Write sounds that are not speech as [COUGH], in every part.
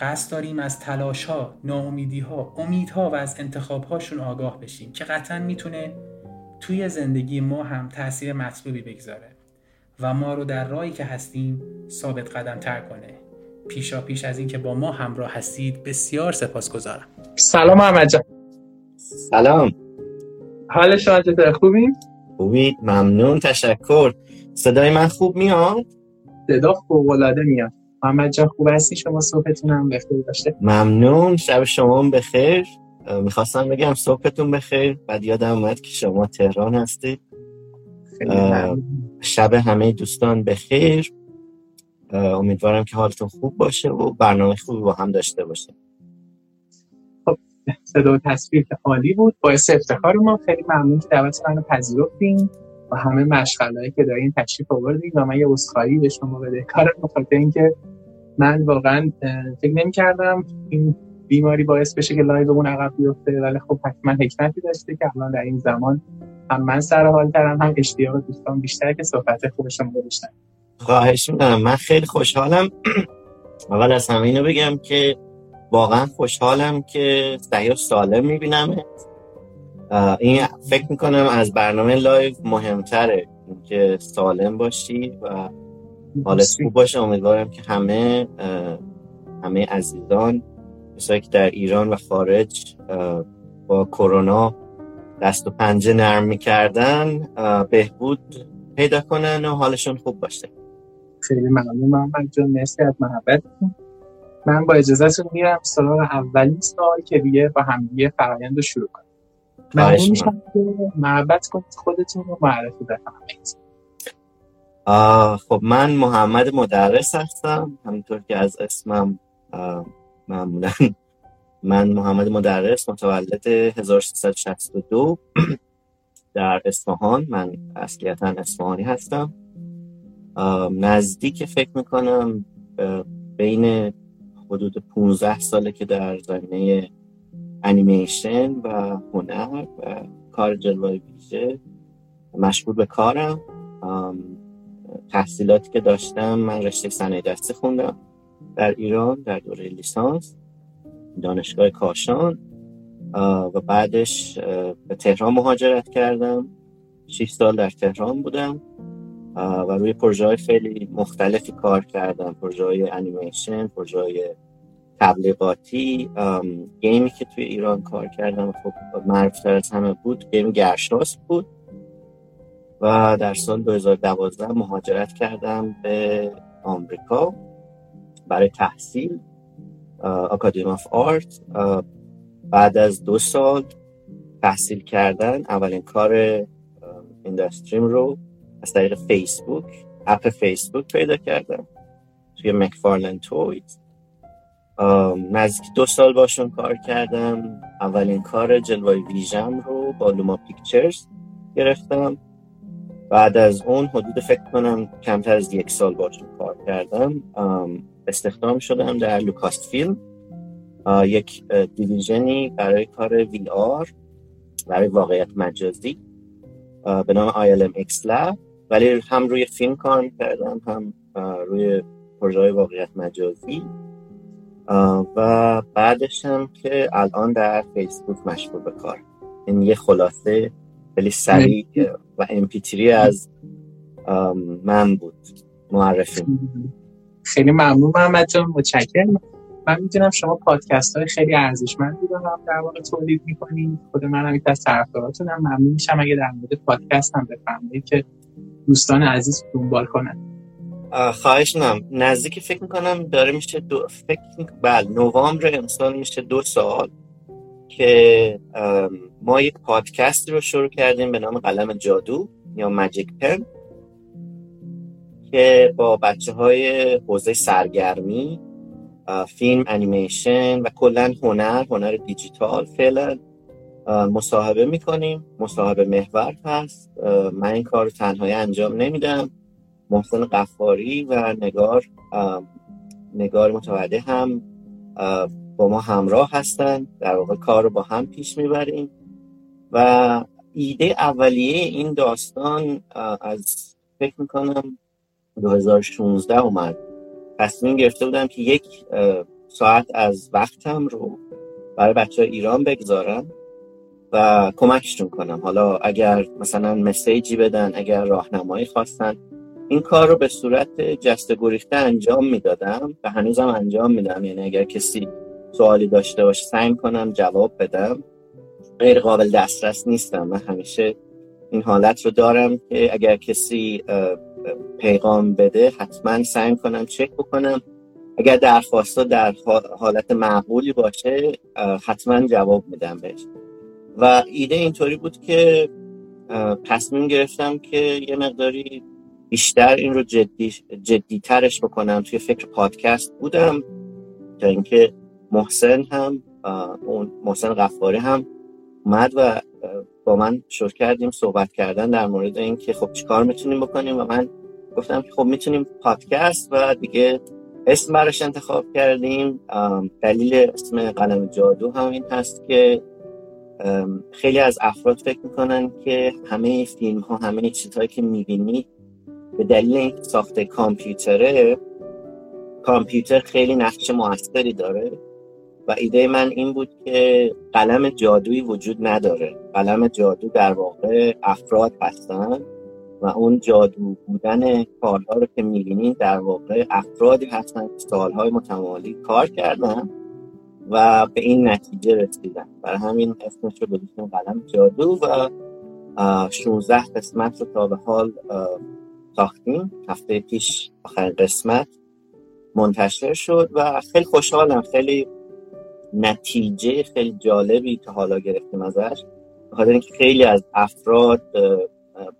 قصد داریم از تلاش ها، ناامیدی ها، امیدها و از انتخاب هاشون آگاه بشیم که قطعا می‌تونه توی زندگی ما هم تاثیر مطلوبی بگذاره و ما رو در راهی که هستیم ثابت قدم تر کنه. پیشا پیش از اینکه با ما همراه هستید بسیار سپاسگزارم. سلام محمد جان. سلام. حال شما چطور؟ خوبی؟ خوبید ممنون تشکر. صدای من خوب میاد؟ صدا فوق العاده میاد. محمد جان خوب هستی؟ شما صبحتون هم بخیر باشه. ممنون. شب شما هم بخیر می‌خواستم بگم صبحتون بخیر. بعد یادم اومد که شما تهران هستید شب همه دوستان بخیر. امیدوارم که حالتون خوب باشه و برنامه خوبی با هم داشته باشه خب صدا و تصویر که عالی بود. باعث افتخار ما. خیلی ممنون که دعوت منو پذیرفتین. و همه مشغلایی که دارین تشریف آوردین. و من یه عذرخواهی به شما بده. کار بخاطر اینکه من واقعا فکر نمی کردم این بیماری باعث بشه که لایومون عقب بیفته ولی خب حتما حکمتی داشته که الان در این زمان هم من سر حال کردم هم اشتیاق دوستان بیشتر که صحبت خوب شما داشتن خواهش می‌کنم. من خیلی خوشحالم. [CLEARS THROAT] اول از همه اینو بگم که واقعا خوشحالم که صحیح سالم می‌بینم. این فکر می‌کنم از برنامه live مهمتره. که سالم باشی و حالت خوب باشه. امیدوارم که همه همه عزیزان کسایی که در ایران و خارج با کرونا دست و پنجه نرم می‌کردن بهبود پیدا کنن و حالشون خوب باشه. خیلی ممنون محمد جان. مرسی از محبتت من با اجازهتون میرم سراغ اولین سوال که دیگه با هم دیگه فرآیند رو شروع کنیم. ممنون میشم که محبت کنید خودتون رو معرفی بفرمایید. خب من محمد مدرس هستم. همینطور که از اسمم معمولا. من محمد مدرس متولد 1362 در اصفهان. من اصلیتا اصفهانی هستم. نزدیک فکر می‌کنم بین حدود 15 ساله که در زمینه انیمیشن و هنر و کار جلوه ویژه مشغول به کارم. تحصیلاتی که داشتم من رشته صنایع دستی خوندم در ایران در دوره لیسانس دانشگاه کاشان و بعدش به تهران مهاجرت کردم. 6 سال در تهران بودم و روی پروژه های خیلی مختلفی کار کردم. پروژه های انیمیشن پروژه های تبلیغاتی گیمی که توی ایران کار کردم. خب معروفتر از همه بود گیم گرشاسب بود. و در سال 2012 مهاجرت کردم به آمریکا برای تحصیل Academy of Art بعد از دو سال تحصیل کردن اولین کار industry م رو از طریق فیسبوک app فیسبوک پیدا کردم توی مکفارلند تویز نزدیک دو سال باشون کار کردم. اولین کار جلوه ویژم رو با لوما پیکچرز گرفتم. بعد از اون حدود فکر کنم کمتر از یک سال باشون کار کردم استخدام شدم در لوکاست فیلم. یک دیویژنی برای کار وی آر برای واقعیت مجازی به نام ILM X Lab. ولی هم روی فیلم کار کردم هم روی پروژه مجازی. مجازی و بعدش هم که الان در فیسبوک مشغول به کار. این یه خلاصه خیلی سریع و امپیتری از من بود. معرفی خیلی ممنون محمد جان. متشکرم. من می‌دونم شما پادکست های خیلی ارزشمندی رو هم در واقع تولید می‌کنید خود من هم از طرفداراتونم ممنون میشم اگه در مورد پادکست هم بفرمایید که دوستان عزیز دنبال کنن. خواهش نم نزدیک فکر می‌کنم داره میشه دو فکر بله نوامبر امسال میشه دو سال. که ما یک پادکست رو شروع کردیم به نام قلم جادو یا ماجیک پن که با بچه های حوزه سرگرمی فیلم انیمیشن و کلا هنر هنر دیجیتال فعلا مصاحبه می‌کنیم. مصاحبه محور هست. من این کار رو تنهایی انجام نمیدم. محسن قفاری و نگار نگار متوعده هم با ما همراه هستن در واقع کار رو با هم پیش می‌بریم. و ایده اولیه این داستان از فکر می‌کنم 2016 اومد. تصمیم گرفته بودم که یک ساعت از وقتم رو برای بچه ایران بگذارم و کمکشون کنم. حالا اگر مثلا مسیجی بدن اگر راهنمایی خواستن این کار رو به صورت جست گریخته انجام می‌دادم و هنوزم انجام میدم. یعنی اگر کسی سوالی داشته باشه سعی کنم جواب بدم. غیر قابل دسترس نیستم من همیشه این حالت رو دارم که اگر کسی پیغام بده حتما سعی کنم چک بکنم. اگر درخواست در حالت معقولی باشه حتما جواب میدم بهش. و ایده اینطوری بود که تصمیم گرفتم که یه مقداری بیشتر این رو جدی جدی ترش بکنم. توی فکر پادکست بودم تا اینکه محسن هم اون محسن غفاری هم اومد و با من شروع کردیم صحبت کردن در مورد اینکه خب چیکار می‌تونیم بکنیم و من گفتم که خب می‌تونیم پادکست و دیگه اسم براش انتخاب کردیم. دلیل اسم قلم جادو همین هست که خیلی از افراد فکر می‌کنن که همه فیلم ها همه چیزهایی که می‌بینید به دلیل این ساخت کامپیوتره کامپیوتر خیلی نقش موثری داره. و ایده من این بود که قلم جادویی وجود نداره. قلم جادو در واقع افراد هستن و اون جادو بودن کارها رو که می‌بینین در واقع افرادی هستن که سالهای متمالی کار کردن و به این نتیجه رسیدن. برای همین اسمش رو بودیم قلم جادو و 16 قسمت رو تا به حال ساختیم. هفته پیش آخرین قسمت منتشر شد و خیلی خوشحالم. خیلی نتیجه خیلی جالبی که حالا گرفتیم ازش بخاطر اینکه خیلی از افراد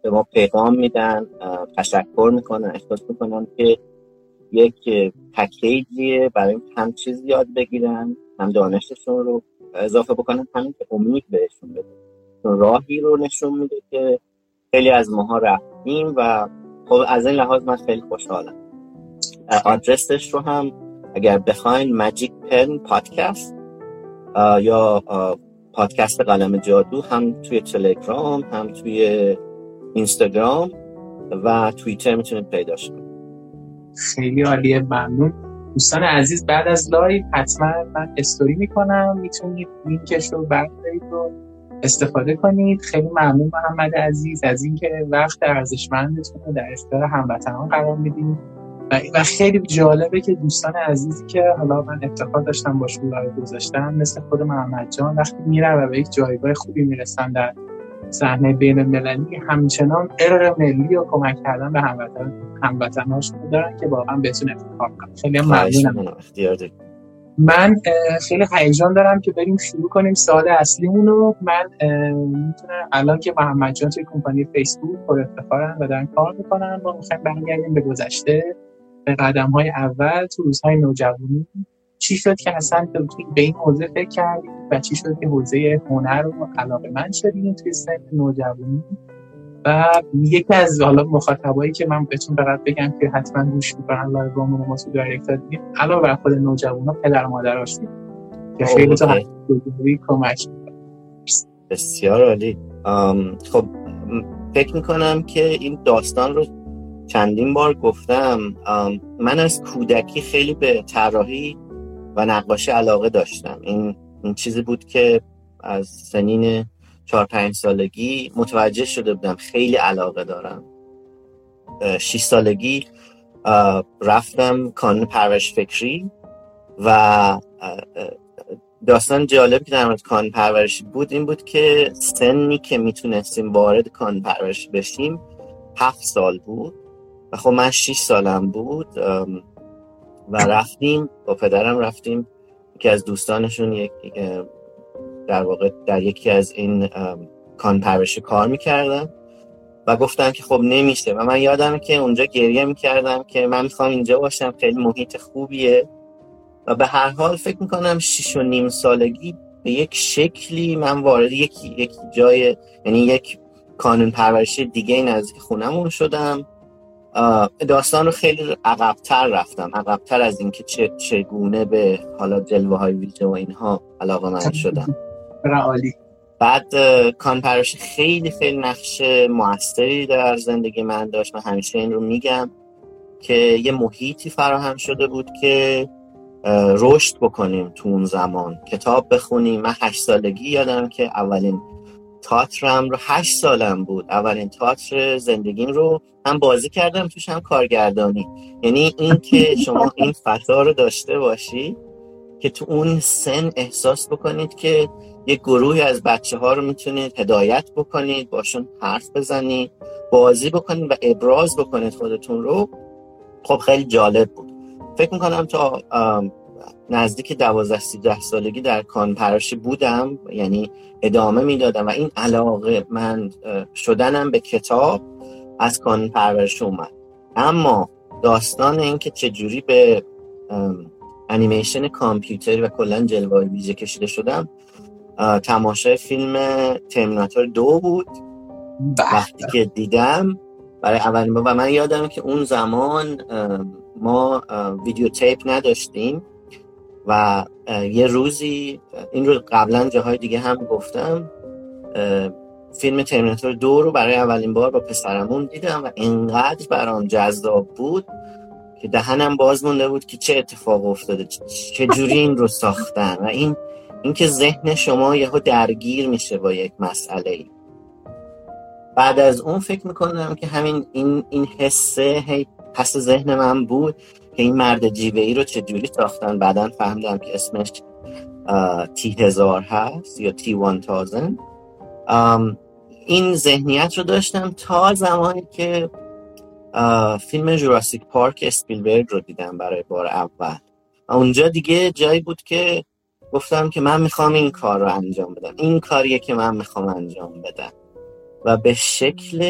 به ما پیغام میدن تشکر می‌کنن احساس می‌کنن که یک پکیجیه برای هم چیز یاد بگیرن هم دانششون رو اضافه بکنن همین که امید بهشون بده. راهی رو نشون میده که خیلی از ماها رفتیم و خب از این لحاظ من خیلی خوشحالم. آدرسش رو هم اگر بخواین Magic Pen Podcast یا پادکست قلم جادو هم توی تلگرام هم توی اینستاگرام و توییتر می‌تونید پیداش کنید خیلی عالیه ممنون. دوستان عزیز بعد از live حتما من استوری می‌کنم. می‌تونید لینکش رو بردارید و استفاده کنید. خیلی ممنون محمد عزیز از اینکه وقت ارزشمندتون رو در اختیار هموطنان قرار می‌دید. و خیلی جالبه که دوستان عزیزی که حالا من افتخار داشتم باشون live گذاشتم مثل خود محمد جان وقتی میرن و به یک جایگاه خوبی می‌رسن در صحنه بین المللی همچنان عرق ملی و کمک کردن به هموطن هموطناشون دارن که واقعا بهتون افتخار کنم خیلی ممنونم. من خیلی هیجان دارم که بریم شروع کنیم سوال اصلیمون رو من می‌تونم الان که محمد جان توی کمپانی فیسبوک پر افتخارن و دارن کار می‌کنن ما می‌خوایم برگردیم به گذشته. به قدم های اول تو روزهای نوجوانی چی شد که اصلا به این حوزه فکر کردیم و چی شد که حوزه هنر رو علاقه من شدیم توی سن نوجوانی؟ و یکی از حالا مخاطبایی که من بهتون فقط بگم که حتما گوش می‌کنن لایوامون ما تو دایرکت دادیم علاوه بر خود نوجوانا پدر مادرش که خیلی تو کمک بسیار عالی. خب فکر می‌کنم که این داستان رو چندین بار گفتم من از کودکی خیلی به طراحی و نقاشی علاقه داشتم. این این چیزی بود که از سنین چهار پنج سالگی متوجه شده بودم خیلی علاقه دارم. شیش سالگی رفتم کانون پرورش فکری و داستان جالب که در مورد کان پرورشی بود این بود که سنی که می‌تونستیم وارد کان پرورشی بشیم هفت سال بود. و خب من شیش سالم بود و رفتیم با پدرم رفتیم. یکی از دوستانشون یک در واقع در یکی از این کان پرورشی کار می‌کردن و گفتن که خب نمیشه. و من یادم که اونجا گریه می‌کردم که من می‌خوام اینجا باشم خیلی محیط خوبیه. و به هر حال فکر می‌کنم شیش و نیم سالگی به یک شکلی من وارد یک, یک جای یعنی یک کانون پرورشی دیگه نزدیک خونمون شدم. داستان رو خیلی عقبتر رفتم. عقبتر از اینکه چه چگونه به حالا جلوه های ویژه و اینها علاقه من شدم. عالی. بعد کان پرورشی خیلی خیلی نقش موثری در زندگی من داشت من همیشه این رو میگم که یه محیطی فراهم شده بود که رشد بکنیم تو اون زمان. کتاب بخونیم. من هشت سالگی یادم که اولین تاترم رو هشت سالم بود. اولین تاتر زندگیم رو هم بازی کردم توش هم کارگردانی. یعنی این که شما این فضا رو داشته باشی که تو اون سن احساس بکنید که یک گروهی از بچه ها رو می‌تونید هدایت بکنید باشون حرف بزنید بازی بکنید و ابراز بکنید خودتون رو خب خیلی جالب بود. فکر می‌کنم تا نزدیک دوازده سیزده سالگی در کان پرشی بودم یعنی ادامه می‌دادم و این علاقه من شدنم به کتاب از کان پرورش اومد. اما داستان این که چجوری به انیمیشن کامپیوتری و کلا جلوه ویژه کشیده شدم تماشای فیلم ترمیناتور دو بود. وقتی که دیدم برای اولین بار و من یادم که اون زمان ما ویدیو تیپ نداشتیم. و یه روزی این رو قبلا جاهای دیگه هم گفتم فیلم ترمیناتور دو رو برای اولین بار با پسرمون دیدم و اینقدر برام جذاب بود که دهنم باز مونده بود که چه اتفاق افتاده چه جوری این رو ساختن و این اینکه ذهن شما یهو درگیر میشه با یک مسئله ای. بعد از اون فکر می‌کنم که همین این این حسه هی پس ذهن من بود که این مرد جیوه ای رو چجوری ساختن؟ بعدا فهمیدم که اسمش تی هزار هست یا تی وان تازن این ذهنیت رو داشتم تا زمانی که فیلم جوراسیک پارک اسپیلبرگ رو دیدم برای بار اول. اونجا دیگه جایی بود که گفتم که من می‌خوام این کار رو انجام بدم. این کاریه که من می‌خوام انجام بدم. و به شکل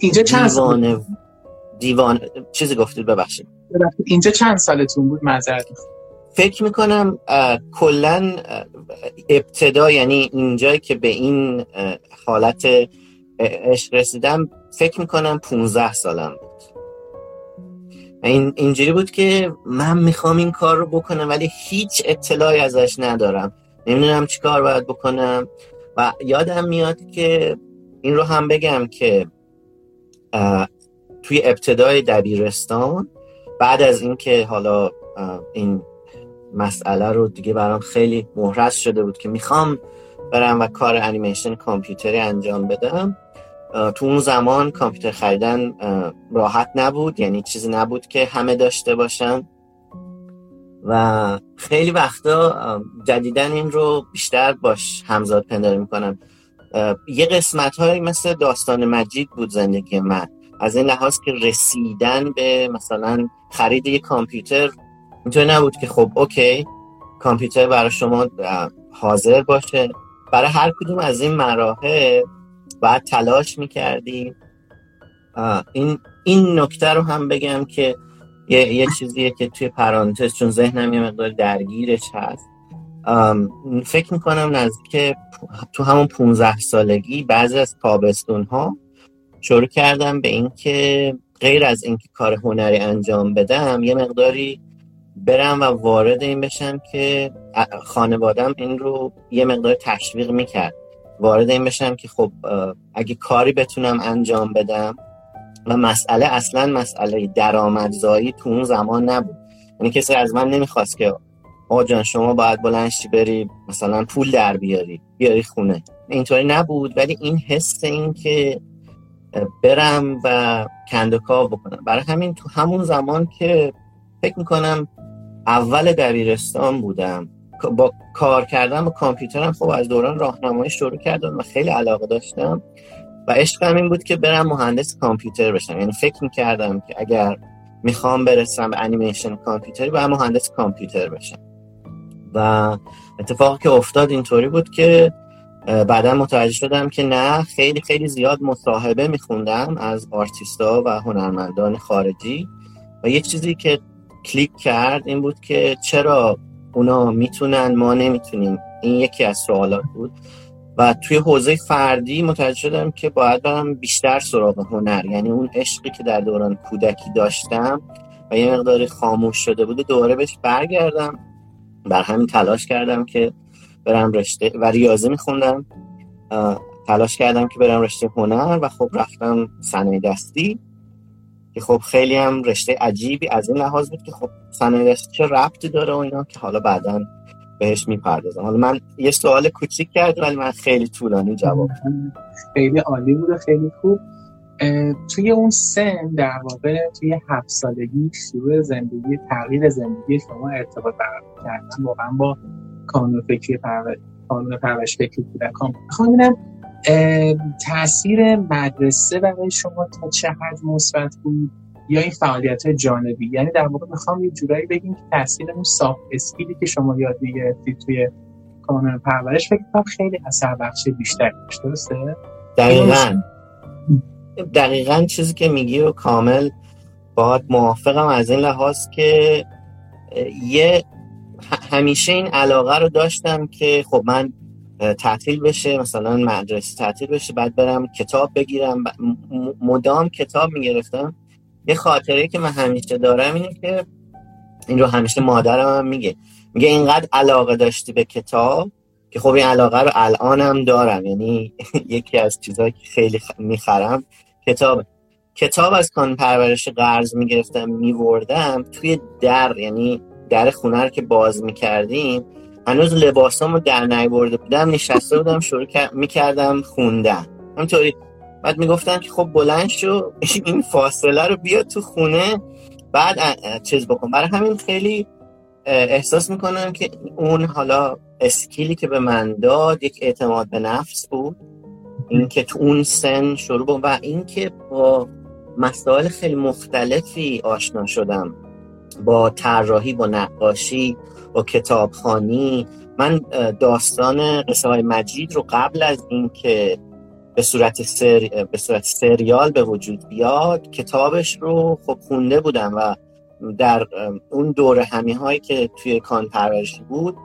اینجا چند دیوان چیزی گفتید ببخشید. اینجا چند سالتون بود؟ معذرت فکر می‌کنم کلا ابتدا یعنی اینجایی که به این حالت عشق رسیدم فکر می‌کنم 15 سالم بود. این اینجوری بود که من می‌خوام این کار رو بکنم ولی هیچ اطلاعی ازش ندارم. نمی‌دونم چی کار باید بکنم. و یادم میاد که این رو هم بگم که توی ابتدای دبیرستان بعد از اینکه حالا این مسئله رو دیگه برام خیلی محرز شده بود که می‌خوام برم و کار انیمیشن کامپیوتری انجام بدم تو اون زمان کامپیوتر خریدن راحت نبود یعنی چیزی نبود که همه داشته باشن. و خیلی وقتا جدیدن این رو بیشتر باش همزاد پنداری می‌کنم. یه قسمت های مثل داستان مجید بود زندگی من. از این لحاظ که رسیدن به مثلا خرید یه کامپیوتر اینطور نبود که خب اوکی کامپیوتر برای شما حاضر باشه. برای هر کدوم از این مراحل باید تلاش می‌کردیم. این این نکته رو هم بگم که یه, یه چیزیه که توی پرانتز چون ذهنم یه مقدار درگیرش هست. فکر می‌کنم نزدیک تو همون 15 سالگی بعضی از تابستون ها شروع کردم به اینکه غیر از اینکه کار هنری انجام بدم یه مقداری برم و وارد این بشم که خانوادم این رو یه مقدار تشویق می‌کرد. وارد این بشم که خب اگه کاری بتونم انجام بدم و مسئله اصلا مسئله درآمدزایی تو اون زمان نبود. یعنی کسی از من نمی‌خواست که آقا جان شما باید بلنشی بری مثلا پول در بیاری بیاری خونه. اینطوری نبود. ولی این حس این که برم و کندکاو بکنم. برای همین تو همون زمان که فکر می‌کنم اول دبیرستان بودم با کار کردم با کامپیوترم خب از دوران راهنمایی شروع کردم و خیلی علاقه داشتم و عشقم این بود که برم مهندس کامپیوتر بشم. یعنی فکر می‌کردم که اگر می‌خوام برسم به انیمیشن کامپیوتری باید مهندس کامپیوتر بشم. و اتفاقی که افتاد اینطوری بود که بعدا متوجه شدم که نه خیلی خیلی زیاد مصاحبه میخوندم از آرتیستا و هنرمندان خارجی و یه چیزی که کلیک کرد این بود که چرا اونا می‌تونن ما نمی‌تونیم. این یکی از سوالات بود. و توی حوزه فردی متوجه شدم که باید برم بیشتر سراغ هنر. یعنی اون عشقی که در دوران کودکی داشتم و یه مقداری خاموش شده بود دوره بهش برگردم. بر همین تلاش کردم که برم رشته و ریاضی میخوندم. تلاش کردم که برم رشته هنر و خب رفتم صنایع دستی که خب خیلی هم رشته عجیبی از این لحاظ بود که خب صنایع دستی چه ربطی داره و اینا که حالا بعدا بهش می‌پردازم. حالا من یه سوال کوچیک کردم ولی من خیلی طولانی جواب خیلی عالی بود خیلی خوب. توی اون سن در واقع توی هفت سالگی شروع زندگی تغییر زندگی شما ارتباط برقرار کردن واقعا با کانون فکری پرورش کانون پرورش فکری کودکان. می‌خوام تاثیر مدرسه برای شما تا چه حد مثبت بود؟ یا این فعالیت جانبی؟ یعنی در واقع می‌خوام یه جورایی بگیم که تاثیر اون سافت اسکیلی که شما یاد می‌گرفتید توی کانون پرورش فکر کنم خیلی اثر بخش بیشتر داشت درسته؟ دقیقا. دقیقا چیزی که میگی و کامل باید موافقم از این لحاظ که یه همیشه این علاقه رو داشتم که خب من تعطیل بشه مثلا مدرسه تعطیل بشه بعد برم کتاب بگیرم. مدام کتاب می‌گرفتم. یه خاطره که من همیشه دارم اینه که این رو همیشه مادرم هم میگه. میگه اینقدر علاقه داشتی به کتاب که خب این علاقه رو الانم دارم. یعنی [LAUGHS] یکی از چیزهایی که خیلی می‌خرم کتاب. کتاب از کان پرورش قرض می‌گرفتم میوردم توی در. یعنی در خونه رو که باز می‌کردیم هنوز لباسامو در نیورده بودم نشسته بودم شروع می‌کردم خوندن. همطوری بعد می‌گفتن که خب بلند شو [LAUGHS] این فاصله رو بیا تو خونه بعد چیز بکن. برای همین خیلی احساس می‌کنم که اون حالا اسکیلی که به من داد یک اعتماد به نفس بود. اینکه تو اون سن شروع و اینکه با مسائل خیلی مختلفی آشنا شدم. با طراحی با نقاشی با کتابخانی. من داستان قصه های مجید رو قبل از اینکه به صورت سر... به صورت سریال به وجود بیاد کتابش رو خب خونده بودم و در اون دور همی هایی که توی کان پرورشی بود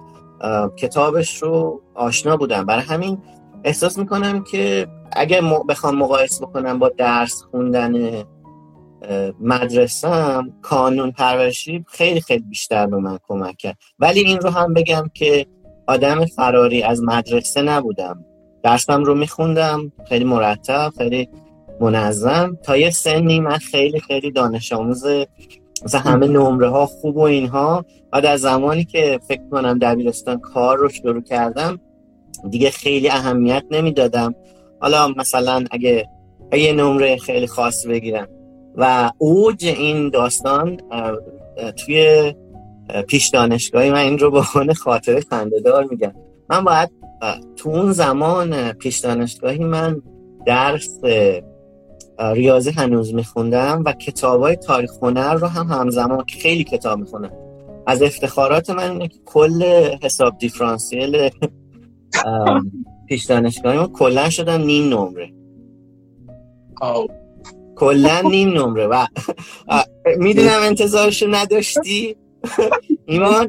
کتابش رو آشنا بودم. برای همین احساس می‌کنم که اگر بخوام مقایسه بکنم با درس خوندن مدرسم کانون پرورشی خیلی خیلی بیشتر به من کمک کرد. ولی این رو هم بگم که آدم فراری از مدرسه نبودم. درسم رو میخوندم خیلی مرتب خیلی منظم. تا یه سنی من خیلی خیلی دانش آموز مثلا همه نمره ها خوب و اینها. بعد از زمانی که فکر کنم دبیرستان کار رو شروع کردم دیگه خیلی اهمیت نمی‌دادم. حالا مثلا اگه یه نمره خیلی خاص بگیرم. و اوج این داستان توی پیش دانشگاهی من این رو به عنوان خاطره خندهدار میگم. من باید تو اون زمان پیش دانشگاهی من درس ریاضی هنوز میخوندم و کتاب های تاریخ هنر رو هم همزمان که خیلی کتاب می‌خونم. از افتخارات من اینه که کل حساب دیفرانسیل [LAUGHS] پیش دانشگاهی ما کلا شدم نیم نمره. کلا نیم نمره و می‌دونم انتظارشو نداشتی؟ ایمان؟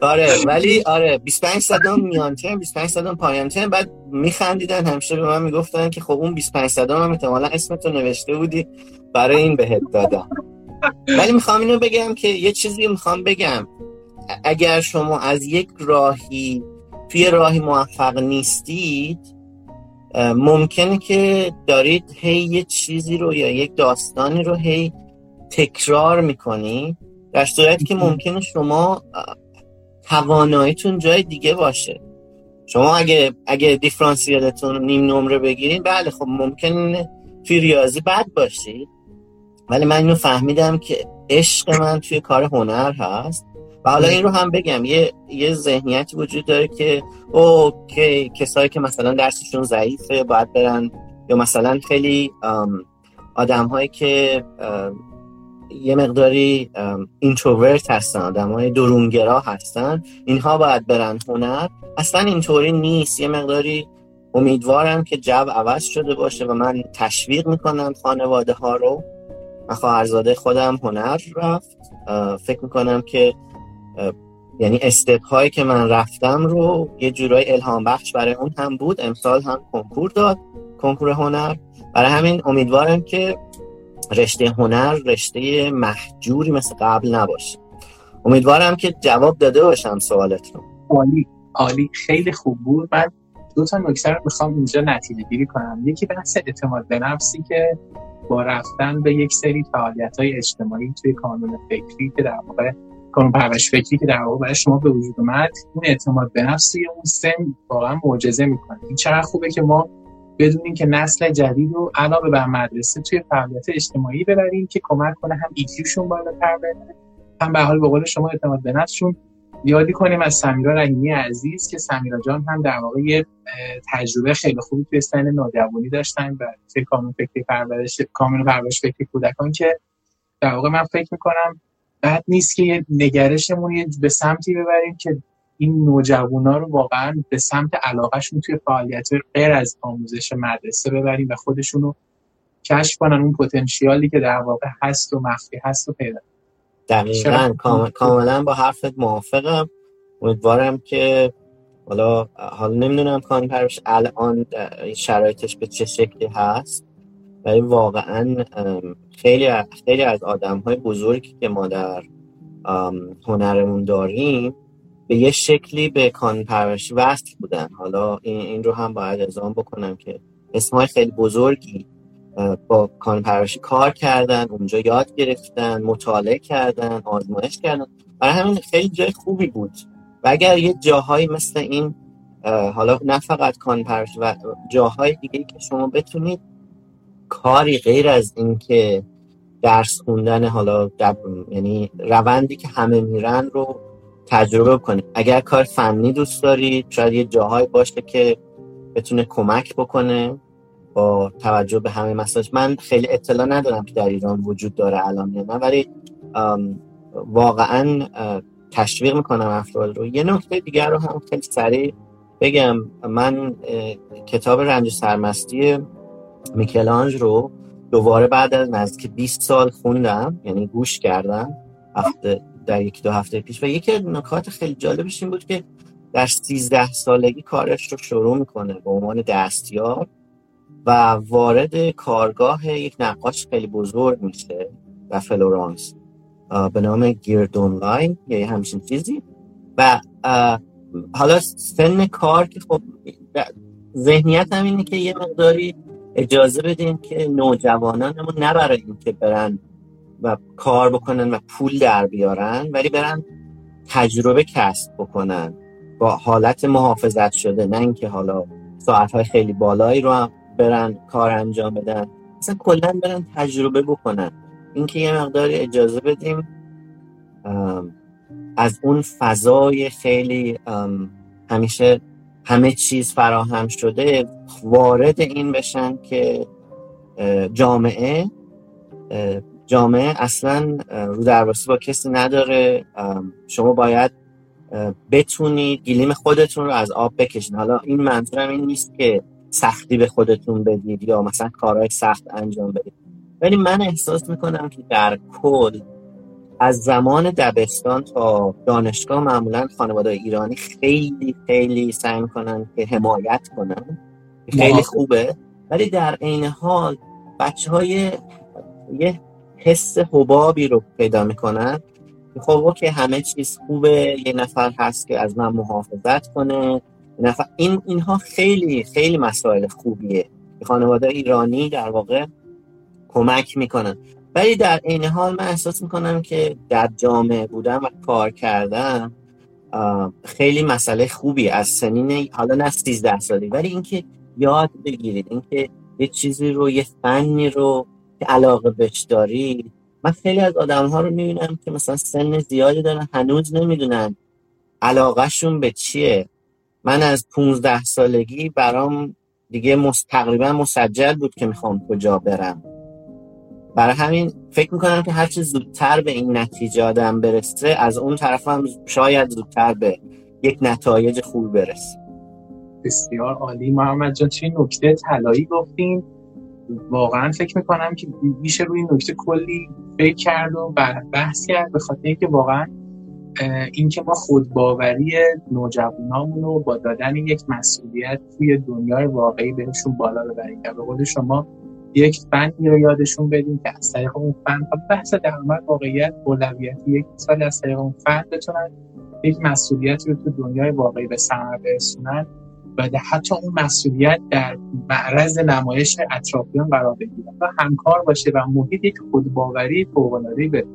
آره ولی آره 25 صدام میان ترم 25 صدام پایان ترم بعد میخندیدن همیشه به من می‌گفتن که خب اون 25 صدام هم احتمالا اسمتو نوشته بودی برای این بهت دادم. ولی می‌خوام اینو بگم که یه چیزی می‌خوام بگم. اگر شما از یک راهی توی راهی موفق نیستید ممکنه که دارید هی یه چیزی رو یا یک داستانی رو هی تکرار می‌کنی در صورتی که ممکنه شما تواناییتون جای دیگه باشه. شما اگه اگه دیفرانسیلتون نیم نمره بگیرین بله خب ممکنه توی ریاضی بد باشید. ولی من اینو فهمیدم که عشق من توی کار هنر هست. و حالا این رو هم بگم یه یه ذهنیتی وجود داره که او که کسایی که مثلا درسشون ضعیفه باید برن. یا مثلا خیلی آدم هایی که یه مقداری اینتروورت هستن آدم های درونگرا هستن اینها باید برن هنر. اصلا اینطوری نیست. یه مقداری امیدوارم که جو عوض شده باشه و من تشویق می‌کنم خانواده ها رو. من خواهرزاده خودم هنر رفت. فکر می‌کنم که یعنی استپ هایی که من رفتم رو یه جورای الهام بخش برای اون هم بود. امسال هم کنکور داد کنکور هنر. برای همین امیدوارم که رشته هنر رشته محجوری مثل قبل نباشه. امیدوارم که جواب داده باشم سوالت رو. عالی عالی. خیلی خوب بود. من دو تا نکته رو می‌خوام اینجا نتیجه گیری کنم. یکی بحث اعتماد به نفسی که با رفتن به یک سری فعالیت های اجتماعی توی کانون فکری که در کانون پرورش فکری که در واقع برای شما به وجود اومد اون اعتماد به نفس اون سن واقعا معجزه می‌کنه. این چقدر خوبه که ما بدونیم که نسل جدید رو علاوه بر مدرسه توی فعالیت اجتماعی ببریم که کمک کنه هم ایکیوشون بالاتر بره هم به حال به شما اعتماد به نفسشون. یادی کنیم از سمیرا رحیمی عزیز که سمیرا جان هم در واقع یه تجربه خیلی خوبی توی سن نوجوانی داشتن و توی کامل فکری پرورش کامل پرورش فکری کودکان که در واقع من فکر می‌کنم بعد نیست که یه نگرشمون به سمتی ببریم که این نوجوانا رو واقعا به سمت علاقهشون توی فعالیت غیر از آموزش مدرسه ببریم و خودشون رو کشف کنن اون پتانسیالی که در واقع هست و مخفی هست و پیدا دقیقا. کاملا با حرفت موافقم. امیدوارم که حالا حالا نمی‌دونم کانی پرش الان شرایطش به چه شکلی هست. ولی واقعا خیلی خیلی از آدم های بزرگی که ما در هنرمون داریم به یه شکلی به کانون پرورشی وصل بودن. حالا این, این رو هم باید ازام بکنم که اسمای خیلی بزرگی با کانون پرورشی کار کردن اونجا یاد گرفتن مطالعه کردن آزمایش کردن. برای همین خیلی جای خوبی بود. و اگر یه جاهایی مثل این حالا نه فقط کانون پرورشی و جاهای دیگه که شما بتونید کاری غیر از اینکه درس خوندن حالا یعنی روندی که همه میرن رو تجربه کنید اگر کار فنی دوست دارید شاید یه جاهایی باشه که بتونه کمک بکنه با توجه به همه مسائل. من خیلی اطلاع ندارم که در ایران وجود داره الان نه ولی واقعا تشویق می‌کنم افراد رو. یه نکته دیگر رو هم خیلی سریع بگم. من کتاب رنج سرمستی میکلآنژ رو دوباره بعد از نزدیک 20 سال خوندم یعنی گوش کردم هفته در یکی دو هفته پیش. و یکی از نکات خیلی جالبش این بود که در 13 سالگی کارش رو شروع می‌کنه به عنوان دستیار و وارد کارگاه یک نقاش خیلی بزرگ میشه در فلورانس به نام لاین یا همچین چیزی. و حالا سن کار که خب ذهنیت هم اینه که یه مقداری اجازه بدین که نوجوانانمون نه برای اینکه برن و کار بکنن و پول در بیارن ولی برن تجربه کسب بکنن با حالت محافظت شده. نه اینکه حالا ساعت خیلی بالایی رو هم برن کار انجام بدن. اصلا کلا برن تجربه بکنن. اینکه یه مقداری اجازه بدیم از اون فضای خیلی همیشه همه چیز فراهم شده وارد این بشن که جامعه جامعه اصلا رو درواسی با کسی نداره. شما باید بتونید گلیم خودتون رو از آب بکشین. حالا این منظورم این نیست که سختی به خودتون بدید یا مثلا کارهای سخت انجام بدید. ولی من احساس می‌کنم که در کل از زمان دبستان تا دانشگاه معمولا خانواده ایرانی خیلی خیلی سعی می‌کنن که حمایت کنن. خیلی خوبه. ولی در عین حال بچه های یه حس حبابی رو پیدا می‌کنن. خب که همه چیز خوبه. یه نفر هست که از من محافظت کنه. نفر این اینها خیلی خیلی مسائل خوبیه. خانواده ایرانی در واقع کمک می‌کنن. ولی در این حال من احساس می‌کنم که در جامعه بودن و کار کردن خیلی مسئله خوبی از سنین حالا نه 13 سالی ولی اینکه یاد بگیرید اینکه یه چیزی رو یه فنی رو که علاقه بهش دارید من خیلی از آدم ها رو می‌بینم که مثلا سن زیادی دارن هنوز نمی‌دونن علاقهشون به چیه من از 15 سالگی برام دیگه. تقریبا مسجل بود که می‌خوام کجا برم برای همین فکر می‌کنم که هرچی زودتر به این نتیجه آدم برسه از اون طرف هم شاید زودتر به یک نتایج خوب برسه. بسیار عالی. محمد جان چه نکته طلایی گفتیم واقعا فکر می‌کنم که میشه روی نکته کلی فکر کرد و بحث کرد به خاطر اینکه واقعا اینکه ما خودباوری نوجوانامون رو با دادن یک مسئولیت توی دنیای واقعی بهشون بالا ببریم. به قول شما یک فنی رو یادشون بدیم که از طریق اون فن بحث درآمد واقعیت اولویتی یک سال از طریق اون فن بتونن یک مسئولیتی رو تو دنیای واقعی به ثمر برسونن و حتی اون مسئولیت در معرض نمایش اطرافیان قرار بگیره و همکار باشه و محیط یک خودباوری فوق‌العاده‌ای به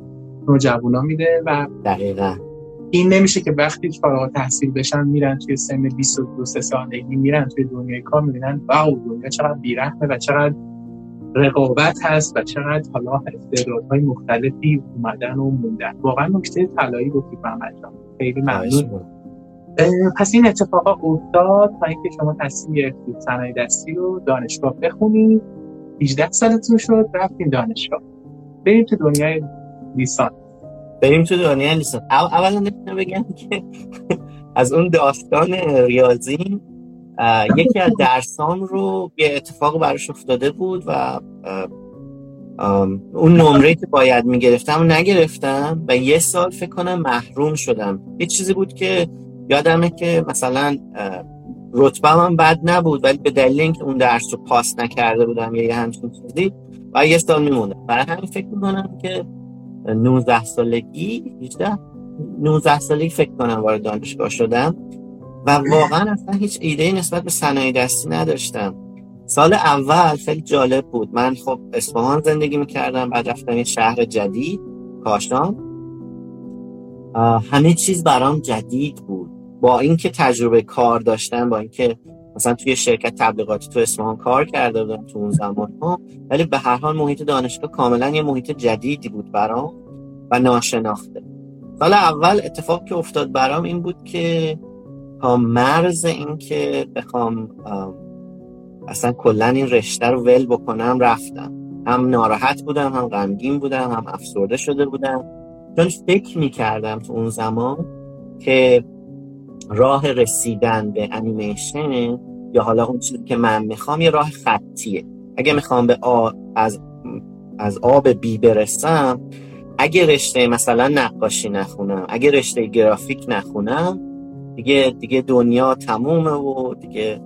نوجوانا میده و دقیقا. این نمیشه که وقتی فارغ تحصیل بشن میرن توی سن 22 سالگی میرن توی دنیای کار می‌بینن واو دنیا چقدر بیرحمه و چقدر رقابت هست و چقدر حالا استعدادهای مختلفی اومدن و موندن. واقعا نکته طلایی گفتی محمد خیلی ممنون. پس این اتفاقا افتاد تا اینکه شما تصمیم گرفتید صنایع دستی رو دانشگاه بخونید. 18 سالتون شد رفتین دانشگاه. بریم تو دنیای لیسانس بریم تو دنیای لیسانس اولا نمی‌تونم بگم که [LAUGHS] از اون داستان ریاضی یکی از درسام رو یه اتفاق براش افتاده بود و اون نمره که باید می‌گرفتم و نگرفتم و یه سال فکر کنم محروم شدم. یه چیزی بود که یادمه که مثلا رتبه هم بد نبود ولی به دلیل اینکه اون درس رو پاس نکرده بودم یه همچین چیزی و یه سال میموندم برای همین فکر می‌کنم که 19 سالگی 18 19 سالگی فکر کنم وارد دانشگاه شدم. و واقعا اصلا هیچ ایده نسبت به صنایع دستی نداشتم. سال اول خیلی جالب بود. من خب اصفهان زندگی می‌کردم بعد رفتم یه شهر جدید کاشان. همه چیز برام جدید بود. با اینکه تجربه کار داشتم با اینکه مثلا توی شرکت تبلیغاتی تو اصفهان کار کرده بودم تو اون زمان ها ولی به هر حال محیط دانشگاه کاملا یه محیط جدیدی بود برام و ناشناخته. سال اول اتفاق که افتاد برام این بود که تا مرز این که بخوام اصلا کلا این رشته رو ول بکنم رفتم. هم ناراحت بودم هم غمگین بودم هم افسرده شده بودم. چون فکر می‌کردم تو اون زمان که راه رسیدن به انیمیشن یا حالا اون چیزی که من می‌خوام یه راه خطیه. اگه می‌خوام به آ... از از آب بی برسم اگه رشته مثلا نقاشی نخونم اگه رشته گرافیک نخونم دیگه دیگه دنیا تمومه و دیگه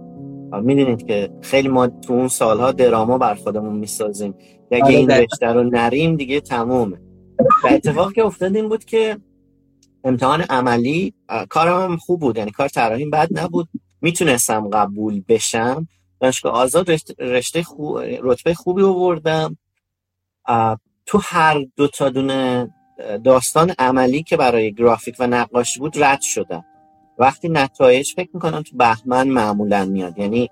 می‌دونید که خیلی ما تو اون سالها دراما بر خودمون می‌سازیم. اگه آره، این رشته رو نریم دیگه تمومه. و اتفاق که افتاد این بود که امتحان عملی کارم هم خوب بود یعنی کار طراحی بد نبود. می‌تونستم قبول بشم. دانشگاه آزاد رشته خوب رتبه خوبی آوردم. تو هر دو تا دونه داستان عملی که برای گرافیک و نقاشی بود رد شدم. وقتی نتایج فکر می‌کنم تو بهمن معمولا میاد. یعنی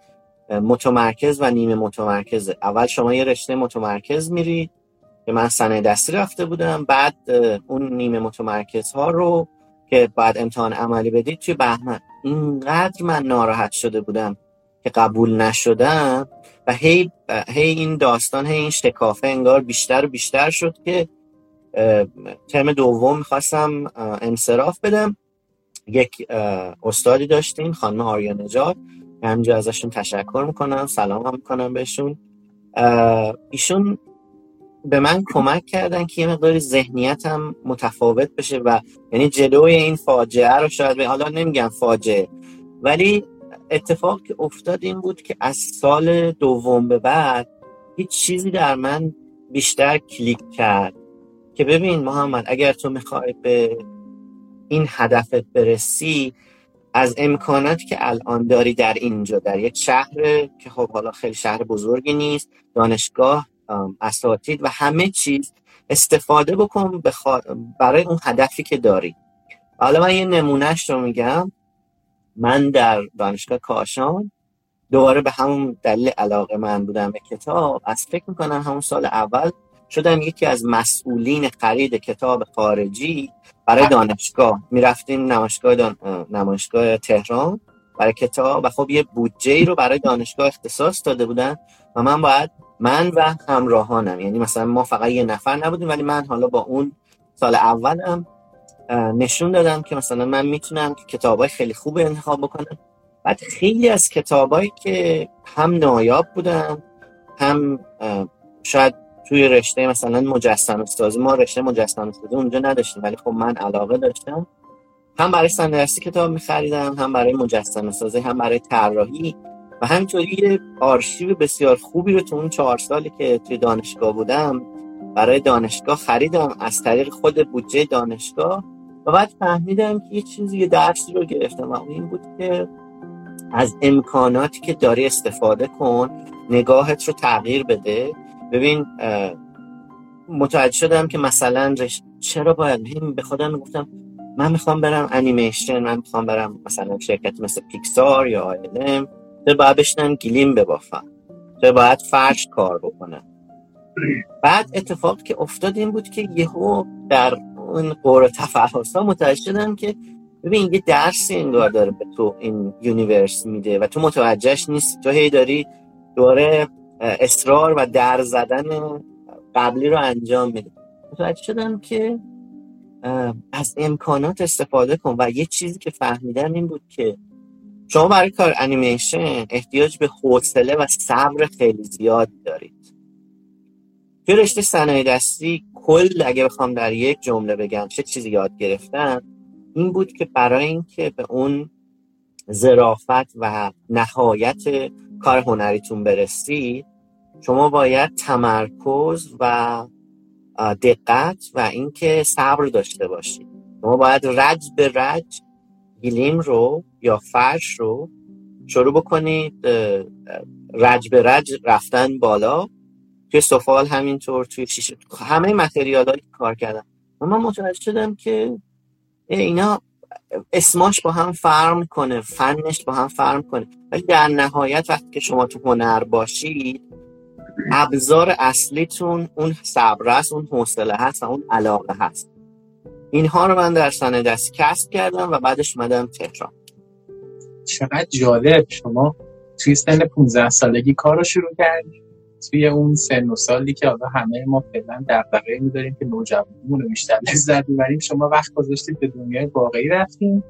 متمرکز و نیمه متمرکز. اول شما یه رشته متمرکز میری که من سنه دستی رفته بودم بعد اون نیمه متمرکز ها رو که بعد امتحان عملی بدید توی بهمن. اینقدر من ناراحت شده بودم که قبول نشدم و هی, هی این داستان هی این شکافه انگار بیشتر و بیشتر شد که ترم دوم می‌خواستم انصراف بدم. یک استادی داشتیم خانم آریا نجات همینجا ازشون تشکر می‌کنم سلام هم می‌کنم بهشون. ایشون به من کمک کردن که یه مقداری ذهنیتم متفاوت بشه و یعنی جلوی این فاجعه رو شاید به حالا نمیگم فاجعه ولی اتفاق که افتاد این بود که از سال دوم به بعد هیچ چیزی در من بیشتر کلیک کرد که ببین محمد اگر تو می‌خوای به این هدفت برسی از امکاناتی که الان داری در اینجا در یک شهر که خب حالا خیلی شهر بزرگی نیست دانشگاه اساتید و همه چیز استفاده بکن برای اون هدفی که داری. حالا من یه نمونهش رو میگم. من در دانشگاه کاشان دوباره به همون دلیل علاقه من بودم به کتاب. از فکر می‌کنم همون سال اول شدم یکی از مسئولین خرید کتاب خارجی برای دانشگاه. می‌رفتیم نمایشگاه دان... نمایشگاه تهران برای کتاب و خب یه بودجه رو برای دانشگاه اختصاص داده بودن و من باید من و همراهانم. یعنی مثلا ما فقط یه نفر نبودیم ولی من حالا با اون سال اولم نشون دادم که مثلا من می‌تونم کتابای خیلی خوب انتخاب بکنم. بعد خیلی از کتابایی که هم نایاب بودن هم شاید توی رشته مثلا مجسم سازی ما رشته مجسم سازی اونجا نداشتیم ولی خب من علاقه داشتم. هم برای سندرسی کتاب میخریدم هم برای مجسم سازی هم برای طراحی و همینطوری یه آرشیو بسیار خوبی رو تو اون چهار سالی که توی دانشگاه بودم برای دانشگاه خریدم از طریق خود بودجه دانشگاه و بعد فهمیدم که یه چیزی یه درسی رو گرفتم و این بود که از امکاناتی که داری استفاده کن نگاهت رو تغییر بده. ببین متوجه شدم که مثلا چرا باید به خودم گفتم من می‌خوام برم انیمیشن من می‌خوام برم مثلا شرکت مثل پیکسار یا آیلم چرا باید بشنم گلیم ببافم چرا باید فرش کار بکنم بعد اتفاق که افتاد این بود که یهو در اون قور تفحص ها متوجه شدم که ببین یه درسی انگار داره به تو این universe میده و تو متوجهش نیست. تو هی داری دوره اصرار و در زدن قبلی رو انجام میده. متوجه شدم که از امکانات استفاده کن و یه چیزی که فهمیدم این بود که شما برای کار انیمیشن احتیاج به حوصله و صبر خیلی زیاد دارید. توی رشته صنایع دستی کل اگه بخوام در یک جمله بگم چه چیزی یاد گرفتم این بود که برای اینکه به اون ظرافت و نهایت کار هنریتون برسید شما باید تمرکز و دقت و اینکه صبر داشته باشید. شما باید رج به رج گلیم رو یا فرش رو شروع بکنید رج به رج رفتن بالا توی سفال همینطور توی شیشه. همه متریال که کار کردم و من متوجه شدم که اینا اسماش با هم فرم کنه فنش با هم فرم کنه. ولی در نهایت وقتی که شما تو هنر باشید ابزار اصلیتون اون صبر است اون حوصله هست و اون علاقه هست. اینها رو من در سنه دست کسب کردم و بعدش مدم تهران. چقدر جالب. شما توی سن 15 سالگی کار رو شروع کردید توی اون سن و سالی که حالا همه ما فعلا دغدغه می‌داریم که نوجوانیمون رو بیشتر لذت ببریم شما وقت گذاشتید به دنیای واقعی رفتیم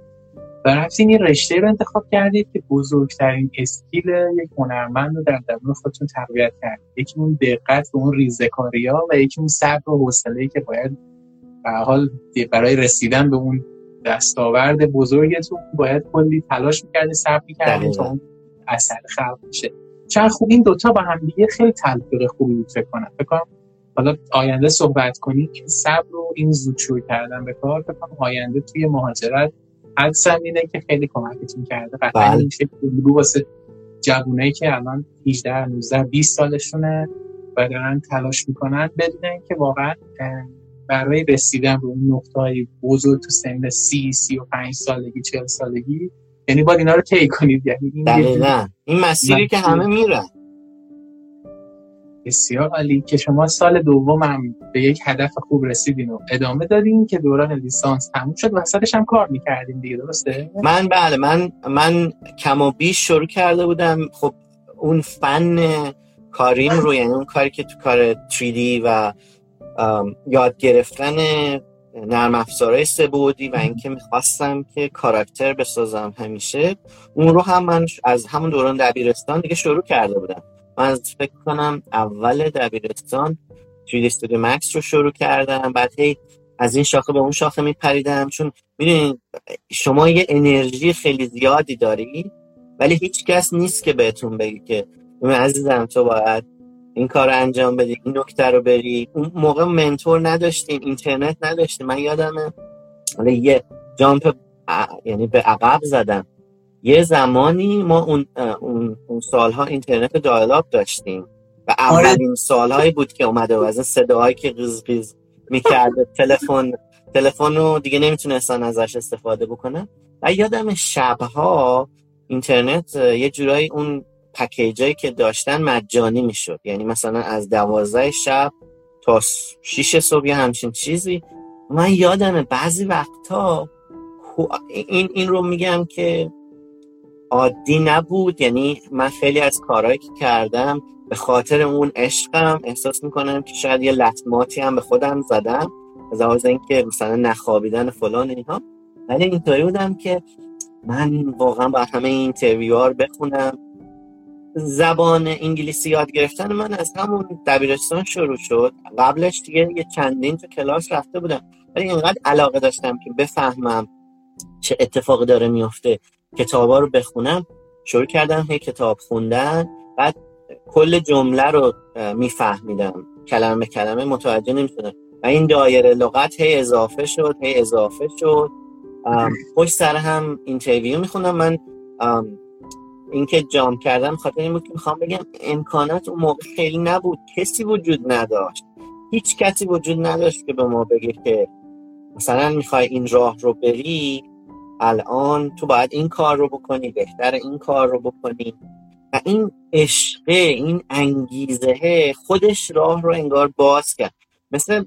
رفتین این رشته رو انتخاب کردید که بزرگترین اسکیل یک هنرمند رو در درون خودتون تقویت کردید. یکی اون دقت و اون ریزکاری ها و یکی اون صبر و حوصله که باید به حال برای رسیدن به اون دستاورد بزرگتون باید کلی تلاش می‌کردید صبر می‌کردید تا اون اثر خلق بشه. چند خوب این دوتا با هم دیگه خیلی تلفیق خوبی بود فکر کنم. فکر کنم حالا آینده صحبت کنیم که صبر رو این زود شروع کردن به کار فکر کنم آینده توی مهاجرت حدسم اینه که خیلی کمکتون کرده قطعا بله. این شکل واسه جوونایی که الان 18 19 20 سالشونه و دارن تلاش می‌کنن بدونن که واقعا برای رسیدن به اون نقطه بزرگ تو سن 30 35 سالگی 40 سالگی یعنی باید اینا رو طی کنید. یعنی این دقیقا. این مسیری که همه میرن. بسیار عالی که شما سال دوم هم به یک هدف خوب رسیدین و ادامه دادین که دوران لیسانس تموم شد. وسطش هم کار می‌کردین دیگه درسته؟ من بله من من کم و بیش شروع کرده بودم. خب اون فن کاریم رو یعنی اون کاری که تو کار 3D و یاد گرفتن نرم افزارهای سبودی و اینکه می‌خواستم که کاراکتر بسازم همیشه اون رو هم من از همون دوران دبیرستان دیگه شروع کرده بودم. من فکر کنم اول دبیرستان 3D Studio رو شروع کردم بعد هی از این شاخه به اون شاخه میپریدم. چون می‌دونید شما یه انرژی خیلی زیادی داری ولی هیچ کس نیست که بهتون بگی که عزیزم تو باید این کار رو انجام بدی این نکته رو بری. اون موقع منتور نداشتیم اینترنت نداشتیم. من یادمه حالا یه جامپ یعنی به عقب زدم. یه زمانی ما اون, اون, اون سالها اینترنت دایلاب داشتیم و اولین سالهایی بود که اومده و از این صداهایی که غیز غیز می‌کرده تلفن تلفن رو دیگه نمی‌تونستن ازش استفاده بکنن. و یادم شبها اینترنت یه جورایی اون پکیجایی که داشتن مجانی می‌شد. یعنی مثلا از دوازده شب تا شیش صبح همچین چیزی. من یادمه بعضی وقتا این, این رو میگم که عادی نبود. یعنی من خیلی از کارهایی که کردم به خاطر اون عشقم احساس می‌کنم که شاید یه لطماتی هم به خودم زدم از لحاظ اینکه مثلا نخوابیدن فلان اینها. ولی اینطوری بودم که من واقعا با همه این اینترویوها بخونم. زبان انگلیسی یاد گرفتن من از همون دبیرستان شروع شد. قبلش دیگه یه چندین تو کلاس رفته بودم. ولی اینقدر علاقه داشتم که بفهمم چه اتفاقی داره میفته کتابا رو بخونم شروع کردم هی کتاب خوندن بعد کل جمله رو میفهمیدم. کلمه کلمه متوجه نمی‌شدم. و این دایره لغت هی اضافه شد هی اضافه شد. خودش سر هم interview می‌خونم من اینکه جام کردم خاطر این بود که می‌خوام بگم امکانات اون موقع خیلی نبود. کسی وجود نداشت. هیچ کسی وجود نداشت که به ما بگه که مثلا می‌خوای این راه رو بری الان تو باید این کار رو بکنی بهتر این کار رو بکنی. و این عشقه این انگیزه خودش راه رو انگار باز کرد. مثل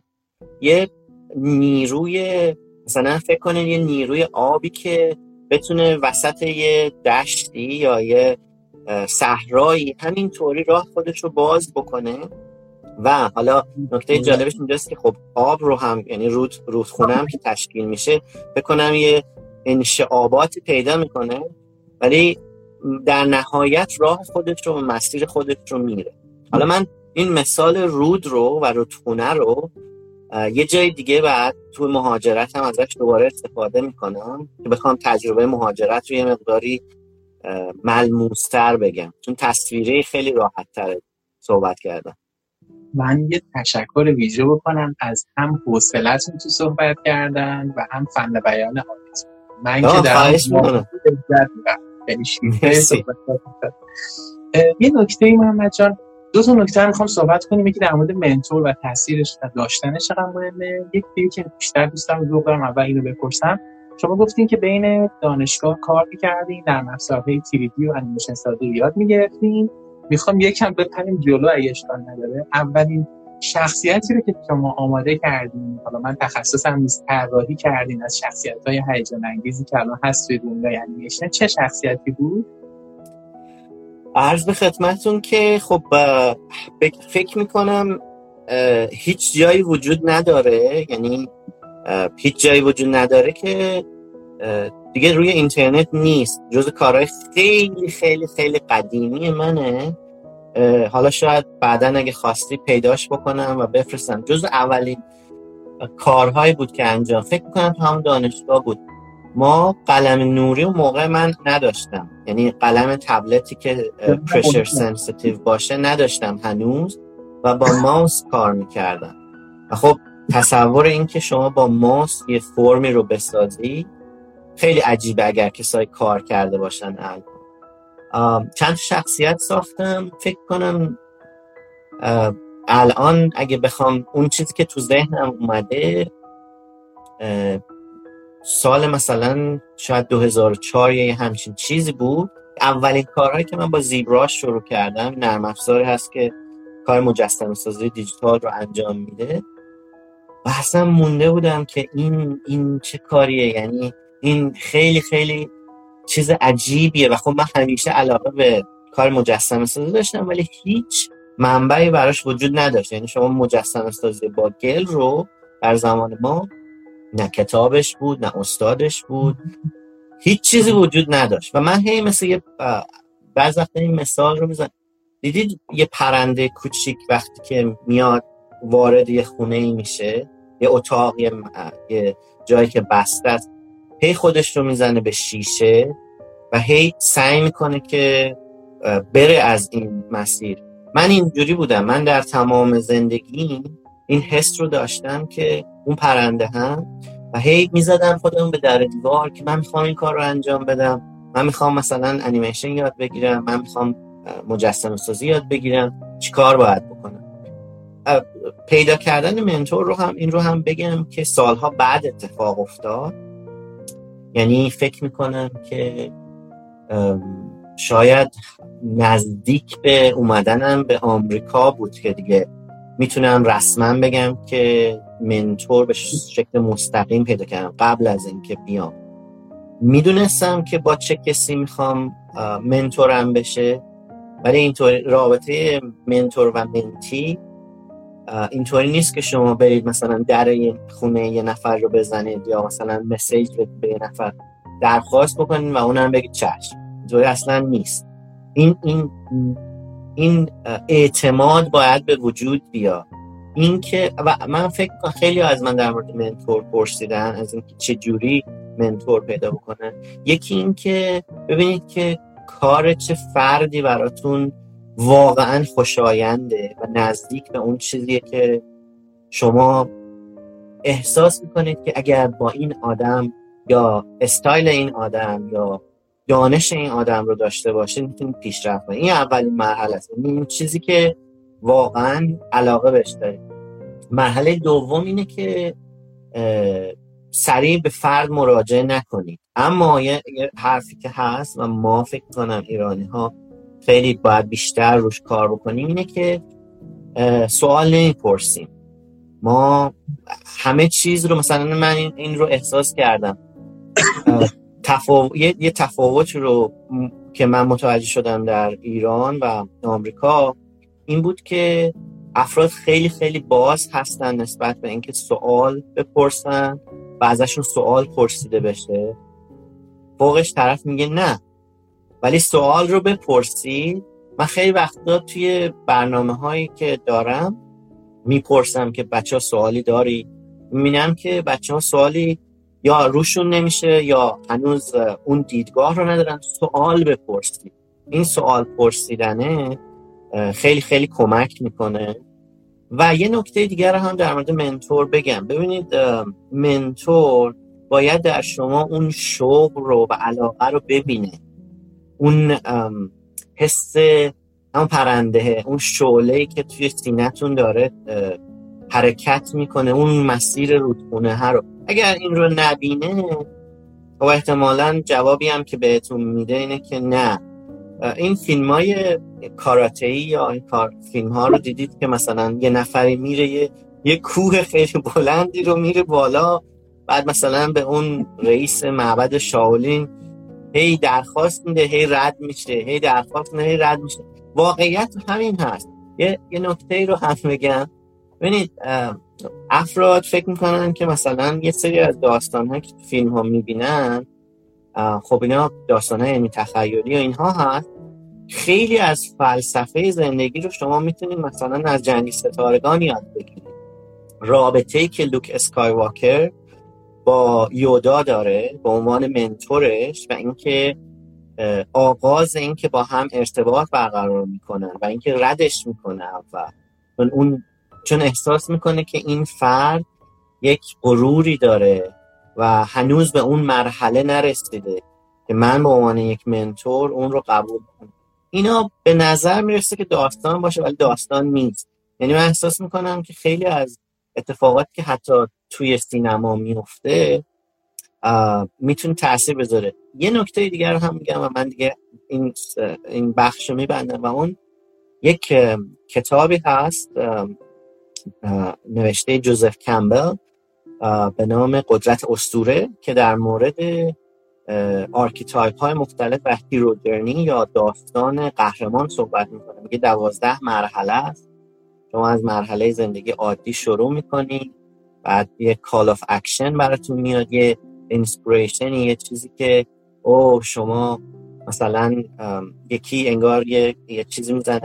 یه نیروی مثلا فکر کنید یه نیروی آبی که بتونه وسط یه دشتی یا یه صحرایی همینطوری راه خودش رو باز بکنه. و حالا نکته جالبش اینجاست که خب آب رو هم یعنی رود رودخونه هم که تشکیل میشه بکنم یه انشعاباتی پیدا می‌کنه ولی در نهایت راه خودش رو و مسیر خودش رو میره حالا من این مثال رود رو و رودخونه رو یه جای دیگه بعد تو مهاجرت هم ازش دوباره استفاده می‌کنم که بخوام تجربه مهاجرت رو یه مقداری ملموستر بگم. چون تصویری خیلی راحت تر صحبت کردم. من یه تشکر ویژه بکنم از هم حوصلتون تو صحبت کردن و هم فن بیان من که در یه نکته ای محمد جان. دو تا نکته می‌خوام صحبت کنیم. یکی در مورد منتور و تاثیرش و داشتنش چقدر مهمه. یک دیگه که بیشتر دوستم ذوق دارم اول اینو بپرسم. شما گفتین که بین دانشگاه کار می‌کردین در مسائل تیریدی و انیمیشن سازی یاد می‌گرفتین. می‌خوام یکم بپریم جلو اگه اشکال نداره. اولین شخصیتی رو که شما آماده کردین حالا من تخصصم نیست طراحی کردین از شخصیت های هیجان انگیزی که الان هست توی دنیای انیمیشن چه شخصیتی بود؟ عرض به خدمتون که خب فکر می‌کنم هیچ جایی وجود نداره یعنی هیچ جایی وجود نداره که دیگه روی اینترنت نیست. جز کارهای خیلی خیلی خیلی قدیمی منه. حالا شاید بعدا اگه خواستی پیداش بکنم و بفرستم. جز اولین کارهایی بود که انجام. فکر می‌کنم هم دانشگاه بود. ما قلم نوری و موقع من نداشتم. یعنی قلم تبلتی که pressure sensitive باشه نداشتم هنوز و با ماوس کار می‌کردم. و خب تصور این که شما با ماوس یه فرمی رو بسازی خیلی عجیبه اگر کسایی کار کرده باشن الان. چند شخصیت ساختم. فکر کنم الان اگه بخوام اون چیزی که تو ذهنم اومده سال مثلا شاید 2004 یا همچین چیزی بود. اولین کارهایی که من با زیبراش شروع کردم نرم افزاری هست که کار مجسمه سازی دیجیتال رو انجام میده. و اصلا مونده بودم که این این چه کاریه؟ یعنی این خیلی خیلی چیز عجیبیه و خب من همیشه علاقه به کار مجسمه سازی داشتم ولی هیچ منبعی براش وجود نداشت. یعنی شما مجسمه سازی با گل رو در زمان ما نه کتابش بود نه استادش بود هیچ چیزی وجود نداشت. و من هی مثل یه بعض این مثال رو میزن دیدید یه پرنده کوچیک وقتی که میاد وارد یه خونه ای میشه یه اتاق یه, یه جایی که بسته است. هی خودش رو می‌زنه به شیشه و هی سعی می‌کنه که بره از این مسیر. من اینجوری بودم. من در تمام زندگی این حس رو داشتم که اون پرنده هم و هی می‌زدم خودم به در دیوار که من می‌خوام این کار رو انجام بدم. من می‌خوام مثلا انیمیشن یاد بگیرم. من می‌خوام مجسم سازی یاد بگیرم. کار باید بکنم؟ پیدا کردن منتور رو هم این رو هم بگم که سالها بعد اتفاق افتاد. یعنی فکر می‌کنم که شاید نزدیک به اومدنم به آمریکا بود که دیگه می‌تونم رسما بگم که منتور به شکل مستقیم پیدا کردم قبل از اینکه بیام. می‌دونستم که با چه کسی می‌خوام منتورم بشه ولی اینطور رابطه منتور و منتی اینطوری نیست که شما برید مثلا در خونه یه نفر رو بزنید یا مثلا مسیج به یه نفر درخواست بکنید و اونم بگید چشم. اینطوری اصلا نیست. این این این اعتماد باید به وجود بیاد. اینکه و من فکر کنم خیلی از من در مورد منتور پرسیدن از اینکه چه جوری منتور پیدا بکنن یکی اینکه ببینید که کار چه فردی براتون واقعا خوشاینده و نزدیک به اون چیزیه که شما احساس می‌کنید که اگر با این آدم یا استایل این آدم یا دانش این آدم رو داشته باشید می‌تونید پیشرفت کنید. این اولین مرحله است. این چیزی که واقعا علاقه بهش دارید. مرحله دوم اینه که سریع به فرد مراجعه نکنید. اما یه حرفی که هست و ما فکر کنم ایرانی ها خیلی باید بیشتر روش کار بکنیم اینه که سوال نمی‌پرسیم. ما همه چیز رو مثلا من این رو احساس کردم. یه،, یه تفاوت رو که من متوجه شدم در ایران و آمریکا این بود که افراد خیلی خیلی باز هستن نسبت به اینکه سوال بپرسن و ازشون سوال پرسیده بشه. فوقش طرف میگه نه. ولی سوال رو بپرسید من خیلی وقتا توی برنامه هایی که دارم می‌پرسم که بچه ها سوالی داری. می‌بینم که بچه ها سوالی یا روشون نمیشه یا هنوز اون دیدگاه رو ندارن. سوال بپرسید این سوال پرسیدنه خیلی خیلی کمک می‌کنه. و یه نکته دیگر هم در مورد منتور بگم. ببینید منتور باید در شما اون شوق رو و علاقه رو ببینه. اون حس اون پرنده اون شعله که توی سینتون داره حرکت می‌کنه اون مسیر رودخونه ها رو. اگر این رو نبینه خب احتمالا جوابی هم که بهتون میده اینه که نه. این فیلم های کاراته یا این فیلم ها رو دیدید که مثلا یه نفری میره یه, یه کوه خیلی بلندی رو میره بالا بعد مثلا به اون رئیس معبد شاولین هی درخواست میده هی رد میشه هی درخواست میده هی رد میشه. واقعیت همین هست. یه, یه نکته رو هم بگم. ببینید افراد فکر می‌کنن که مثلا یه سری از داستان ها که فیلم ها می‌بینن خب اینا داستان های یعنی تخیلی و اینها هست. خیلی از فلسفه زندگی رو شما می‌تونید مثلا از جنگی ستارگان یاد بگیرید. رابطه که لوک اسکای با یودا داره به عنوان منتورش و اینکه آغاز اینکه با هم ارتباط برقرار می‌کنن و اینکه ردش می‌کنه و اون چون احساس می‌کنه که این فرد یک غروری داره و هنوز به اون مرحله نرسیده که من به عنوان یک منتور اون رو قبول کنم. اینا به نظر می‌رسه که داستان باشه ولی داستان نیست. یعنی من احساس می‌کنم که خیلی از اتفاقات که حتی توی سینما میفته می‌تونه تاثیر بذاره. یه نکته دیگر رو هم میگم و من دیگه این این بخش رو میبندم و اون یک کتابی هست نوشته جوزف کمبل به نام قدرت اسطوره که در مورد archetype های مختلف و hero یا داستان قهرمان صحبت می‌کنه. میگه دوازده مرحله است. شما از مرحله زندگی عادی شروع می‌کنی. بعد یه call of action براتون میاد یه inspiration یه چیزی که او شما مثلا یکی انگار یه, یه چیزی می‌زنه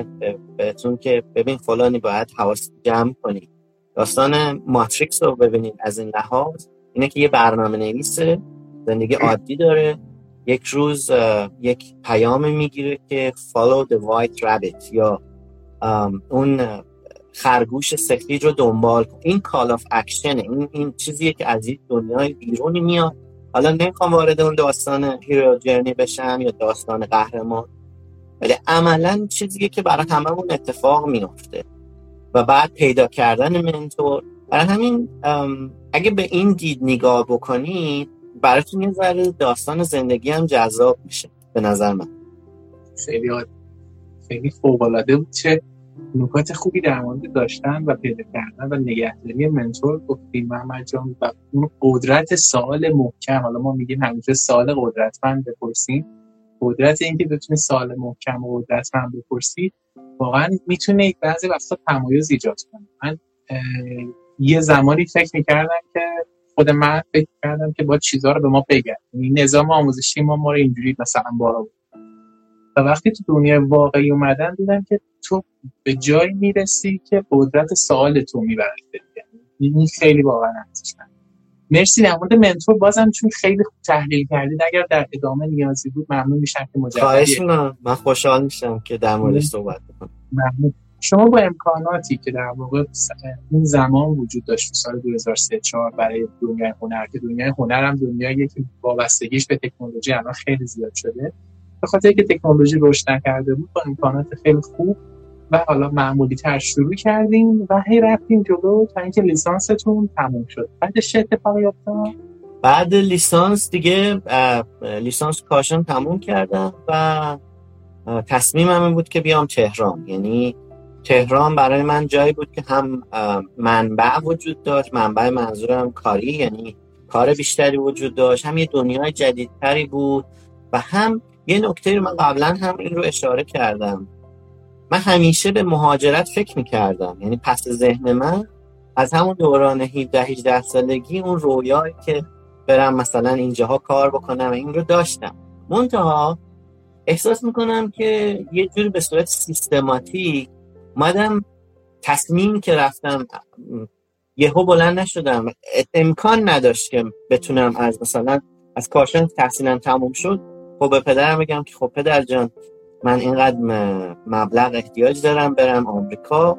بهتون که ببین فلانی باید حواس جمع کنی. داستان ماتریکس رو ببینید از این لحاظ. اینه که یه برنامه نویسه زندگی عادی داره. یک روز یک پیام می‌گیره که follow the white rabbit یا اون خرگوش سفید رو دنبال کن. این call of action این این چیزیه که از این دنیای بیرونی میاد. حالا نمی‌خوام وارد اون داستان hero journey بشم یا داستان قهرمان. ولی عملا چیزیه که برای هممون اتفاق میفته و بعد پیدا کردن mentor. برای همین اگه به این دید نگاه بکنید براتون یه ذره داستان زندگی هم جذاب میشه. به نظر من. خیلی خیلی فوق العاده بود چه نکات خوبی در مورد داشتن و پیدا کردن و نگهداری منتور گفتیم. محمد جان و اون قدرت سوال محکم. حالا ما میگیم همیشه سوال قدرتمند بپرسیم. قدرت اینکه بتونی سوال محکم و قدرتمند بپرسی واقعا می‌تونه بعضی وقتا تمایز ایجاد کنه. من یه زمانی فکر می‌کردم که خود من فکر کردم که با چیزها رو به ما بگن. یعنی نظام آموزشی ما ما رو اینجوری مثلا بارا بود و وقتی تو دنیای واقعی اومدن دیدم که تو به جایی می‌رسی که قدرت سوال تو می‌برد این خیلی واقعا مرسی در مورد منتور. بازم چون خیلی خوب تحلیل کردید اگر در ادامه نیازی بود ممنون میشم که مجدد خواهش من خوشحال میشم که در مورد صحبت کنم ممنون. شما با امکاناتی که در واقع اون زمان وجود داشت تو سال 2003 4 برای دنیای هنر که دنیای هنر هم دنیایی که وابستگیش به تکنولوژی الان خیلی زیاد شده. به خاطر که تکنولوژی رشد نکرده بود با امکانات خیلی خوب و حالا معمولی تر شروع کردیم و هی رفتیم جلو تا اینکه لیسانستون تموم شد. بعدش چه اتفاقی افتاد؟ بعد لیسانس دیگه لیسانس کاشان تموم کردم و تصمیمم این بود که بیام تهران. یعنی تهران برای من جایی بود که هم منبع وجود داشت منبع منظورم کاری یعنی کار بیشتری وجود داشت هم یه دنیای جدیدتری بود و هم یه نکته رو من قبلا هم این رو اشاره کردم. من همیشه به مهاجرت فکر می‌کردم. یعنی پس ذهن من از همون دوران 17 18 سالگی اون رویایی که برم مثلا اینجاها کار بکنم این رو داشتم. منتها احساس می‌کنم که یه جوری به صورت سیستماتیک مادم تصمیم که رفتم یهو بلند نشدم. امکان نداشت که بتونم از مثلا از کاشان تحصیلم تموم شد. خب به پدرم بگم که خب پدر جان من اینقدر مبلغ احتیاج دارم برم آمریکا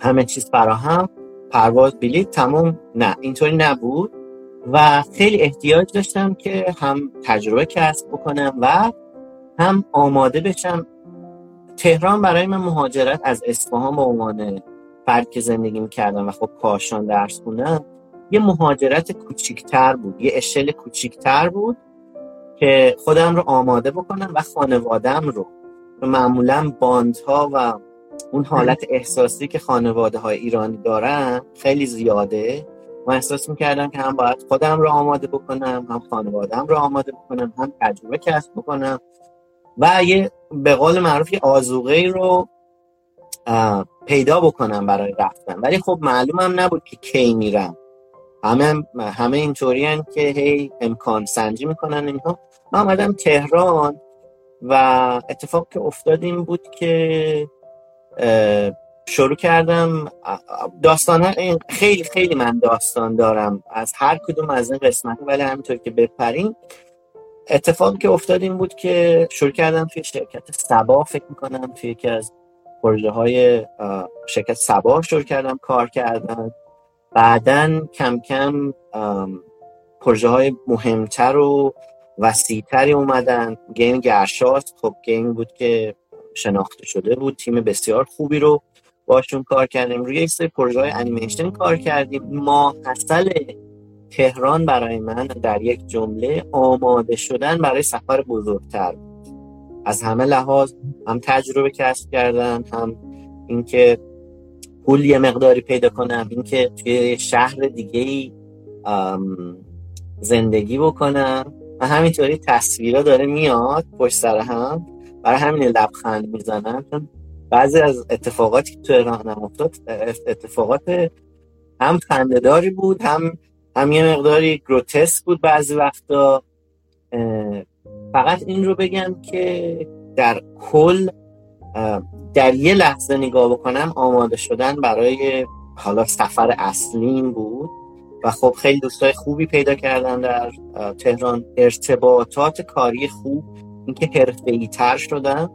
همه چیز فراهم پرواز بلیط تموم. نه اینطوری نبود و خیلی احتیاج داشتم که هم تجربه کسب بکنم و هم آماده بشم. تهران برای من مهاجرت از اصفهان به عنوان فرد که زندگی می‌کردم و خب کاشان درس خوندم یه مهاجرت کوچیکتر بود یه اشل کوچیکتر بود که خودم رو آماده بکنم و خانوادم رو. معمولا باندها و اون حالت احساسی که خانواده های ایرانی دارن خیلی زیاده. و احساس می‌کردم که هم باید خودم رو آماده بکنم هم خانوادم رو آماده بکنم هم تجربه کسب بکنم. و یه به قول معروف یه آزوغه رو پیدا بکنم برای رفتن. ولی خب معلومم نبود که کی میرم. همه همه اینطوری که هی امکان سنجی می‌کنن اینها. من آمدم تهران و اتفاق که افتاد این بود که شروع کردم داستان خیلی خیلی من داستان دارم از هر کدوم از این قسمت ولی همینطور که بپریم اتفاقی که افتاد این بود که شروع کردم توی شرکت سبا فکر می‌کنم توی یکی از پروژه های شرکت سبا شروع کردم کار کردن. بعدا کم کم پروژه های مهمتر و وسیعتری اومدن. گیم گرشاست خب گیم بود که شناخته شده بود. تیم بسیار خوبی رو باشون کار کردیم. روی یک سری پروژه های انیمیشن کار کردیم. ما اصل تهران برای من در یک جمله آماده شدن برای سفر بزرگتر از همه لحاظ هم تجربه کسب کردن هم اینکه پول یه مقداری پیدا کنم اینکه توی شهر دیگه زندگی بکنم. و همینطوری تصویرها داره میاد پشت سر هم. برای همین لبخند می‌زنم چون بعضی از اتفاقاتی که تو ایران افتاد اتفاقات هم خندهداری بود هم هم یه مقداری گروتسک بود بعضی وقتا. فقط این رو بگم که در کل در یه لحظه نگاه بکنم آماده شدن برای حالا سفر اصلیم بود. و خب خیلی دوستای خوبی پیدا کردن در تهران. ارتباطات کاری خوب اینکه حرفه‌ای تر شدم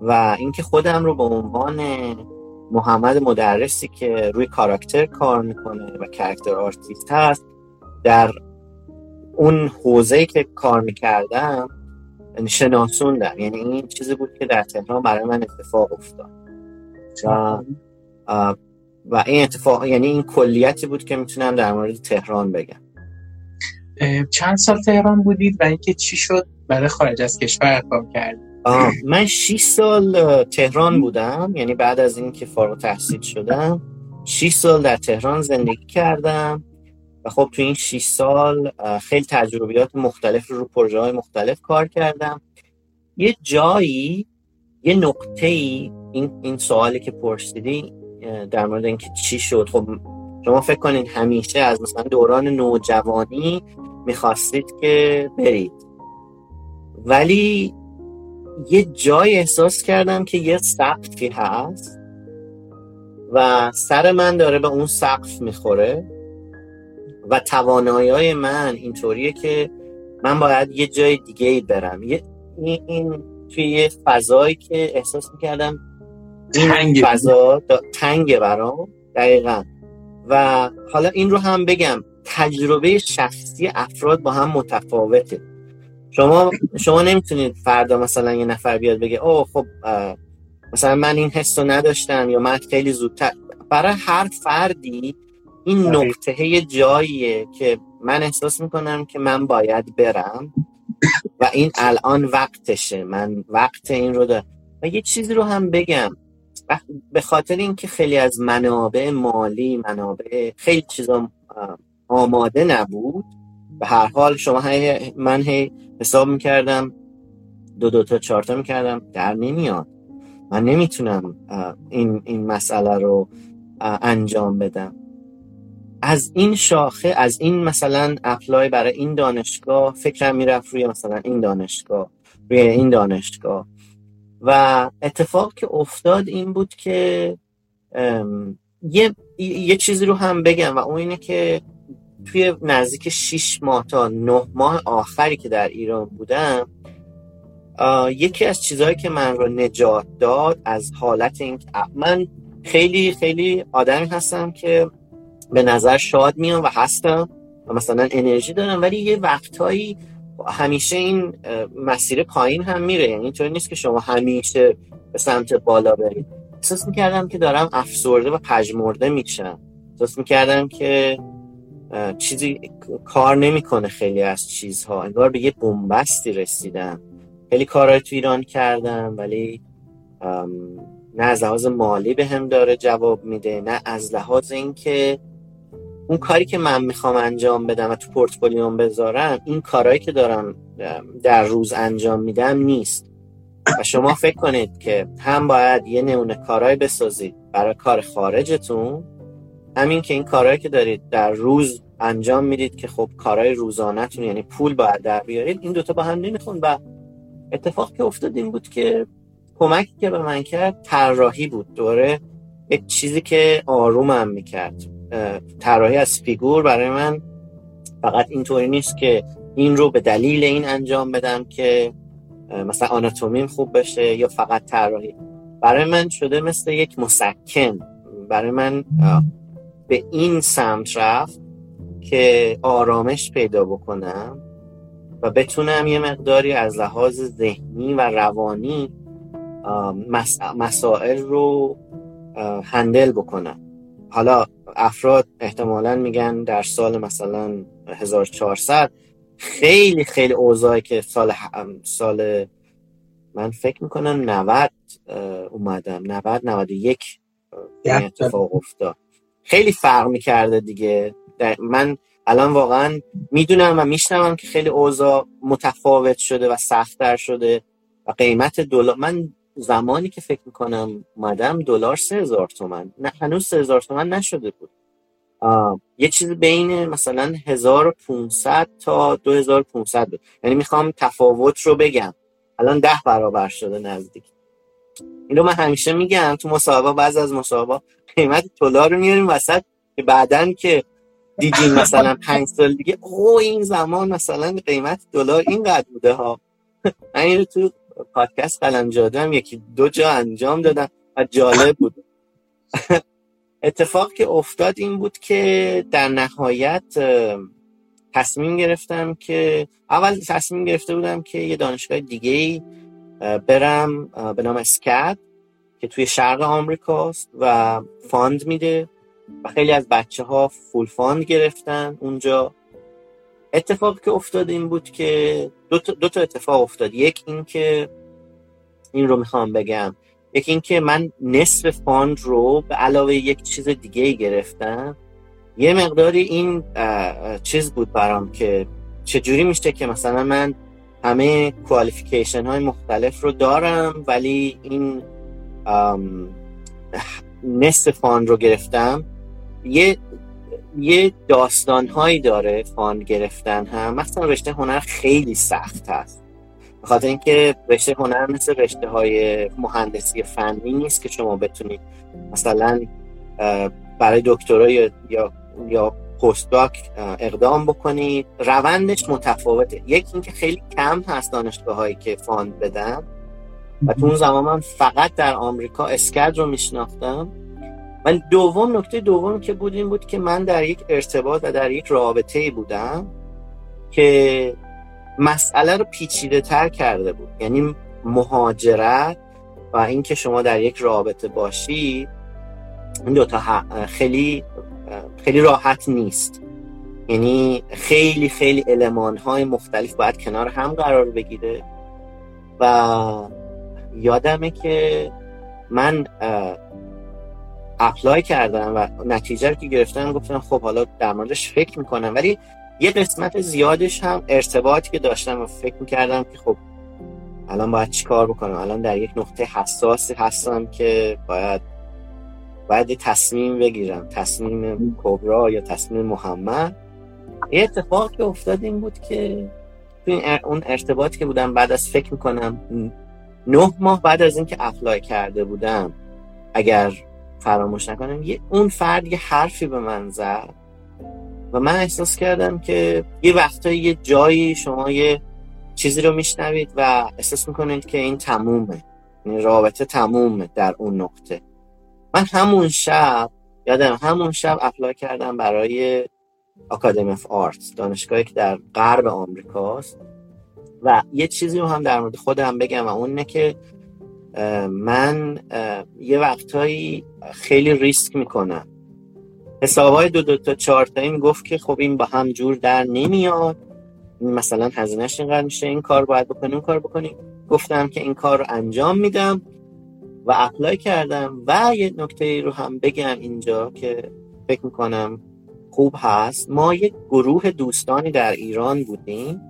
و اینکه خودم رو به عنوان محمد مدرسی که روی کاراکتر کار می‌کنه و کاراکتر آرتیست هست در اون حوزه که کار می‌کردم شناسوندم. یعنی این چیزی بود که در تهران برای من اتفاق افتاد. و, و این اتفاق یعنی این کلیتی بود که می‌تونم در مورد تهران بگم. چند سال تهران بودید و اینکه چی شد؟ برای خارج از کشور اقدام کردید. من 6 سال تهران بودم یعنی بعد از اینکه فارغ تحصیل شدم 6 سال در تهران زندگی کردم و خب تو این 6 سال خیلی تجربیات مختلف رو پروژه های مختلف کار کردم. یه جایی یه نقطه ای این, این سوالی که پرسیدی در مورد اینکه چی شد. خب شما فکر کنید همیشه از مثلا دوران نوجوانی می‌خواستید که برید. ولی یه جای احساس کردم که یه سقفی هست و سر من داره به اون سقف می‌خوره و توانایی من اینطوریه که من باید یه جای دیگه برم. یه این توی یه فضایی که احساس می‌کردم این فضا تنگه برام. دقیقا. و حالا این رو هم بگم تجربه شخصی افراد با هم متفاوته. شما شما نمی‌تونید فردا مثلا یه نفر بیاد بگه اوه خب مثلا من این حس رو نداشتم یا من خیلی زودتر. برای هر فردی این نقطه جاییه که من احساس می‌کنم که من باید برم و این الان وقتشه. من وقت این رو دارم. و یه چیزی رو هم بگم. به خاطر اینکه خیلی از منابع مالی منابع خیلی چیزا آماده نبود. به هر حال شما هی من هی حساب می‌کردم دو دو تا چهار تا می‌کردم در نمیاد. من نمی‌تونم این, این مسئله رو انجام بدم. از این شاخه از این مثلا اپلای برای این دانشگاه فکرم می‌رفت روی مثلا این دانشگاه روی این دانشگاه. و اتفاق که افتاد این بود که یه, یه چیزی رو هم بگم و اون اینه که توی نزدیک 6 ماه تا 9 ماه آخری که در ایران بودم یکی از چیزهایی که من رو نجات داد از حالت این من خیلی خیلی آدمی هستم که به نظر شاد میام و هستم و مثلا انرژی دارم ولی یه وقتهایی همیشه این مسیر پایین هم میره. یعنی اینطور نیست که شما همیشه به سمت بالا برید. احساس می‌کردم که دارم افسرده و پژمرده میشم. احساس می‌کردم که چیزی کار نمی‌کنه خیلی از چیزها. انگار به یه بنبستی رسیدم. خیلی کارهای تو ایران کردم ولی نه از لحاظ مالی به هم داره جواب میده نه از لحاظ اینکه اون کاری که من می‌خوام انجام بدم و تو پورتفولیوم بذارم این کارهایی که دارم در روز انجام میدم نیست. و شما فکر کنید که هم باید یه نمونه کارهایی بسازید برای کار خارجتون همین که این کارهایی که دارید در روز انجام می‌دید که خب کارهای روزانهتون یعنی پول باید در بیارید این دوتا با هم نمیخون و اتفاق که افتاد این بود که کمکی که به من کرد طراحی بود. دوره یک چیزی که آرومم می‌کرد. طراحی از فیگور برای من فقط اینطوری نیست که این رو به دلیل این انجام بدم که مثلا آناتومیم خوب بشه یا فقط طراحی. برای من شده مثل یک مسکن. برای من به این سمت رفت که آرامش پیدا بکنم و بتونم یه مقداری از لحاظ ذهنی و روانی مسائل رو هندل بکنم. حالا افراد احتمالا میگن در سال مثلا 1400 خیلی خیلی اوضاعی که سال سال من فکر می‌کنم 90 اومدم. 90 91 اتفاق افتاد. خیلی فرق می‌کرده دیگه. من الان واقعا می‌دونم و میشنوم که خیلی اوضاع متفاوت شده و سختتر شده و قیمت دلار من زمانی که فکر می‌کنم اومدم دلار سه هزار تومن. نه هنوز سه هزار تومن نشده بود. یه چیز بین مثلا 1500 تا 2500 بود. یعنی می‌خوام تفاوت رو بگم. الان ده برابر شده نزدیک. اینو من همیشه میگم تو مسابقه بعض از مسابقه قیمت دلار رو میاریم وسط که بعدن که دیدیم مثلا پنج سال دیگه او این زمان مثلا قیمت دلار اینقدر بوده ها. [LAUGHS] من اینو تو پادکست قلم جادم یکی دو جا انجام دادم و جالب بود. [LAUGHS] اتفاق که افتاد این بود که در نهایت تصمیم گرفتم که اول تصمیم گرفته بودم که یه دانشگاه دیگه برم به نام SCAD که توی شرق آمریکاست و fund میده و خیلی از بچه ها full fund گرفتن اونجا. اتفاق که افتاد این بود که دو تا, دو تا اتفاق افتاد. یک این که این رو می‌خوام بگم. یکی اینکه من نصف fund رو به علاوه یک چیز دیگه ای گرفتم. یه مقداری این چیز بود برام که چجوری میشه که مثلا من همه qualification های مختلف رو دارم ولی این نصف fund رو گرفتم. یه یه داستان هایی داره fund گرفتن هم مثلا رشته هنر خیلی سخت هست. بخاطر اینکه رشته هنر مثل رشته های مهندسی فنی نیست که شما بتونید مثلا برای دکترا یا یا postdoc اقدام بکنید. روندش متفاوته. یکی اینکه خیلی کم هست دانشگاه هایی که fund بدن. و تو اون زمان من فقط در آمریکا SCAD رو میشناختم. ولی دوم نکته دوم که بود این بود که من در یک ارتباط و در یک رابطه بودم که مسئله رو پیچیده تر کرده بود. یعنی مهاجرت و اینکه شما در یک رابطه باشید این دوتا خیلی خیلی راحت نیست. یعنی خیلی خیلی علمان های مختلف باید کنار هم قرار بگیره. و یادمه که من اپلای کردم و نتیجه رو که گرفتم گفتم خب حالا در موردش فکر می‌کنم. ولی یه قسمت زیادش هم ارتباطی که داشتم و فکر می‌کردم که خب الان باید چی کار بکنم؟ الان در یک نقطه حساسی هستم که باید باید تصمیم بگیرم. تصمیم کبرا یا تصمیم محمد. یه اتفاق که افتاد این بود که تو اون ارتباطی که بودم بعد از فکر می‌کنم نه ماه بعد از اینکه اپلای کرده بودم اگر فراموش نکنم یه اون فرد یه حرفی به من زد و من احساس کردم که یه وقتایی یه جایی شما یه چیزی رو میشنوید و احساس می‌کنید که این تمومه یعنی رابطه تمومه در اون نقطه. من همون شب یادم همون شب apply کردم برای Academy of Art دانشگاهی که در غرب آمریکاست و یه چیزی رو هم در مورد خودم بگم و اون که من یه وقتهایی خیلی ریسک می‌کنم. حسابهای دو دو تا چهار تایی می‌گفت که خب این با هم جور در نمیاد. مثلا هزینهش اینقدر میشه این کار باید بکنی اون کار بکنی. گفتم که این کار رو انجام میدم و apply کردم و یه نکته رو هم بگم اینجا که فکر می‌کنم خوب هست. ما یک گروه دوستانی در ایران بودیم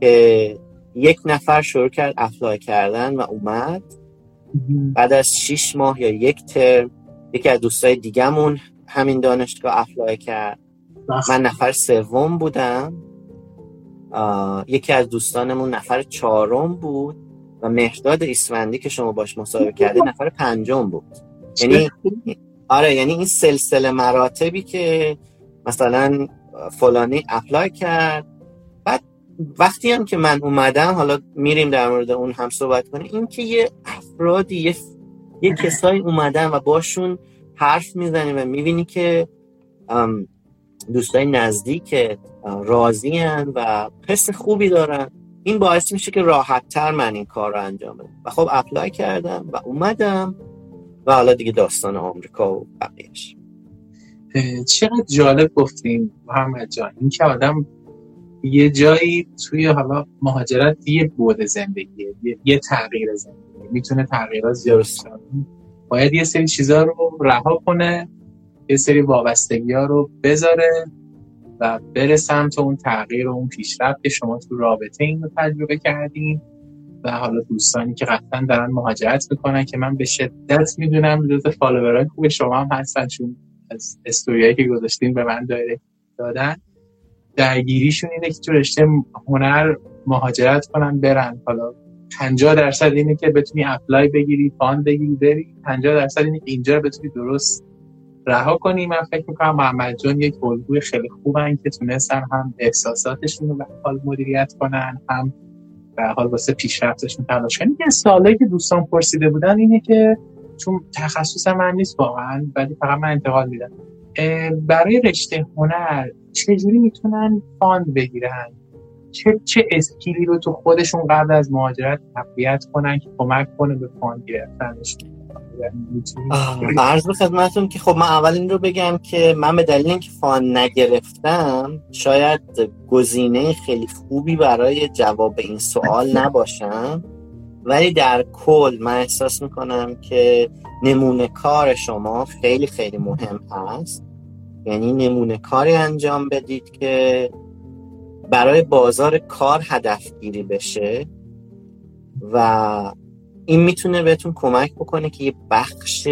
که یک نفر شروع کرد apply کردن و اومد. بعد از شیش ماه یا یک ترم یکی از دوستای دیگهمون همین دانشگاه apply کرد. من نفر سوم بودم. یکی از دوستانمون نفر چهارم بود و مهداد اسفندی که شما باش مصاحبه کردی نفر پنجم بود. یعنی آره یعنی این سلسله مراتبی که مثلا فلانی apply کرد وقتی هم که من اومدم حالا میریم در مورد اون هم صحبت کنیم این که یه افرادی یه, یه کسایی اومدن و باشون حرف می‌زنیم و می‌بینی که دوستای نزدیک راضی و حس خوبی دارن این باعث میشه که راحت تر من این کار رو انجام بدم. و خب اپلای کردم و اومدم و حالا دیگه داستان آمریکا و بقیهش چقدر جالب گفتیم محمد جان. این که آدم یه جایی توی حالا مهاجرت یه بود زندگیه یه, تغییر زندگی. می‌تونه تغییرات زیاد باید یه سری چیزها رو رها کنه یه سری وابستگی ها رو بذاره و بره سمت اون تغییر و اون پیشرفت که شما تو رابطه این رو تجربه کردین و حالا دوستانی که قطعا دارن مهاجرت می‌کنن که من به شدت می‌دونم جز فالوورای خوب شما هم هستن چون از استوریایی که گذاشتین به من دایرکت دادن. درگیریشون اینه که تو رشته هنر مهاجرت کنن برن. حالا 50 درصد اینه که بتونی apply بگیری fund بگیری بری. 50 درصد اینه که اینجا بتونی درست رها کنی. من فکر می‌کنم محمد جان یک الگوی خیلی خوبن که تونستن هم احساساتشون رو به حال مدیریت کنن هم به حال واسه پیشرفتشون تلاش کنن. یه سوالی که دوستان پرسیده بودن اینه که چون تخصص من نیست واقعا ولی فقط من انتقال میدم. برای رشته هنر چجوری می‌تونن fund بگیرن؟ چه چه skill ی رو تو خودشون قبل از مهاجرت تقویت کنن که کمک کنه به fund گرفتنش؟ عرض به خدمتون که خب من اول این رو بگم که من به دلیل اینکه fund نگرفتم شاید گزینه خیلی خوبی برای جواب این سوال نباشم. ولی در کل من احساس می‌کنم که نمونه کار شما خیلی خیلی مهم هست. یعنی نمونه کاری انجام بدید که برای بازار کار هدف گیری بشه و این می‌تونه بهتون کمک بکنه که یه بخش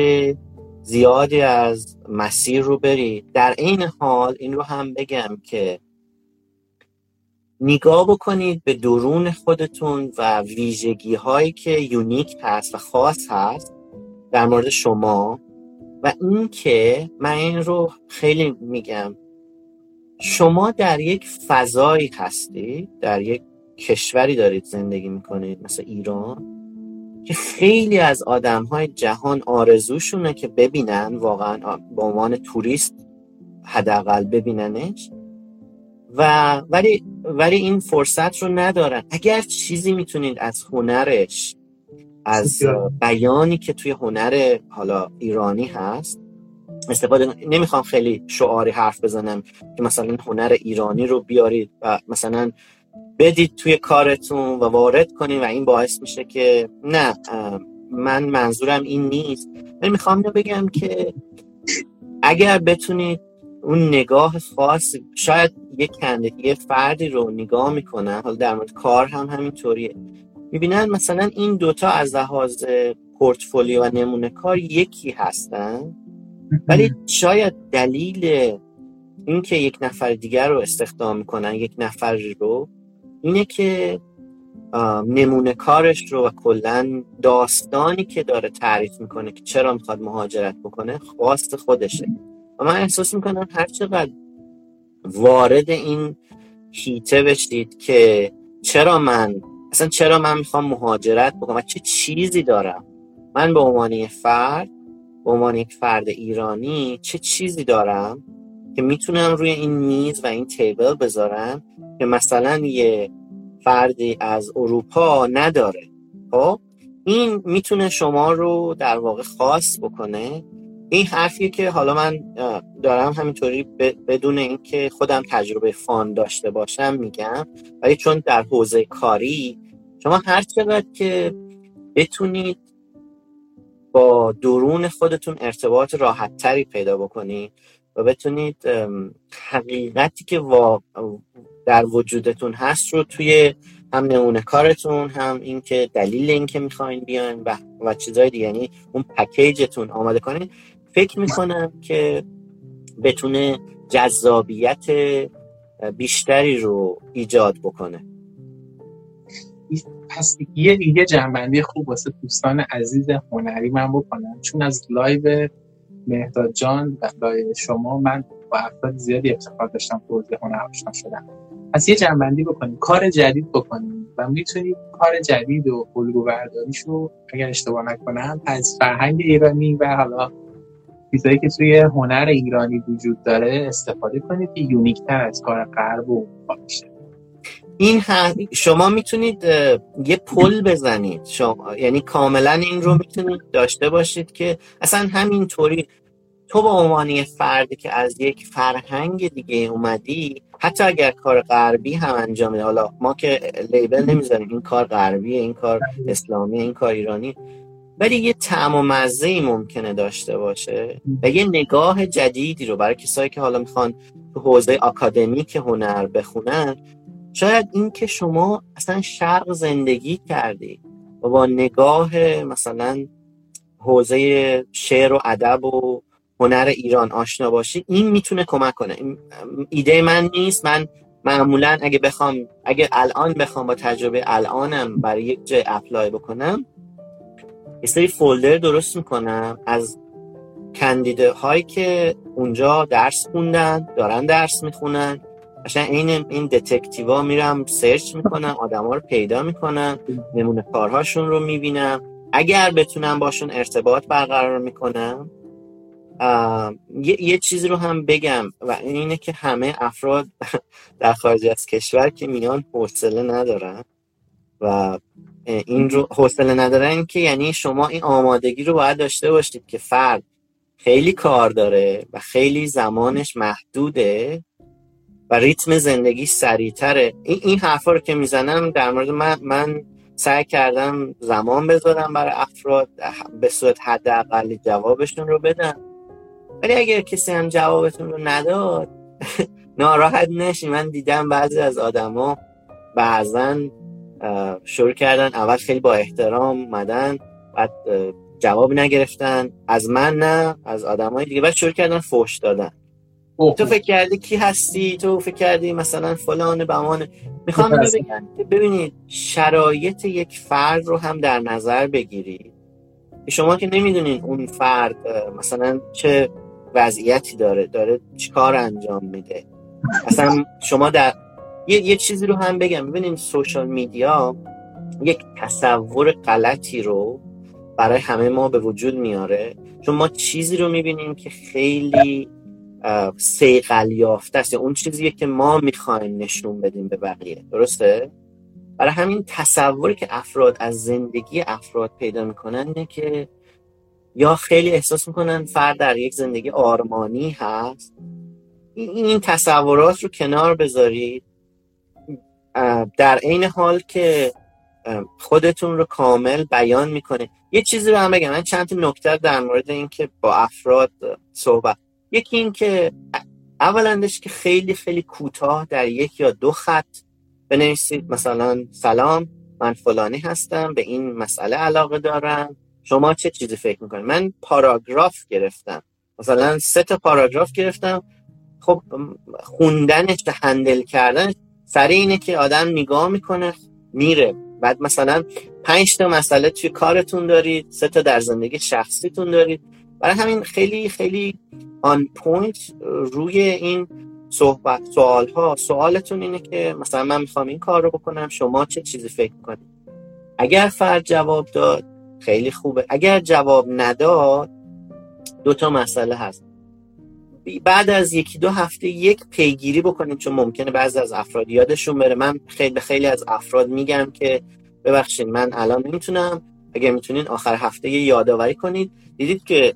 زیادی از مسیر رو برید. در این حال این رو هم بگم که نگاه بکنید به درون خودتون و ویژگی هایی که یونیک هست و خاص هست در مورد شما. و این که من این رو خیلی میگم. شما در یک فضایی هستی در یک کشوری دارید زندگی می‌کنید مثل ایران که خیلی از آدم های جهان آرزوشونه که ببینن واقعا به عنوان توریست حداقل ببیننش. و ولی ولی این فرصت رو ندارن. اگر چیزی می‌تونید از هنرش از بیانی که توی هنر حالا ایرانی هست استفاده نمی‌خوام خیلی شعاری حرف بزنم که مثلا هنر ایرانی رو بیارید و مثلا بدید توی کارتون و وارد کنید و این باعث میشه که نه من منظورم این نیست. من می‌خوام بگم که اگر بتونید اون نگاه خاص شاید یک کنده یه فردی رو نگاه می‌کنن حالا در مورد کار هم همینطوریه. می‌بینن مثلا این دوتا از لحاظ پورتفولیو و نمونه کار یکی هستن ولی شاید دلیل اینکه یک نفر دیگر رو استخدام می‌کنن یک نفر رو اینه که نمونه کارش رو و کلا داستانی که داره تعریف می‌کنه که چرا می‌خواد مهاجرت بکنه خواست خودشه. و من احساس می‌کنم هر چقدر وارد این هیته بشید که چرا من اصلا چرا من می‌خوام مهاجرت بکنم؟ و چه چیزی دارم؟ من به عنوان فرد به عنوان یک فرد ایرانی چه چیزی دارم که می‌تونم روی این میز و این تیبل بذارم که مثلا یه فردی از اروپا نداره؟ خب؟ این می‌تونه شما رو در واقع خاص بکنه این حرفیه که حالا من دارم همینطوری بدون اینکه خودم تجربه فان داشته باشم میگم ولی چون در حوزه کاری شما هر چقدر که بتونید با درون خودتون ارتباط راحت تری پیدا بکنید و بتونید حقیقتی که در وجودتون هست رو توی هم نمونه کارتون هم اینکه دلیل اینکه می‌خواین بیاین و, و چیزای دیگه یعنی اون پکیجتون آماده کنید فکر می‌کنم که بتونه جذابیت بیشتری رو ایجاد بکنه. پس یه دیگه جمع‌بندی خوب واسه دوستان عزیز هنری من بکنم. چون از live مهداد جان و live شما من با افراد زیادی افتخار داشتم که هنر آشنا شدم. پس یه جمع‌بندی بکنیم. کار جدید بکنیم و می‌تونید کار جدید و الگو برداریش رو اگر اشتباه نکنم از فرهنگ ایرانی و حالا چیزایی که توی هنر ایرانی وجود داره استفاده کنید که یونیکتر از کار غرب و باشه این شما می‌تونید یه پل بزنید. شما یعنی کاملا این رو می‌تونید داشته باشید که اصلا همینطوری تو به عنوان فردی که از یک فرهنگ دیگه اومدی حتی اگر کار غربی هم انجام حالا ما که لیبل نمی‌ذاریم. این کار غربیه این کار اسلامی این کار ایرانی. ولی یه طعم و مزه ای ممکنه داشته باشه. و یه نگاه جدیدی رو برای کسایی که حالا می‌خوان تو حوزه آکادمیک هنر بخونن شاید این که شما اصلا شرق زندگی کردی و با نگاه مثلا حوزه شعر و ادب و هنر ایران آشنا باشی این می‌تونه کمک کنه. ایده من نیست. من معمولا اگه بخوام اگه الان بخوام با تجربه الانم برای یک جای اپلای بکنم یه سری فولدر درست می‌کنم. از کندیده هایی که اونجا درس خوندن دارن درس می‌خونن. عشان این این دتکتیوا میرم سرچ می‌کنم آدما رو پیدا می‌کنم نمونه کارهاشون رو می‌بینم. اگر بتونم باشون ارتباط برقرار می‌کنم یه،, یه چیزی رو هم بگم و اینه که همه افراد [LAUGHS] در خارج از کشور که میان حوصله ندارن و این رو حوصله ندارن که یعنی شما این آمادگی رو باید داشته باشید که فرد خیلی کار داره و خیلی زمانش محدوده و ریتم زندگی سریعتره. این این حرفا رو که می‌زنم در مورد من من سعی کردم زمان بذارم برای افراد به صورت حداقلی جوابشون رو بدم. ولی اگر کسی هم جوابتون رو نداد [LAUGHS] ناراحت نشی من دیدم بعضی از آدما بعضا شروع کردن. اول خیلی با احترام مدن بعد جواب نگرفتن. از من نه از آدمای دیگه. بعد شروع کردن فوش دادن. تو فکر کردی کی هستی؟ تو فکر کردی مثلا فلان بمان می‌خوام بگم ببینید شرایط یک فرد رو هم در نظر بگیرید. شما که نمی‌دونین اون فرد مثلا چه وضعیتی داره داره چیکار انجام میده. اصلا شما در یه, یه چیزی رو هم بگم. ببینید سوشال میدیا یک تصور غلطی رو برای همه ما به وجود میاره. چون ما چیزی رو می‌بینیم که خیلی سیقل یافته است. اون چیزیه که ما می‌خوایم نشون بدیم به بقیه. درسته؟ برای همین تصوری که افراد از زندگی افراد پیدا می‌کنن اینه که یا خیلی احساس می‌کنن فرد در یک زندگی آرمانی هست. این تصورات رو کنار بذارید. در عین حال که خودتون رو کامل بیان می‌کنه. یه چیزی رو هم بگم. من چند تا نکته در مورد این که با افراد صحبت. یکی این که اولندش که خیلی خیلی کوتاه در یک یا دو خط بنویسید. مثلا سلام من فلانی هستم به این مسئله علاقه دارم. شما چه چیزی فکر می‌کنید؟ من پاراگراف گرفتم. مثلا سه تا پاراگراف گرفتم. خب خوندنش handle کردن سریع اینه که آدم نگاه می‌کنه میره. بعد مثلا پنج تا مسئله توی کارتون دارید سه تا در زندگی شخصیتون دارید. برای همین خیلی خیلی on point روی این صحبت سوال ها سوالتون اینه که مثلا من می‌خوام این کار رو بکنم شما چه چیزی فکر کنید اگر فرد جواب داد خیلی خوبه. اگر جواب نداد دو تا مسئله هست. بعد از یکی دو هفته یک پیگیری بکنید چون ممکنه بعضی از افراد یادشون بره. من خیلی خیلی از افراد میگم که ببخشید من الان نمی‌تونم. اگر می‌تونین آخر هفته یادآوری کنید. دیدید که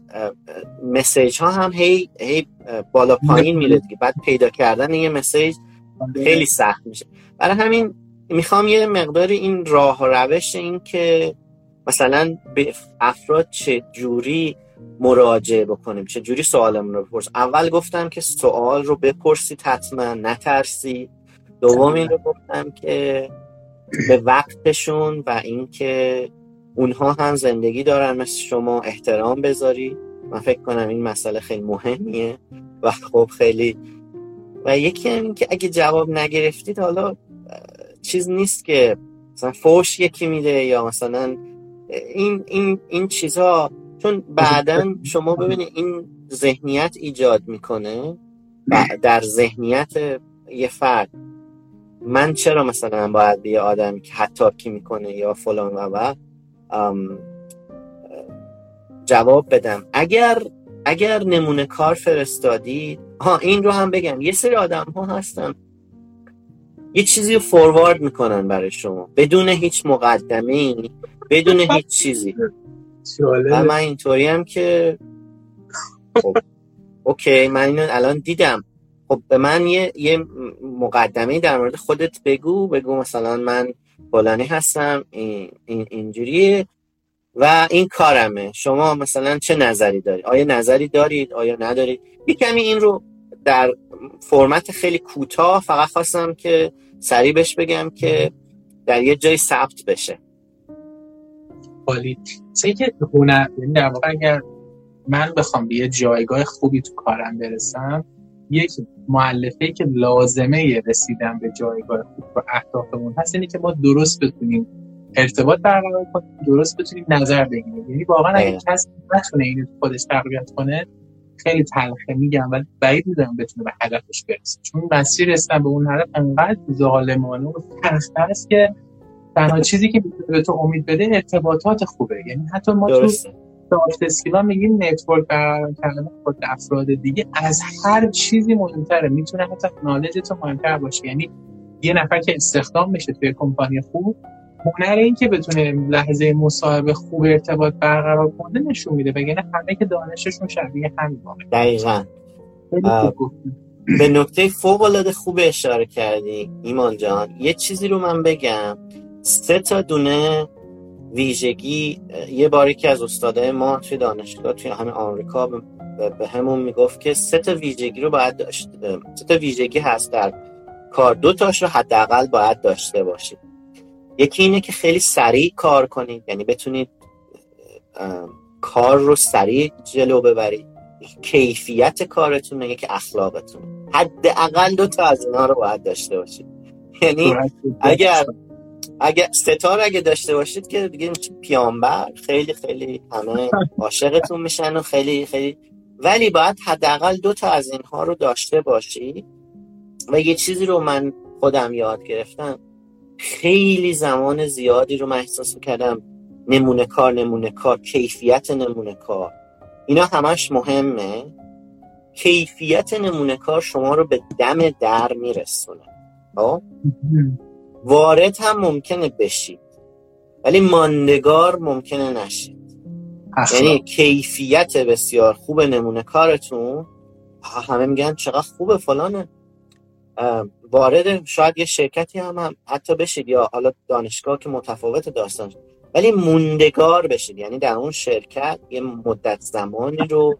مسیج ها هم هی, هی بالا پایین میره دیگه. بعد پیدا کردن یه مسیج خیلی سخت میشه. برای همین می‌خوام یه مقدار این راه و روش این که مثلا به افراد چه جوری مراجعه بکنیم. چه جوری سوالمون رو بپرس؟ اول گفتم که سوال رو بپرسید حتما نترسی دوم این رو گفتم که به وقتشون و اینکه اونها هم زندگی دارن مثل شما احترام بذاری. من فکر کنم این مسئله خیلی مهمیه و خب خیلی و یکی هم که اگه جواب نگرفتید حالا چیز نیست که مثلا فوش یکی میده یا مثلا این این این چیزها چون بعدا شما ببینید این ذهنیت ایجاد می‌کنه؟ در ذهنیت یه فرد. من چرا مثلا باید به یه آدم که حتی می‌کنه یا فلان و جواب بدم. اگر اگر نمونه کار فرستادید ها این رو هم بگم. یه سری آدم ها هستن. یه چیزی رو فوروارد می‌کنن برای شما. بدون هیچ مقدمه بدون هیچ چیزی. و من اینطوری هم که خب اوکی من اینو الان دیدم. خب به من یه, یه مقدمه در مورد خودت بگو بگو مثلا من فلانی هستم این, این اینجوریه و این کارمه. شما مثلا چه نظری دارید آیا نظری دارید؟ آیا ندارید؟ یه کمی این رو در فرمت خیلی کوتاه فقط خواستم که سریع بهش بگم که در یه جای ثبت بشه. خالی. که هنر یعنی در واقع اگر من بخوام به یه جایگاه خوبی تو کارم برسم یک معلفه که لازمه رسیدن به جایگاه خوب و اهدافمون هست اینه که ما درست بتونیم ارتباط برقرار کنیم درست بتونیم نظر بگیریم. یعنی واقعا اگه کسی نتونه اینو خودش تقویت کنه خیلی تلخه میگم ولی بعید می‌دونم بتونه به هدفش برسه. چون مسیر رسیدن به اون هدف انقدر ظالمانه و تلخ است که تنها چیزی که به تو امید بده ارتباطات خوبه. یعنی حتی ما درست. تو soft skill ا میگیم network برقرار کردن خود افراد دیگه از هر چیزی مهمتره. می‌تونه حتی knowledge تو مهمتر باشه. یعنی یه نفر که استخدام بشه توی کمپانی خوب هنر این که بتونه لحظه مصاحبه خوب ارتباط برقرار کنه نشون میده. بگه همه که دانششون شبیه همین دقیقا. به نکته فوق العاده خوب اشاره کردی ایمان جان. یه چیزی رو من بگم. سه تا دونه ویژگی یه باری که از استادای ما توی دانشگاه توی همه آمریکا به همون می‌گفت که سه تا ویژگی رو باید داشت سه تا ویژگی هست در کار. دو تاش رو حداقل باید داشته باشید. یکی اینه که خیلی سریع کار کنید. یعنی بتونید کار رو سریع جلو ببرید. کیفیت کارتون یکی اخلاقتون. حداقل دو تا از اینا رو باید داشته باشید. یعنی اگر اگر ستار اگه داشته باشید که دیگه پیامبر خیلی خیلی همه عاشقتون میشن و خیلی خیلی. ولی باید حداقل دو تا از اینها رو داشته باشی و یه چیزی رو من خودم یاد گرفتم. خیلی زمان زیادی رو من احساس کردم نمونه کار نمونه کار کیفیت نمونه کار. اینا همش مهمه. کیفیت نمونه کار شما رو به دم در میرسونه. خب؟ وارد هم ممکنه بشید. ولی ماندگار ممکنه نشید. یعنی کیفیت بسیار خوب نمونه کارتون. همه میگن چقدر خوبه فلانه. وارد شاید یه شرکتی هم, هم حتی بشید یا حالا دانشگاه که متفاوت داستان. ولی موندگار بشید. یعنی در اون شرکت یه مدت زمانی رو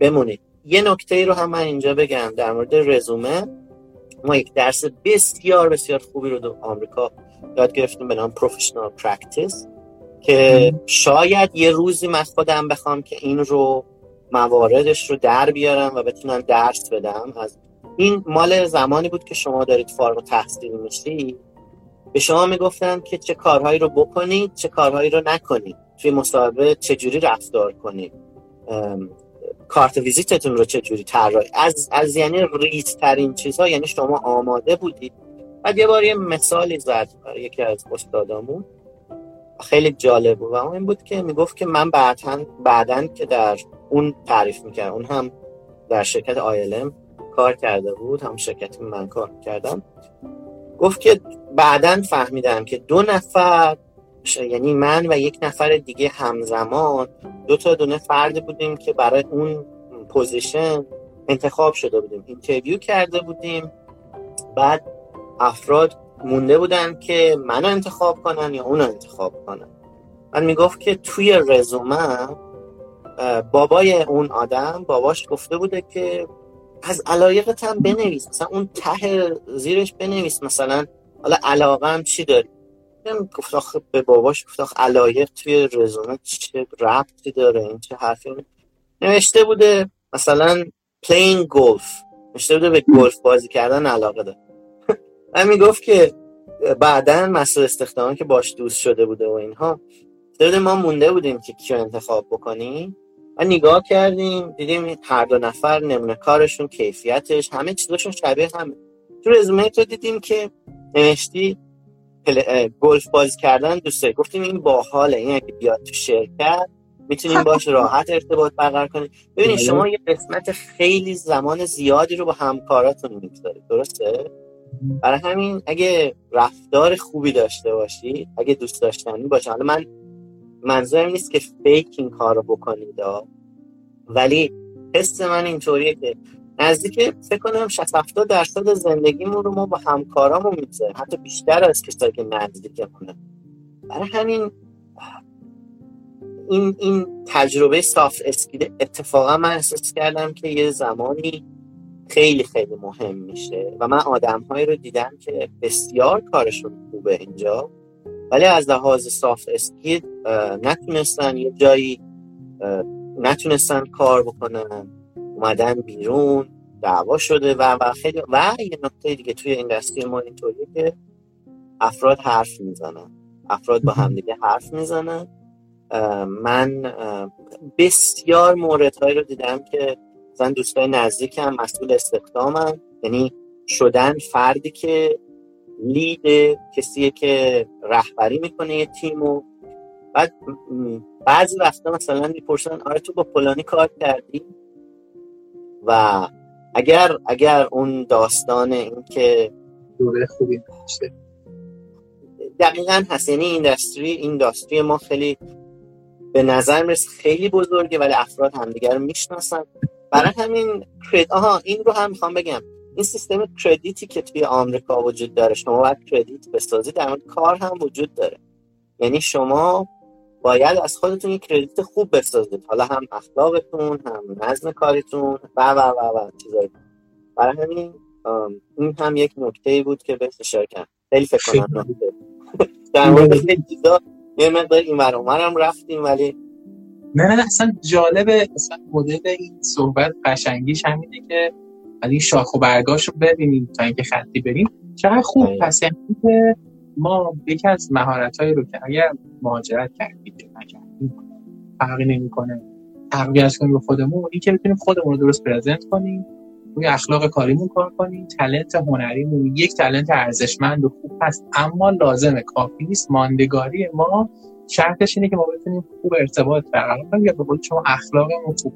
بمونید. یه نکته رو هم من اینجا بگم در مورد رزومه. ما یک درس بسیار بسیار خوبی رو در آمریکا یاد گرفتیم به نام professional practice که شاید یه روزی من خودم بخوام که این رو مواردش رو در بیارم و بتونم درس بدم. از این مال زمانی بود که شما دارید فارغ تحصیل میشی. به شما می‌گفتن که چه کارهایی رو بکنید چه کارهایی رو نکنید. توی مصاحبه چجوری رفتار کنید. کارت ویزیتتون رو چجوری طراحی از از یعنی ریز ترین چیزها یعنی شما آماده بودید. بعد یه بار یه مثالی زد یکی از استادامون. خیلی جالب بود. و اون این بود که می‌گفت که من بعدا بعدا که در اون تعریف می‌کرد اون هم در شرکت آیلم کار کرده بود هم شرکت من کار کردم گفت که بعدا فهمیدم که دو نفر یعنی من و یک نفر دیگه همزمان دو تا دونه فرد بودیم که برای اون پوزیشن انتخاب شده بودیم. اینترویو کرده بودیم. بعد افراد مونده بودن که منو انتخاب کنن یا اونو انتخاب کنن. من می‌گفت که توی رزومه بابای اون آدم باباش گفته بوده که از علایقت هم بنویس. مثلا اون ته زیرش بنویس. مثلا حالا علاقه هم چی داری؟ گفت آخه به باباش گفت آخه علایق توی رزومه چه ربطی داره این چه حرفی نوشته بوده مثلا playing golf نوشته بوده به گلف بازی کردن علاقه داره. [LAUGHS] من می‌گفت که بعدا مسئول استخدامان که باش دوست شده بوده و اینها. بوده ما مونده بودیم که کیو انتخاب بکنیم. و نگاه کردیم دیدیم هر دو نفر نمونه کارشون کیفیتش همه چیزشون شبیه هم تو رزومه تو دیدیم که نوشتی گلف بازی کردن دوست گفتیم این باحاله. این اگه بیاد تو شرکت می‌تونیم باش راحت ارتباط برقرار کنیم. ببینید بله. شما یه قسمت خیلی زمان زیادی رو با همکاراتون می‌گذارید. درسته؟ برای همین اگه رفتار خوبی داشته باشی اگه دوست داشتنی باشه حالا من منظورم نیست که فیک این کار رو بکنید ولی حس من اینطوریه که نزدیک فکر کنم 60 70 درصد زندگیمون رو ما با همکارامون می‌گذاریم. حتی بیشتر از کسایی که نزدیکمونه. برای همین این این تجربه صاف اسکیل اتفاقا من احساس کردم که یه زمانی خیلی خیلی مهم میشه و من آدمهایی رو دیدم که بسیار کارشون خوبه اینجا ولی از لحاظ صاف اسکیل نتونستن یه جایی نتونستن کار بکنن. اومدن بیرون دعوا شده و و خیلی و یه نکته دیگه توی این ما اینطوریه که افراد حرف می‌زنن. افراد با همدیگه حرف می‌زنن. من بسیار موردهایی رو دیدم که مثلا دوستای نزدیکم مسئول استخدامم یعنی شدن فردی که لید کسیه که رهبری می‌کنه یه تیمو بعد بعضی وقتا مثلا می‌پرسن آره تو با پلانی کار کردی؟ و اگر اگر اون داستان این که دوره خوبی داشته. دقیقا هست. یعنی اینداستری اینداستری ما خیلی به نظر می‌رسه خیلی بزرگه ولی افراد همدیگر رو می‌شناسن. برای همین آها این رو هم می‌خوام بگم. این سیستم کردیتی که توی آمریکا وجود داره شما باید کردیت بسازید در کار هم وجود داره. یعنی شما باید از خودتون یک کردیت خوب بسازید. حالا هم اخلاقتون هم نظم کاریتون و و و و چیزایی. برای همین این هم یک نکته ای بود که به اشاره کردم. خیلی فکر کنم در مورد چیزا یه مقدار این هم رفتیم ولی نه نه اصلا جالبه اصلا مدل این صحبت قشنگیش همینه که این شاخ و برگاش رو ببینیم تا اینکه خطی بریم. چقدر خوب آره. پس یعنی که ما یکی از مهارت رو که اگر مهاجرت کردیم نکردیم فرقی نمی‌کنه. تقویت کنیم به خودمون این که بتونیم خودمون رو درست present کنیم روی اخلاق کاریمون کار کنیم talent هنریمون یک talent ارزشمند و خوب هست اما لازمه. کافی نیست. ماندگاری ما شرطش اینه که ما بتونیم خوب ارتباط برقرار کنیم یا به قول شما اخلاقمون خوب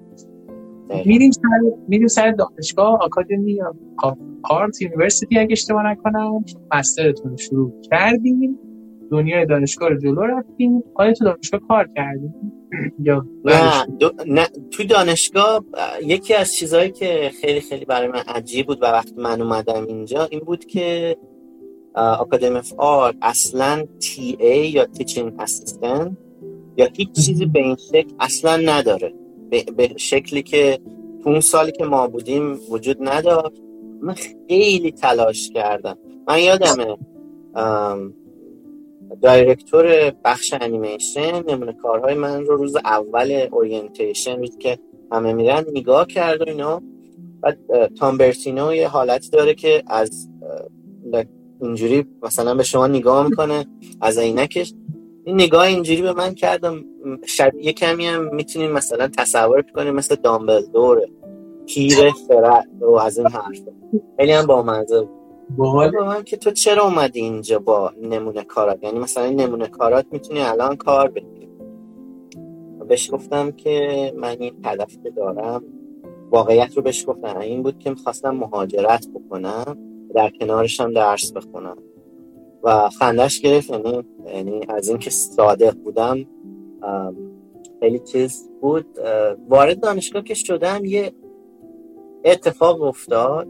میریم سر میریم سر دانشگاه Academy Art University اگه اشتباه نکنم. master تون شروع کردیم. دنیای دانشگاه رو جلو رفتیم. آیا تو دانشگاه کار کردیم. [CLEARS THROAT] یا نه, نه تو دانشگاه یکی از چیزهایی که خیلی خیلی برای من عجیب بود و وقتی من اومدم اینجا این بود که اکادمی اف آرت اصلا تی ای یا تیچینگ اسیستنت یا هیچ چیزی به این شکل اصلا نداره. به, شکلی که تو اون سالی که ما بودیم وجود نداشت. من خیلی تلاش کردم. من یادمه دایرکتور بخش انیمیشن نمونه کارهای من رو روز اول اورینتیشن روز که همه میرن نگاه کرد و اینا. تام برتینو یه حالتی داره که از اینجوری مثلا به شما نگاه می‌کنه از عینکش. این نگاه اینجوری به من کردم شب یه کمی هم می‌تونیم مثلا تصور کنیم مثل دامبلدور پیر فرد و از این حرف. خیلی هم با منظر با من که تو چرا اومدی اینجا با نمونه کارات؟ یعنی مثلا این نمونه کارات می‌تونی الان کار بگیری بهش گفتم که من این هدف که دارم. واقعیت رو بهش گفتم. این بود که می‌خواستم مهاجرت بکنم در کنارش هم درس بخونم. و خندش گرفت. یعنی یعنی از اینکه صادق بودم خیلی چیز بود. وارد دانشگاه که شدم یه اتفاق افتاد.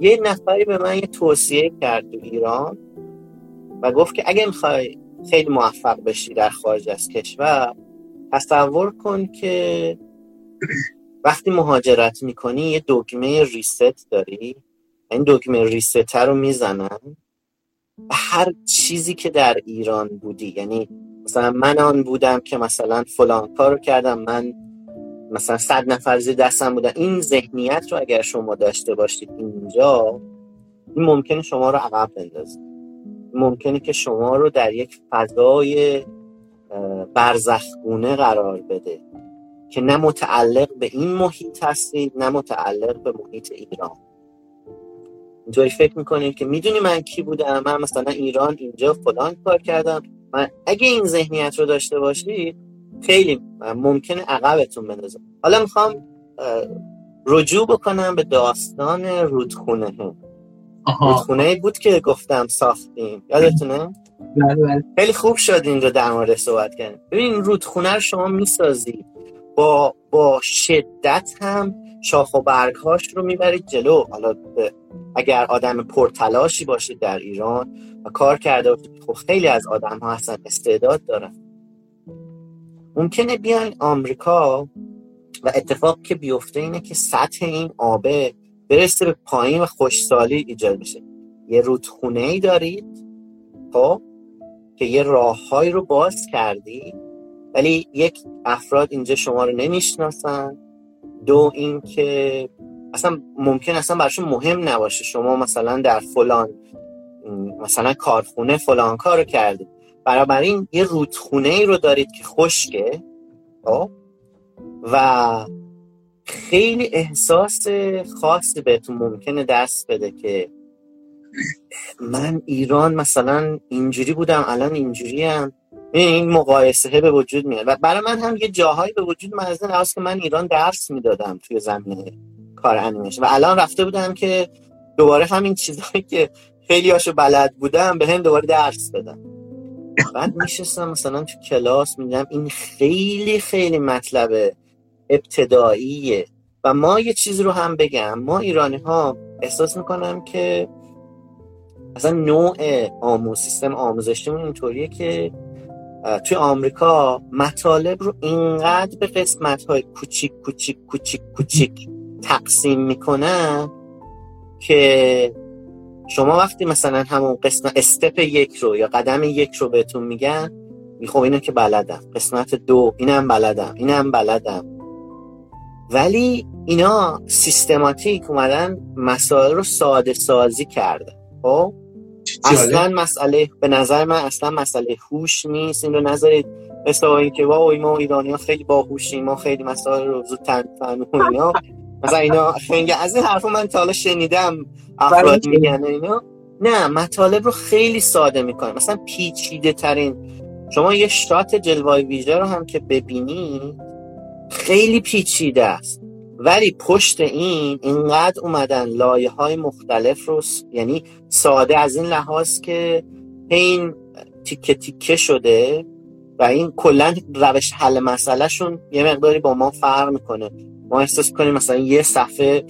یه نفری به من یه توصیه کرد تو ایران و گفت که اگه می‌خوای خیلی موفق بشی در خارج از کشور تصور کن که وقتی مهاجرت می‌کنی یه دکمه ریست داری. این دکمه ریست رو می‌زنن. هر چیزی که در ایران بودی یعنی مثلا من آن بودم که مثلا فلان کارو کردم من مثلا صد نفر زیر دستم بودن. این ذهنیت رو اگر شما داشته باشید اینجا این ممکنه شما رو عقب بندازه. ممکنه که شما رو در یک فضای برزخگونه قرار بده که نه متعلق به این محیط هستید نه متعلق به محیط ایران. اینجایی فکر می‌کنید که می‌دونی من کی بودم؟ من مثلا ایران اینجا فلان کار کردم. من اگه این ذهنیت رو داشته باشید خیلی ممکنه عقبتون بندازم حالا می‌خوام رجوع بکنم به داستان رودخونه. رودخونه بود که گفتم ساختیم. یادتونه؟ بله، بله. خیلی خوب شد اینجا در مورد صحبت کردیم. ببین رودخونه رو شما می‌سازی. با با شدت هم شاخ و برگهاش رو می‌برید جلو. حالا اگر آدم پرتلاشی باشید در ایران و کار کرده خب خیلی از آدم ها هستن استعداد دارن. ممکنه بیان آمریکا و اتفاق که بیفته اینه که سطح این آبه برسه به پایین و خوشسالی ایجاد بشه. یه رودخونه ای دارید خب که یه راههایی رو باز کردی ولی یک افراد اینجا شما رو نمی‌شناسن. دو اینکه اصلا ممکن اصلا برشون مهم نباشه شما مثلا در فلان مثلا کارخونه فلان کار رو کردید این یه رودخونه ای رو دارید که خشکه خب؟ و خیلی احساس خاصی بهتون ممکنه دست بده که من ایران مثلا اینجوری بودم الان اینجوری هم این مقایسه به وجود میاد. و برای من هم یه جاهایی به وجود مزن هست که من ایران درس می‌دادم توی زمینه کار انیمیشن. و الان رفته بودم که دوباره همین چیزهایی که خیلی هاشو بلد بودم به هم دوباره درس بدم. بعد میشستم مثلا تو کلاس میدم این خیلی خیلی مطلب ابتداییه و ما یه چیز رو هم بگم. ما ایرانی ها احساس می‌کنم که اصلا نوع آموز سیستم آموزشیمون اینطوریه که توی آمریکا مطالب رو اینقدر به قسمت های کوچیک کوچیک کوچیک کوچیک تقسیم می‌کنن که شما وقتی مثلا همون قسمت استپ یک رو یا قدم یک رو بهتون میگن خب اینو که بلدم. قسمت دو اینم بلدم اینم بلدم. ولی اینا سیستماتیک اومدن مسائل رو ساده سازی کردن. خب؟ اصلا مسئله به نظر من اصلا مسئله هوش نیست. این رو نظرید مثل این که وای ما ایرانی ها خیلی باهوشیم ما خیلی مسائل رو زود تنفن اینا. مثلا اینا خیلی از این حرف من تا حالا شنیدم افراد میگن اینا. نه مطالب رو خیلی ساده می‌کنه مثلا پیچیده ترین شما یه شات جلوای ویژه رو هم که ببینی خیلی پیچیده است. ولی پشت این اینقدر اومدن لایه های مختلف رو یعنی ساده از این لحاظ که این تیکه تیکه شده و این کلا روش حل مسئله شون یه مقداری با ما فرق می‌کنه. ما احساس کنیم مثلا یه صفحه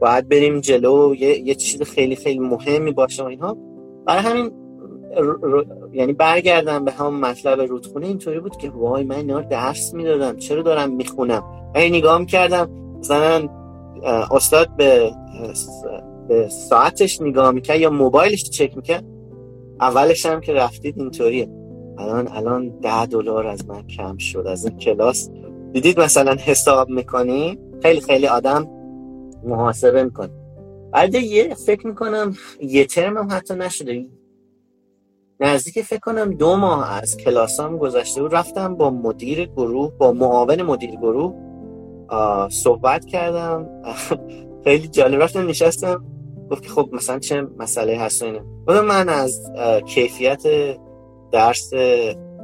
باید بریم جلو یه, یه چیز خیلی خیلی مهمی باشه و اینها. برای همین یعنی برگردم به همون مطلب رودخونه اینطوری بود که وای من اینا درس می‌دادم چرا دارم می‌خونم؟ من نگاه می‌کردم مثلا استاد به به ساعتش نگاه می‌کرد یا موبایلش چک می‌کرد؟ اولش هم که رفتید اینطوریه. الان الان ده دلار از من کم شد از این کلاس. دیدید مثلا حساب می‌کنی؟ خیلی خیلی آدم محاسبه می‌کنه. بعد یه فکر می‌کنم یه ترم هم حتی نشده. نزدیک فکر کنم دو ماه از کلاسام گذشته و رفتم با مدیر گروه با معاون مدیر گروه صحبت کردم. [LAUGHS] خیلی جالب. رفتم نشستم. گفت که خب مثلا چه مسئله هست اینه بودم من از کیفیت درس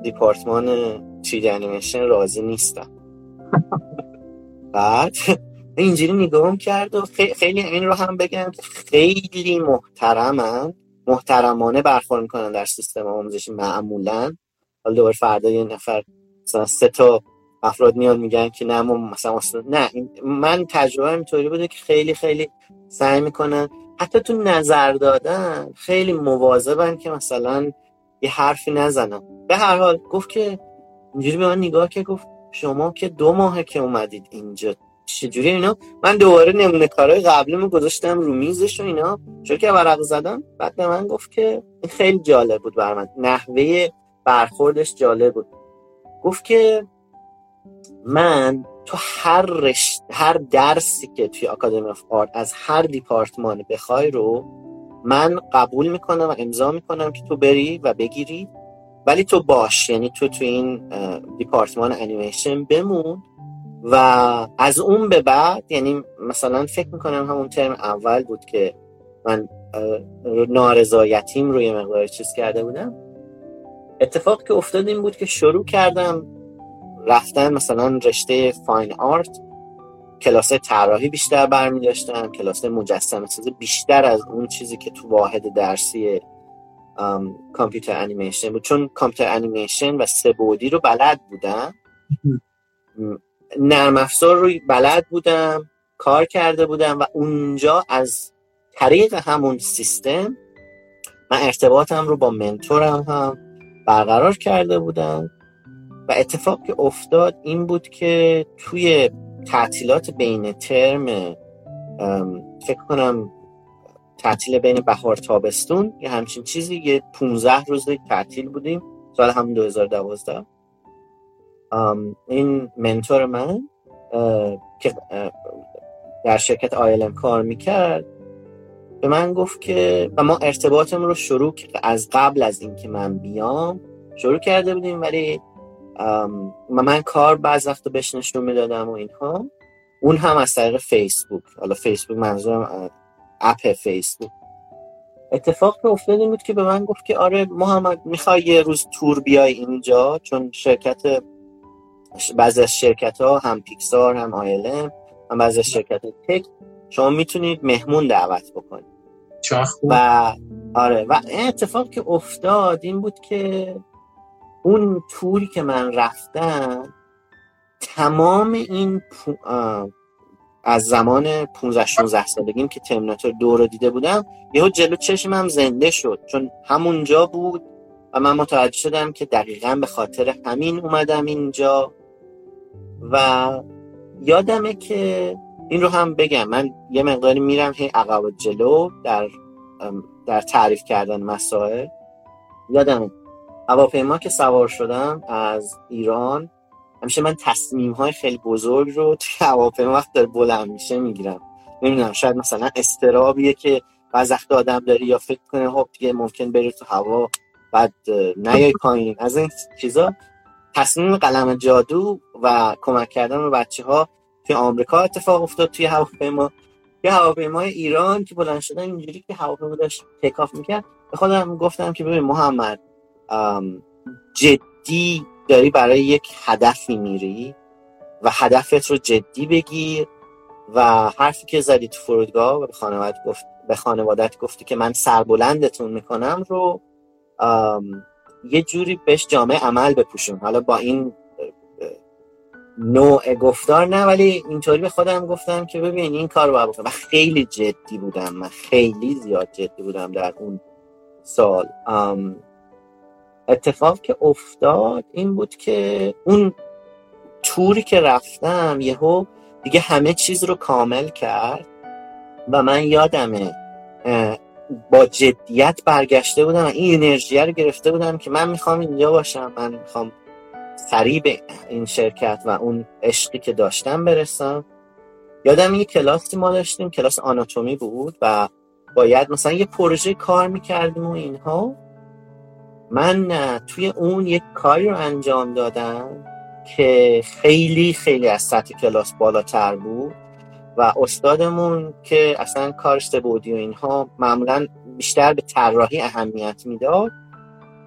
دیپارتمان چیدی انیمیشن راضی نیستم. [LAUGHS] بعد اینجوری نگاهم کرد و خیلی این رو هم بگم که خیلی محترمن. محترمانه برخورد می‌کنن در سیستم آموزشی معمولا. حالا دوباره فردا یه نفر مثلا سه تا افراد میان میگن که نه مثلا نه من تجربه اینطوری بوده که خیلی خیلی سعی می‌کنن. حتی تو نظر دادن خیلی مواظبن که مثلا یه حرفی نزنم به هر حال گفت که اینجوری به من نگاه که گفت شما که دو ماهه که اومدید اینجا. چجوری اینا؟ من دوباره نمونه کارهای قبلی گذاشتم رو میزش و اینا. چون که ورق زدم؟ بعد به من گفت که خیلی جالب بود بر من. نحوه برخوردش جالب بود. گفت که من تو هر رشت هر درسی که توی آکادمی آف آرت از هر دیپارتمان بخوای رو من قبول می‌کنم و امضا می‌کنم که تو بری و بگیری. ولی تو باش یعنی تو تو این دیپارتمان انیمیشن بمون و از اون به بعد یعنی مثلا فکر می‌کنم همون ترم اول بود که من نارضایتیم رو یه مقدار چیز کرده بودم. اتفاق که افتاد این بود که شروع کردم رفتن مثلا رشته فاین آرت کلاس طراحی بیشتر برمی داشتم کلاس مجسمه سازی بیشتر از اون چیزی که تو واحد درسی کامپیوتر انیمیشن بود. چون کامپیوتر انیمیشن و سبودی رو بلد بودم. نرم افزار رو بلد بودم کار کرده بودم و اونجا از طریق همون سیستم من ارتباطم رو با منتورم هم برقرار کرده بودم. و اتفاق که افتاد این بود که توی تعطیلات بین ترم فکر کنم تعطیل بین بهار تابستون یه همچین چیزی یه 15 روز تعطیل بودیم سال هم 2012 این منتور من که در شرکت آیلم کار می‌کرد به من گفت که و ما ارتباطمون رو شروع از قبل از اینکه من بیام شروع کرده بودیم ولی من کار بعض وقت بهش نشون می‌دادم و اینها. اون هم از طریق فیسبوک. حالا فیسبوک منظورم اپ فیسبوک. اتفاق که افتاد این بود که به من گفت که آره محمد می‌خوای یه روز تور بیای اینجا؟ چون شرکت بعضی از شرکت ها هم پیکسار هم آیلم هم بعضی از شرکت تک شما می‌تونید مهمون دعوت بکنید. و آره و اتفاق که افتاد این بود که اون توری که من رفتم تمام این از زمان 15 16 سالگیم که ترمیناتور دو رو دیده بودم یهو جلو چشمم زنده شد. چون همونجا بود و من متوجه شدم که دقیقا به خاطر همین اومدم اینجا و یادمه که این رو هم بگم. من یه مقداری میرم هی عقب جلو در در تعریف کردن مسائل. یادم هواپیما که سوار شدم از ایران همیشه من تصمیم های خیلی بزرگ رو توی هواپیما وقت داره بلند میشه می‌گیرم. نمی‌دونم شاید مثلا استرابیه که بعض آدم داری یا فکر کنه خب دیگه ممکن بری تو هوا بعد نیای پایین. از این چیزا تصمیم قلم جادو و کمک کردن به بچه ها توی آمریکا اتفاق افتاد توی هواپیما. یه هواپیمای ایران که بلند شدن اینجوری که هواپیما داشت تکاف می‌کرد. به خودم گفتم که ببین محمد جدی داری برای یک هدفی میری و هدفت رو جدی بگیر و حرفی که زدی تو فرودگاه به خانواده گفت به خانوادت گفتی که من سربلندتون می‌کنم رو یه جوری بهش جامعه عمل بپوشون. حالا با این نوع گفتار نه ولی اینطوری به خودم گفتم که ببین این کار رو بکنم. و خیلی جدی بودم من خیلی زیاد جدی بودم در اون سال. اتفاق که افتاد این بود که اون توری که رفتم یهو دیگه همه چیز رو کامل کرد و من یادمه با جدیت برگشته بودم این انرژی رو گرفته بودم که من می‌خوام اینجا باشم من می‌خوام سریع به این شرکت و اون عشقی که داشتم برسم. یادم یه کلاسی ما داشتیم کلاس آناتومی بود و باید مثلا یه پروژه کار می‌کردیم و اینها. من توی اون یک کاری رو انجام دادم که خیلی خیلی از سطح کلاس بالاتر بود و استادمون که اصلا کارش بودی و اینها معمولا بیشتر به طراحی اهمیت می‌داد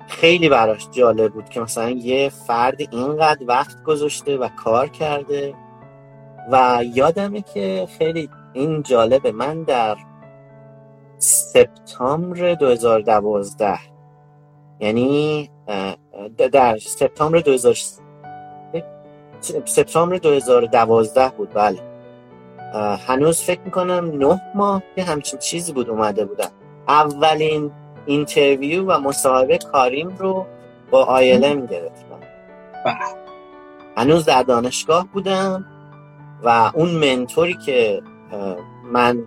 خیلی براش جالب بود که مثلا یه فرد اینقدر وقت گذاشته و کار کرده و یادمه که خیلی این جالبه من در سپتامبر 2012 یعنی در سپتامبر 2000 سپتامبر 2012 بود بله. هنوز فکر می‌کنم نه ماه که همچین چیزی بود اومده بودم اولین interview و مصاحبه کاریم رو با ILM گرفتم. بله. هنوز در دانشگاه بودم و اون mentor ی که من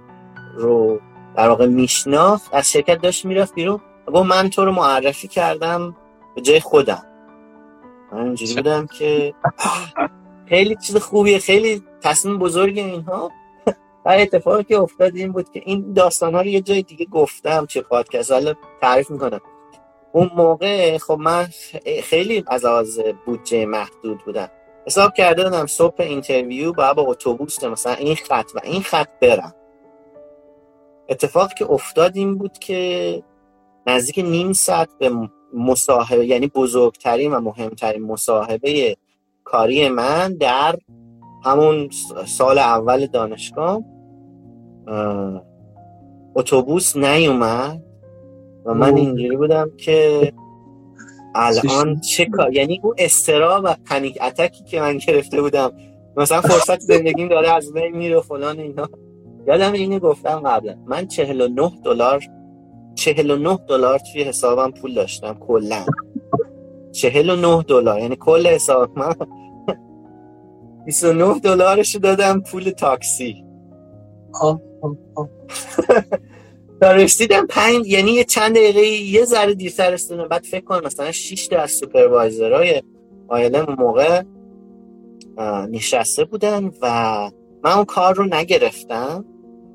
رو در واقع میشناخت از شرکت داشت می‌رفت بیرون. و من تو رو معرفی کردم به جای خودم. من اینجوری بودم که خیلی چیز خوبیه خیلی تصمیم بزرگی اینها. و اتفاقی که افتاد این بود که این داستان ها رو یه جای دیگه گفتم چه پادکست. حالا تعریف می‌کنم. اون موقع خب من خیلی از آز بودجه محدود بودم. حساب کرده بودم صبح interview با با اتوبوس مثلا این خط و این خط برم. اتفاقی که افتاد این بود که نزدیک نیم ساعت به مصاحبه یعنی بزرگترین و مهمترین مصاحبه کاری من در همون سال اول دانشگاه اتوبوس نیومد و من اینجوری بودم که الان چه کار یعنی اون استرا و پنیک اتکی که من گرفته بودم مثلا فرصت زندگیم داره از بین میره فلان اینا. یادم اینو گفتم قبلا من 49 دلار 49 دلار توی حسابم پول داشتم کلا. 49 دلار یعنی کل حساب من. 29 دلارش دادم پول تاکسی. [LAUGHS] تا رسیدم پنج یعنی یه چند دقیقه یه ذره دیرتر رسیدم. بعد فکر کنم مثلا 6 تا از سوپروایزرهای آیلم موقع نشسته بودن و من اون کار رو نگرفتم.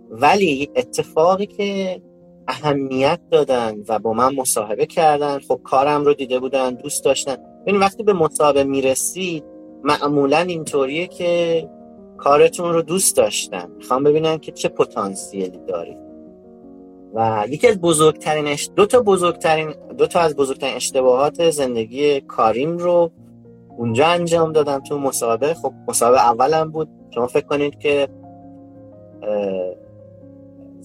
ولی اتفاقی که اهمیت دادن و با من مصاحبه کردن. خب کارم رو دیده بودن دوست داشتن. ببین وقتی به مصاحبه می‌رسید معمولا اینطوریه که کارتون رو دوست داشتن. می‌خوام ببینن که چه پتانسیلی دارید و یکی از بزرگترین دو تا بزرگترین دو تا از بزرگترین اشتباهات زندگی کاریم رو اونجا انجام دادم تو مصاحبه. خب مصاحبه اولم بود. شما فکر کنید که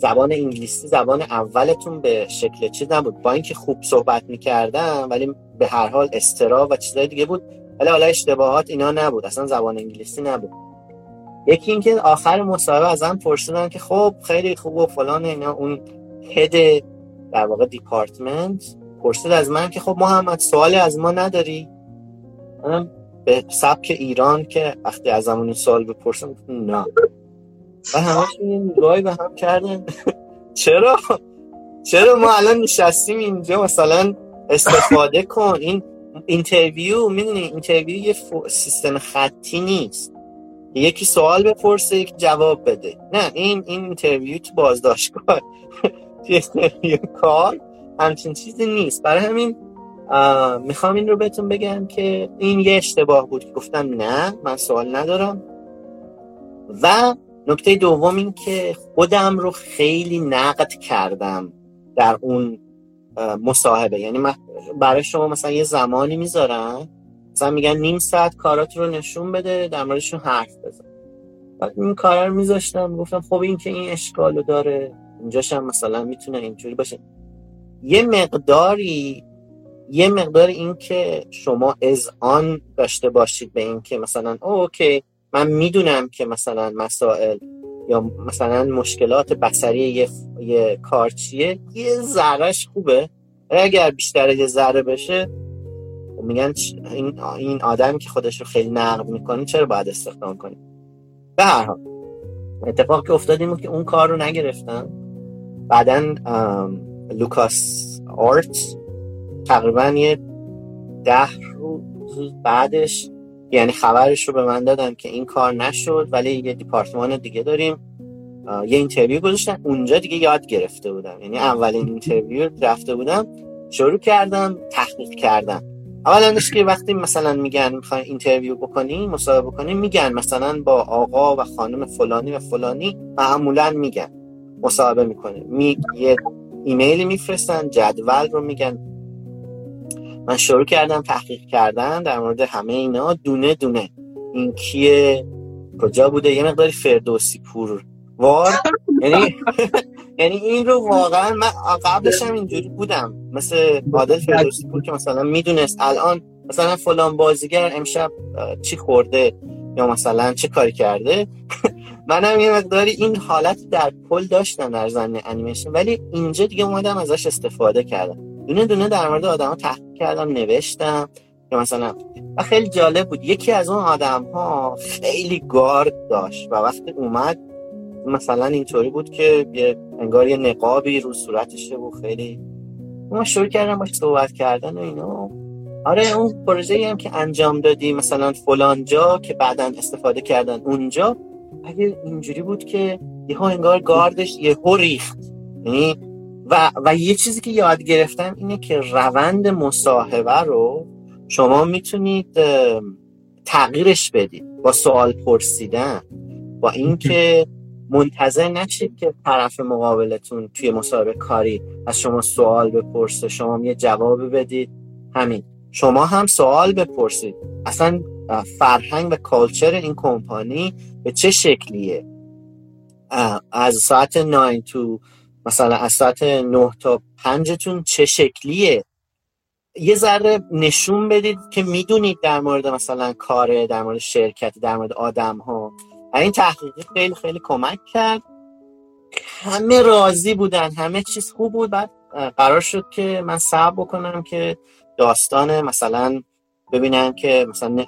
زبان انگلیسی زبان اولتون به شکل چیز نبود؟ با اینکه خوب صحبت می‌کردم ولی به هر حال استرا و چیزای دیگه بود. ولی حالا اشتباهات اینا نبود اصلا زبان انگلیسی نبود. یکی اینکه آخر مصاحبه ازم پرسیدن که خب خیلی خوب و فلان اینا اون هد در واقع دیپارتمنت پرسید از من که خب محمد سوالی از ما نداری؟ منم به سبک ایران که وقتی از این سوال بپرسم نه. و همه یه نگاهی به هم کردن. چرا؟ چرا ما الان نشستیم اینجا؟ مثلا استفاده کن. این interview می‌دونی interview یه سیستم خطی نیست. یکی سوال بپرسه یکی جواب بده. نه این این interview تو بازداشتگاه. [LAUGHS] توی کار همچین چیزی نیست. برای همین می‌خوام این رو بهتون بگم که این یه اشتباه بود. که گفتم نه من سوال ندارم. و نکته دوم این که خودم رو خیلی نقد کردم در اون مصاحبه. یعنی برای شما مثلا یه زمانی می‌ذارم مثلا میگن نیم ساعت کارات رو نشون بده در موردشون حرف بزن. بعد این کارا رو میذاشتم گفتم خب این که این اشکالو داره. اینجاش هم مثلا می‌تونه اینجوری باشه. یه مقداری یه مقدار این که شما از آن داشته باشید به این که مثلا اوکی من می‌دونم که مثلا مسائل یا مثلا مشکلات بسری یه, یه کار چیه. یه ذرهش خوبه. اگر بیشتر یه ذره بشه میگن این, این آدمی که خودش رو خیلی نقد می‌کنه چرا باید استخدام کنی به هر حال اتفاق که افتاد که اون کار رو نگرفتم بعدا LucasArts تقریبا یه ده روز بعدش یعنی خبرش رو به من دادن که این کار نشد ولی یه دیپارتمان دیگه داریم. یه interview گذاشتن. اونجا دیگه یاد گرفته بودم. یعنی اولین interview رفته بودم. شروع کردم تحقیق کردم. اولا که وقتی مثلا میگن می‌خواین interview بکنی مصاحبه بکنی میگن مثلا با آقا و خانم فلانی و فلانی معمولا میگن. مصاحبه می‌کنه. می یه ایمیلی میفرستن جدول رو میگن. من شروع کردم تحقیق کردن در مورد همه اینا دونه دونه. این کیه؟ کجا بوده؟ یه مقداری فردوسی پور وار؟ یعنی [LAUGHS] یعنی این رو واقعا من قبلش هم اینجوری بودم. مثل عادل فردوسی پور که مثلا می‌دونست الان مثلا فلان بازیگر امشب چی خورده یا مثلا چه کاری کرده؟ [LAUGHS] منم یه مقداری این حالت در پل داشتم در زن انیمیشن. ولی اینجا دیگه اومدم ازش استفاده کردم. دونه دونه در مورد آدم تحقیق کردم نوشتم که مثلا و خیلی جالب بود. یکی از اون آدم ها خیلی گارد داشت و وقتی اومد مثلا اینطوری بود که یه انگار یه نقابی رو صورتشه و خیلی ما شروع کردم باش صحبت کردن و اینا آره اون پروژه هم که انجام دادی مثلا فلان جا که بعدا استفاده کردن اونجا اگه اینجوری بود که یه انگار گاردش یه ریخت. یعنی و, و یه چیزی که یاد گرفتم اینه که روند مصاحبه رو شما می‌تونید تغییرش بدید با سوال پرسیدن با اینکه منتظر نشید که طرف مقابلتون توی مصاحبه کاری از شما سوال بپرسه شما یه جواب بدید. همین. شما هم سوال بپرسید. اصلا فرهنگ و کالچر این کمپانی به چه شکلیه؟ از ساعت 9 تو مثلا از ساعت 9 تا 5 تون چه شکلیه؟ یه ذره نشون بدید که می‌دونید در مورد مثلا کاره در مورد شرکت در مورد آدم ها این تحقیقی خیلی خیلی کمک کرد. همه راضی بودن همه چیز خوب بود. بعد قرار شد که من صبر بکنم که داستان مثلا ببینن که مثلا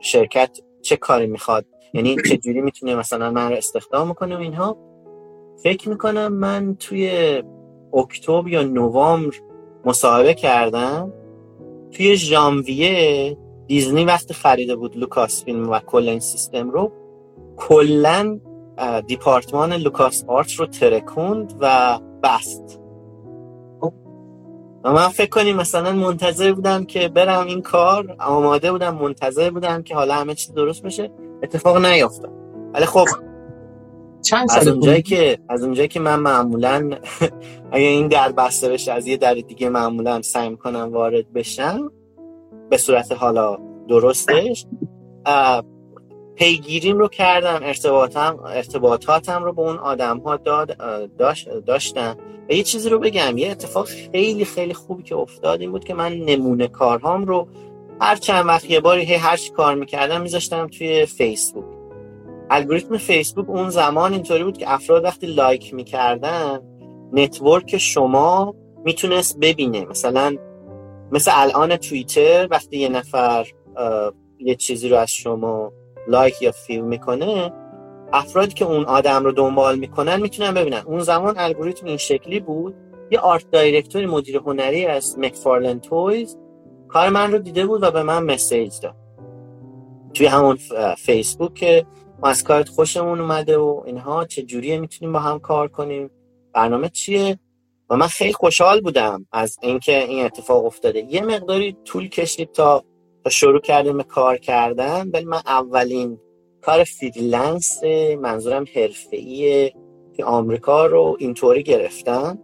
شرکت چه کاری می‌خواد. یعنی چه جوری می‌تونه مثلا من رو استخدام کنه و اینها. فکر می‌کنم من توی اکتبر یا نوامبر مصاحبه کردم. توی ژانویه دیزنی وقتی خریده بود Lucasfilm و کل این سیستم رو کلا department LucasArts رو ترکوند و بست. و من فکر کنیم مثلا منتظر بودم که برم این کار آماده بودم منتظر بودم که حالا همه چیز درست بشه. اتفاق نیافتاد. ولی خب چند از اونجایی که از اونجایی که من معمولا [LAUGHS] اگه این در بسته بشه از یه در دیگه معمولا سعی می‌کنم وارد بشم به صورت حالا درستش پیگیریم رو کردم ارتباطم ارتباطاتم رو به اون آدم ها داد داشتم. و یه چیزی رو بگم یه اتفاق خیلی خیلی خوبی که افتاد این بود که من نمونه کارهام رو هر چند وقت یه باری هی هر چی کار می‌کردم میذاشتم توی فیسبوک الگوریتم فیسبوک اون زمان اینطوری بود که افراد وقتی لایک می‌کردن network شما می‌تونست ببینه. مثلا مثل الان توییتر وقتی یه نفر یه چیزی رو از شما لایک یا fave می‌کنه افرادی که اون آدم رو دنبال می‌کنن می‌تونن ببینن. اون زمان الگوریتم این شکلی بود. یه art director ی مدیر هنری از McFarlane Toys کار من رو دیده بود و به من message داد. توی همون فیسبوک که ما از کارت خوشمون اومده و اینها چه جوریه می‌تونیم با هم کار کنیم؟ برنامه چیه؟ و من خیلی خوشحال بودم از اینکه این اتفاق افتاده. یه مقداری طول کشید تا شروع کردیم کار کردن ولی من اولین کار freelance منظورم حرفه‌ای که آمریکا رو اینطوری گرفتم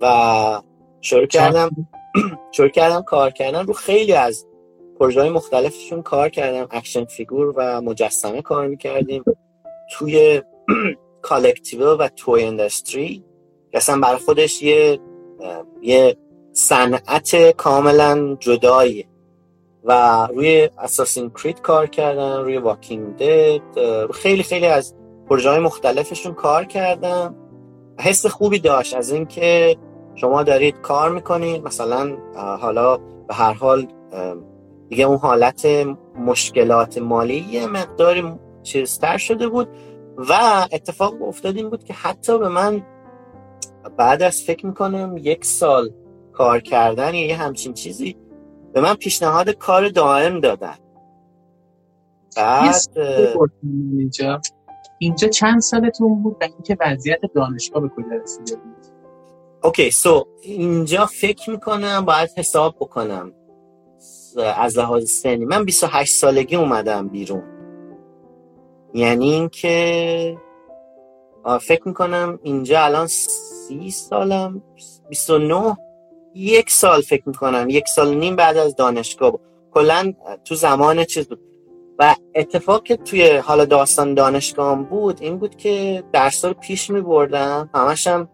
و شروع کردم [CLEARS THROAT] شروع کردم کار کردن رو خیلی از پروژه های مختلفشون کار کردم action figure و مجسمه کار می‌کردیم. توی collective و توی industry اصلا برای خودش یه یه صنعت کاملا جدایی و روی Assassin's Creed کار کردم روی Walking Dead خیلی خیلی از پروژه های مختلفشون کار کردم حس خوبی داشت از اینکه شما دارید کار می‌کنید. مثلا حالا به هر حال دیگه اون حالت مشکلات مالی یه مقداری چیزتر شده بود و اتفاق افتاد این بود که حتی به من بعد از فکر می‌کنم یک سال کار کردن یا یه همچین چیزی به من پیشنهاد کار دائم دادن. بعد اینجا. اینجا چند سالتون بود و اینکه وضعیت دانشگاه به کجا رسیده بود؟ اوکی سو اینجا فکر می‌کنم باید حساب بکنم. از لحاظ سنی. من 28 سالگی اومدم بیرون. یعنی اینکه فکر می‌کنم اینجا الان سی سالم 29 یک سال فکر می‌کنم. یک سال نیم بعد از دانشگاه. کلا تو زمان چیز بود. و اتفاق که توی حالا داستان دانشگاه بود این بود که درس رو پیش می بردم همشم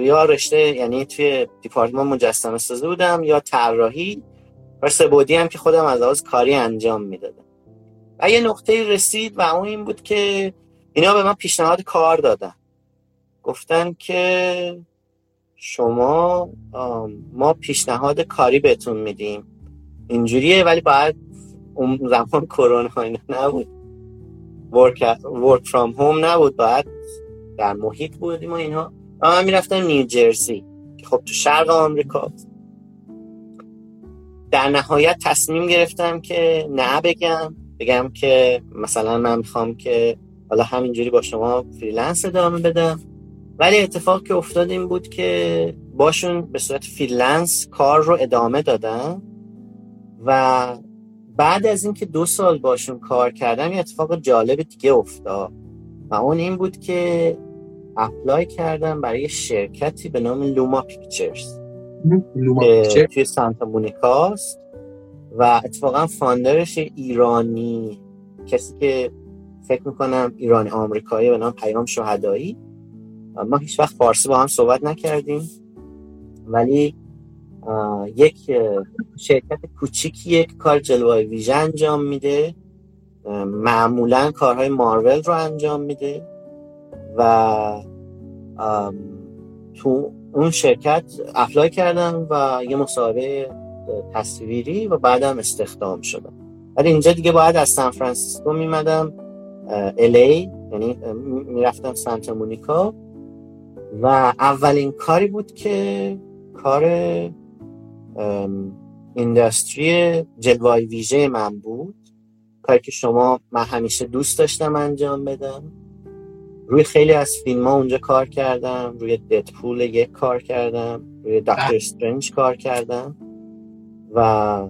یا رشته یعنی توی دیپارتمان مجسمه سازی بودم یا طراحی. و سبودی هم که خودم از آز کاری انجام می‌دادم. و یه نقطه رسید و اون این بود که اینا به من پیشنهاد کار دادن. گفتن که شما ما پیشنهاد کاری بهتون میدیم. اینجوریه ولی باید اون زمان کرونا اینا نبود. work, from home نبود. باید در محیط بودیم و اینها و من می‌رفتم نیوجرسی که خب تو شرق آمریکا. در نهایت تصمیم گرفتم که نه بگم. بگم که مثلا من می‌خوام که حالا همینجوری با شما freelance ادامه بدم. ولی اتفاق که افتاد این بود که باشون به صورت freelance کار رو ادامه دادم و بعد از اینکه دو سال باشون کار کردم یه اتفاق جالب دیگه افتاد. و اون این بود که apply کردم برای شرکتی به نام Luma Pictures. Luma توی سانتا مونیکاست و اتفاقا founder ش ایرانی کسی که فکر می‌کنم ایرانی آمریکایی به نام پیام شهدایی. ما هیچ وقت فارسی با هم صحبت نکردیم. ولی یک شرکت کوچیکی که کار جلوه ویژه انجام میده. معمولا کارهای مارول رو انجام میده. و تو اون شرکت اپلای کردم و یه مسابقه تصویری و بعدم استخدام شدم ولی اینجا دیگه باید از سان فرانسیسکو میمدم الی یعنی می‌رفتم سانتا مونیکا. و اولین کاری بود که کار اینداستری جلوای ویژه من بود. کاری که شما من همیشه دوست داشتم انجام بدم. روی خیلی از فیلم ها اونجا کار کردم روی ددپول یک کار کردم روی دکتر استرنج کار کردم و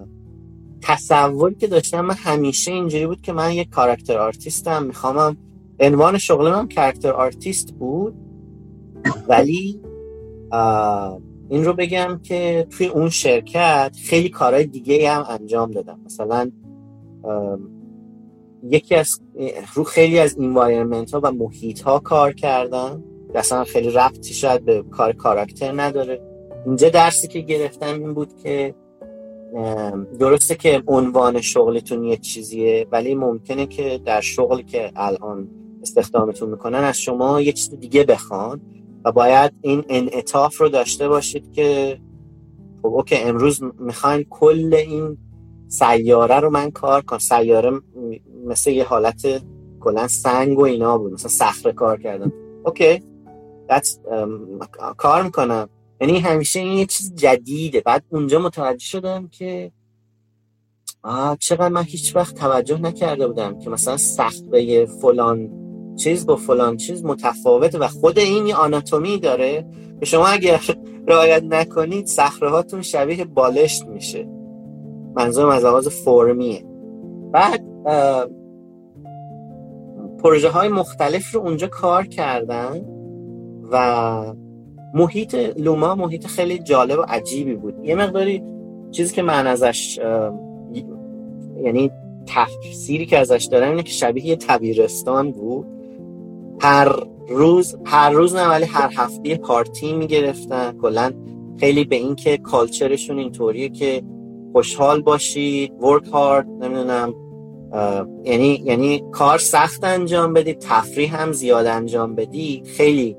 تصوری که داشتم من همیشه اینجوری بود که من یک character artist م. میخوامم عنوان شغل من character artist بود ولی این رو بگم که توی اون شرکت خیلی کارهای دیگه هم انجام دادم. مثلا یکی از رو خیلی از environment ها و محیط ها کار کردم اصلا خیلی ربطی شاید به کار کاراکتر نداره. اینجا درسی که گرفتم این بود که درسته که عنوان شغلتون یه چیزیه ولی ممکنه که در شغلی که الان استخدامتون می‌کنن از شما یه چیز دیگه بخوان و باید این انعطاف رو داشته باشید که خب اوکی امروز می‌خواین کل این سیاره رو من کار کنم. سیاره مثل یه حالت کلا سنگ و اینا بود. مثلا صخره کار کردم. اوکی. کار می‌کنم. یعنی همیشه این یه چیز جدیده. بعد اونجا متوجه شدم که آه چقدر من هیچ وقت توجه نکرده بودم که مثلا صخره فلان چیز با فلان چیز متفاوته و خود این یه آناتومی داره. که شما اگر [LAUGHS] رعایت نکنید صخره هاتون شبیه بالشت میشه. منظورم از آغاز فرمیه. بعد پروژه های مختلف رو اونجا کار کردن و محیط لوما محیط خیلی جالب و عجیبی بود. یه مقداری چیزی که من ازش یعنی تفسیری که ازش دارم اینه که شبیه یه تبیرستان بود. هر روز هر روز نه ولی هر هفته پارتی می‌گرفتن. کلا خیلی به این که کالچرشون اینطوریه که خوشحال باشید ورک هارد نمی‌دونم یعنی یعنی کار سخت انجام بدی تفریح هم زیاد انجام بدی خیلی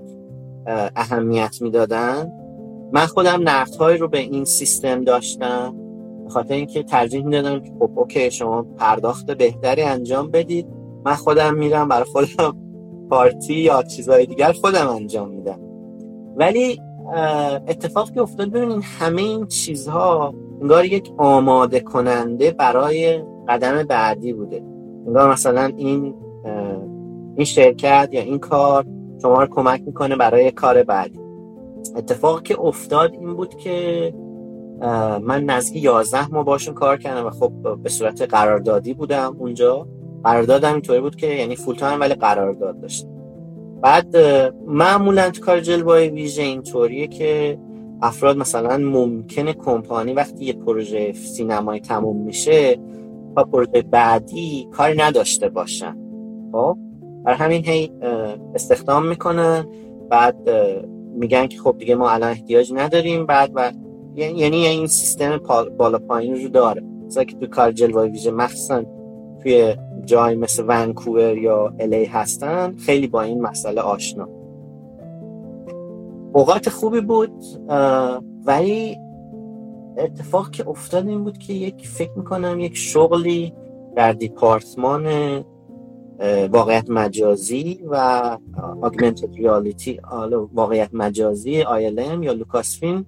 اهمیت می‌دادن. من خودم نقدهایی رو به این سیستم داشتم خاطر اینکه ترجیح می‌دادم که خب اوکی شما پرداخت بهتری انجام بدید. من خودم میرم برای خودم پارتی یا چیزهای دیگر خودم انجام میدم. ولی اتفاقی که افتاد ببینید همه این چیزها انگار یک آماده کننده برای قدم بعدی بوده. انگار مثلا این این شرکت یا این کار شما رو کمک می‌کنه برای کار بعدی. اتفاقی که افتاد این بود که من نزدیک 11 ماه باشون کار کردم و خب به صورت قراردادی بودم اونجا. قراردادم اینطوری بود که یعنی فول تایم ولی قرارداد داشت بعد معمولا تو کار جلوه ویژه اینطوریه که افراد مثلا ممکنه کمپانی وقتی یه پروژه سینمایی تموم میشه با پروژه بعدی کاری نداشته باشن. خب؟ برای همین هی استخدام می‌کنن بعد میگن که خب دیگه ما الان احتیاج نداریم بعد و یعنی این سیستم بالا پایین رو داره. مثلا که تو کار جلوه ویژه مخصوصا توی جای مثل ونکوور یا الی هستن خیلی با این مسئله آشنا. اوقات خوبی بود ولی اتفاق که افتاد این بود که یک فکر می‌کنم یک شغلی در دیپارتمان واقعیت مجازی و augmented reality واقعیت مجازی ILM یا لوکاس فیلم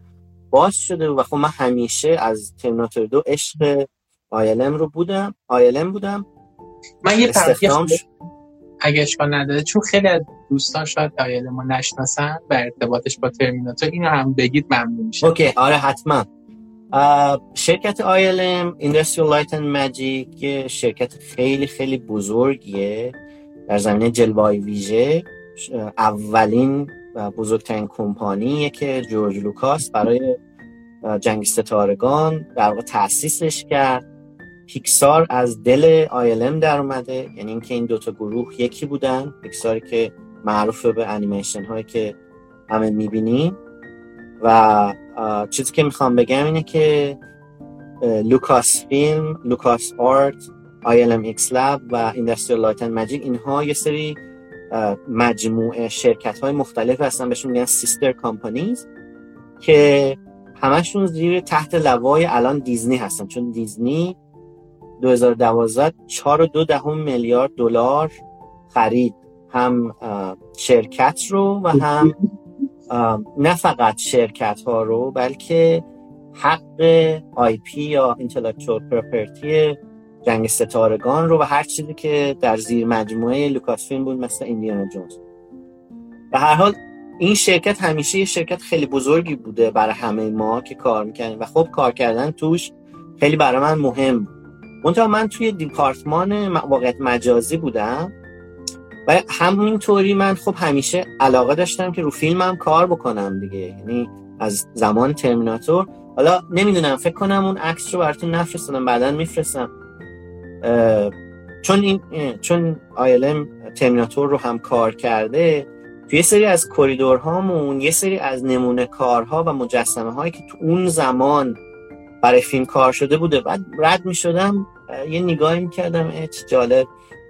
باز شده و خب من همیشه از ترمیناتور دو عشق ILM رو بودم ILM بودم. من یه اگه اشکال نداره چون خیلی از دوستان شاید ILM رو نشناسن و ارتباطش با ترمیناتور اینو هم بگید ممنون میشه okay آره حتما. شرکت ILM Industrial Light and Magic شرکت خیلی خیلی بزرگیه. در زمینه جلوه‌های ویژه. اولین و بزرگترین کمپانیه که جورج لوکاس برای جنگ ستارگان در واقع تأسیسش کرد. پیکسار از دل ILM در اومده. یعنی اینکه این دوتا گروه یکی بودن. پیکساری که معروف به انیمیشن هایی که همه می‌بینیم. و چیزی که می‌خوام بگم اینه که لوکاس فیلم لوکاس آرت ILM X لب و Industrial لایت ماجیک اینها یه سری مجموعه شرکت های مختلف هستن بهشون میگن sister companies که همشون زیر تحت لوای الان دیزنی هستن. چون دیزنی 2012 4.2 دهم میلیارد دلار خرید. هم شرکت رو و هم [LAUGHS] نه فقط شرکت ها رو بلکه حق IP یا intellectual property جنگ ستارگان رو و هر چیزی که در زیر مجموعه Lucasfilm بود مثل ایندیانا جونز. به هر حال این شرکت همیشه یه شرکت خیلی بزرگی بوده برای همه ما که کار می‌کنیم و خب کار کردن توش خیلی برای من مهم بود. من توی دیپارتمان واقعیت مجازی بودم. و همینطوری من خب همیشه علاقه داشتم که رو فیلمم کار بکنم دیگه. یعنی از زمان ترمیناتور. حالا نمی‌دونم فکر کنم اون عکس رو براتون نفرستادم بعدا میفرستم. چون این چون آیلم ترمیناتور رو هم کار کرده توی یه سری از کریدورهامون یه سری از نمونه کارها و مجسمه هایی که تو اون زمان برای فیلم کار شده بوده. بعد رد می شدم یه نگاهی می کردم جالب.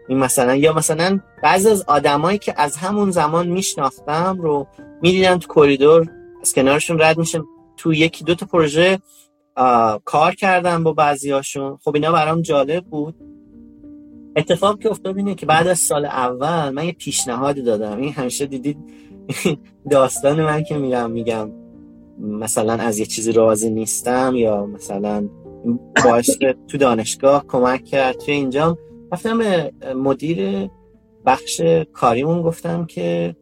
این مثلا یا مثلا بعضی از آدمایی که از همون زمان میشناختم رو می‌دیدم تو کریدور از کنارشون رد میشم تو یکی دو تا پروژه کار کردم با بعضیاشون خب اینا برام جالب بود. اتفاق که افتاد اینه که بعد از سال اول من یه پیشنهادی دادم. این همیشه دیدید [LAUGHS] داستان من که میگم میگم مثلا از یه چیزی راضی نیستم یا مثلا باعث تو دانشگاه کمک کرد. توی اینجا رفتم به مدیر بخش کاریمون گفتم که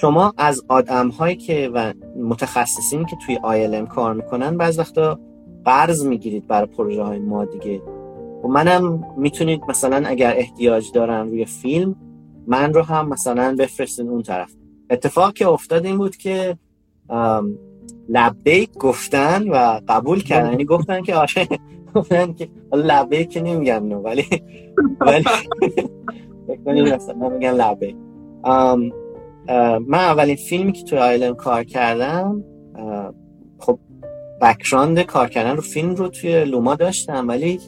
شما از آدم هایی که و متخصصین که توی آیلم کار می‌کنن بعض وقتا قرض می‌گیرید برای پروژه های ما دیگه. و منم می‌تونید مثلا اگر احتیاج دارن روی فیلم من رو هم مثلا بفرستین اون طرف. اتفاق که افتاد این بود که لبیک گفتن و قبول کردن. یعنی گفتن که آره گفتن که لبیک که نمیگم نو ولی ولی مثلا میگن لبیک من اولین فیلمی که توی آیلم کار کردم خب background کار کردن رو فیلم رو توی Luma داشتم ولی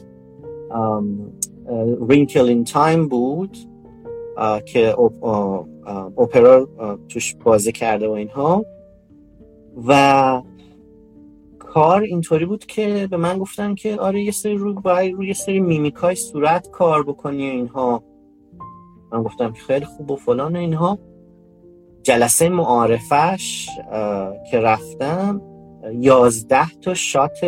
Wrinkle in Time بود که Oprah توش بازی کرده و اینها. و کار اینطوری بود که به من گفتن که آره یه سری رو باید روی یه سری میمیکای صورت کار بکنی اینها. من گفتم که خیلی خوب و فلان اینها. جلسه معارفش که رفتم یازده تا شات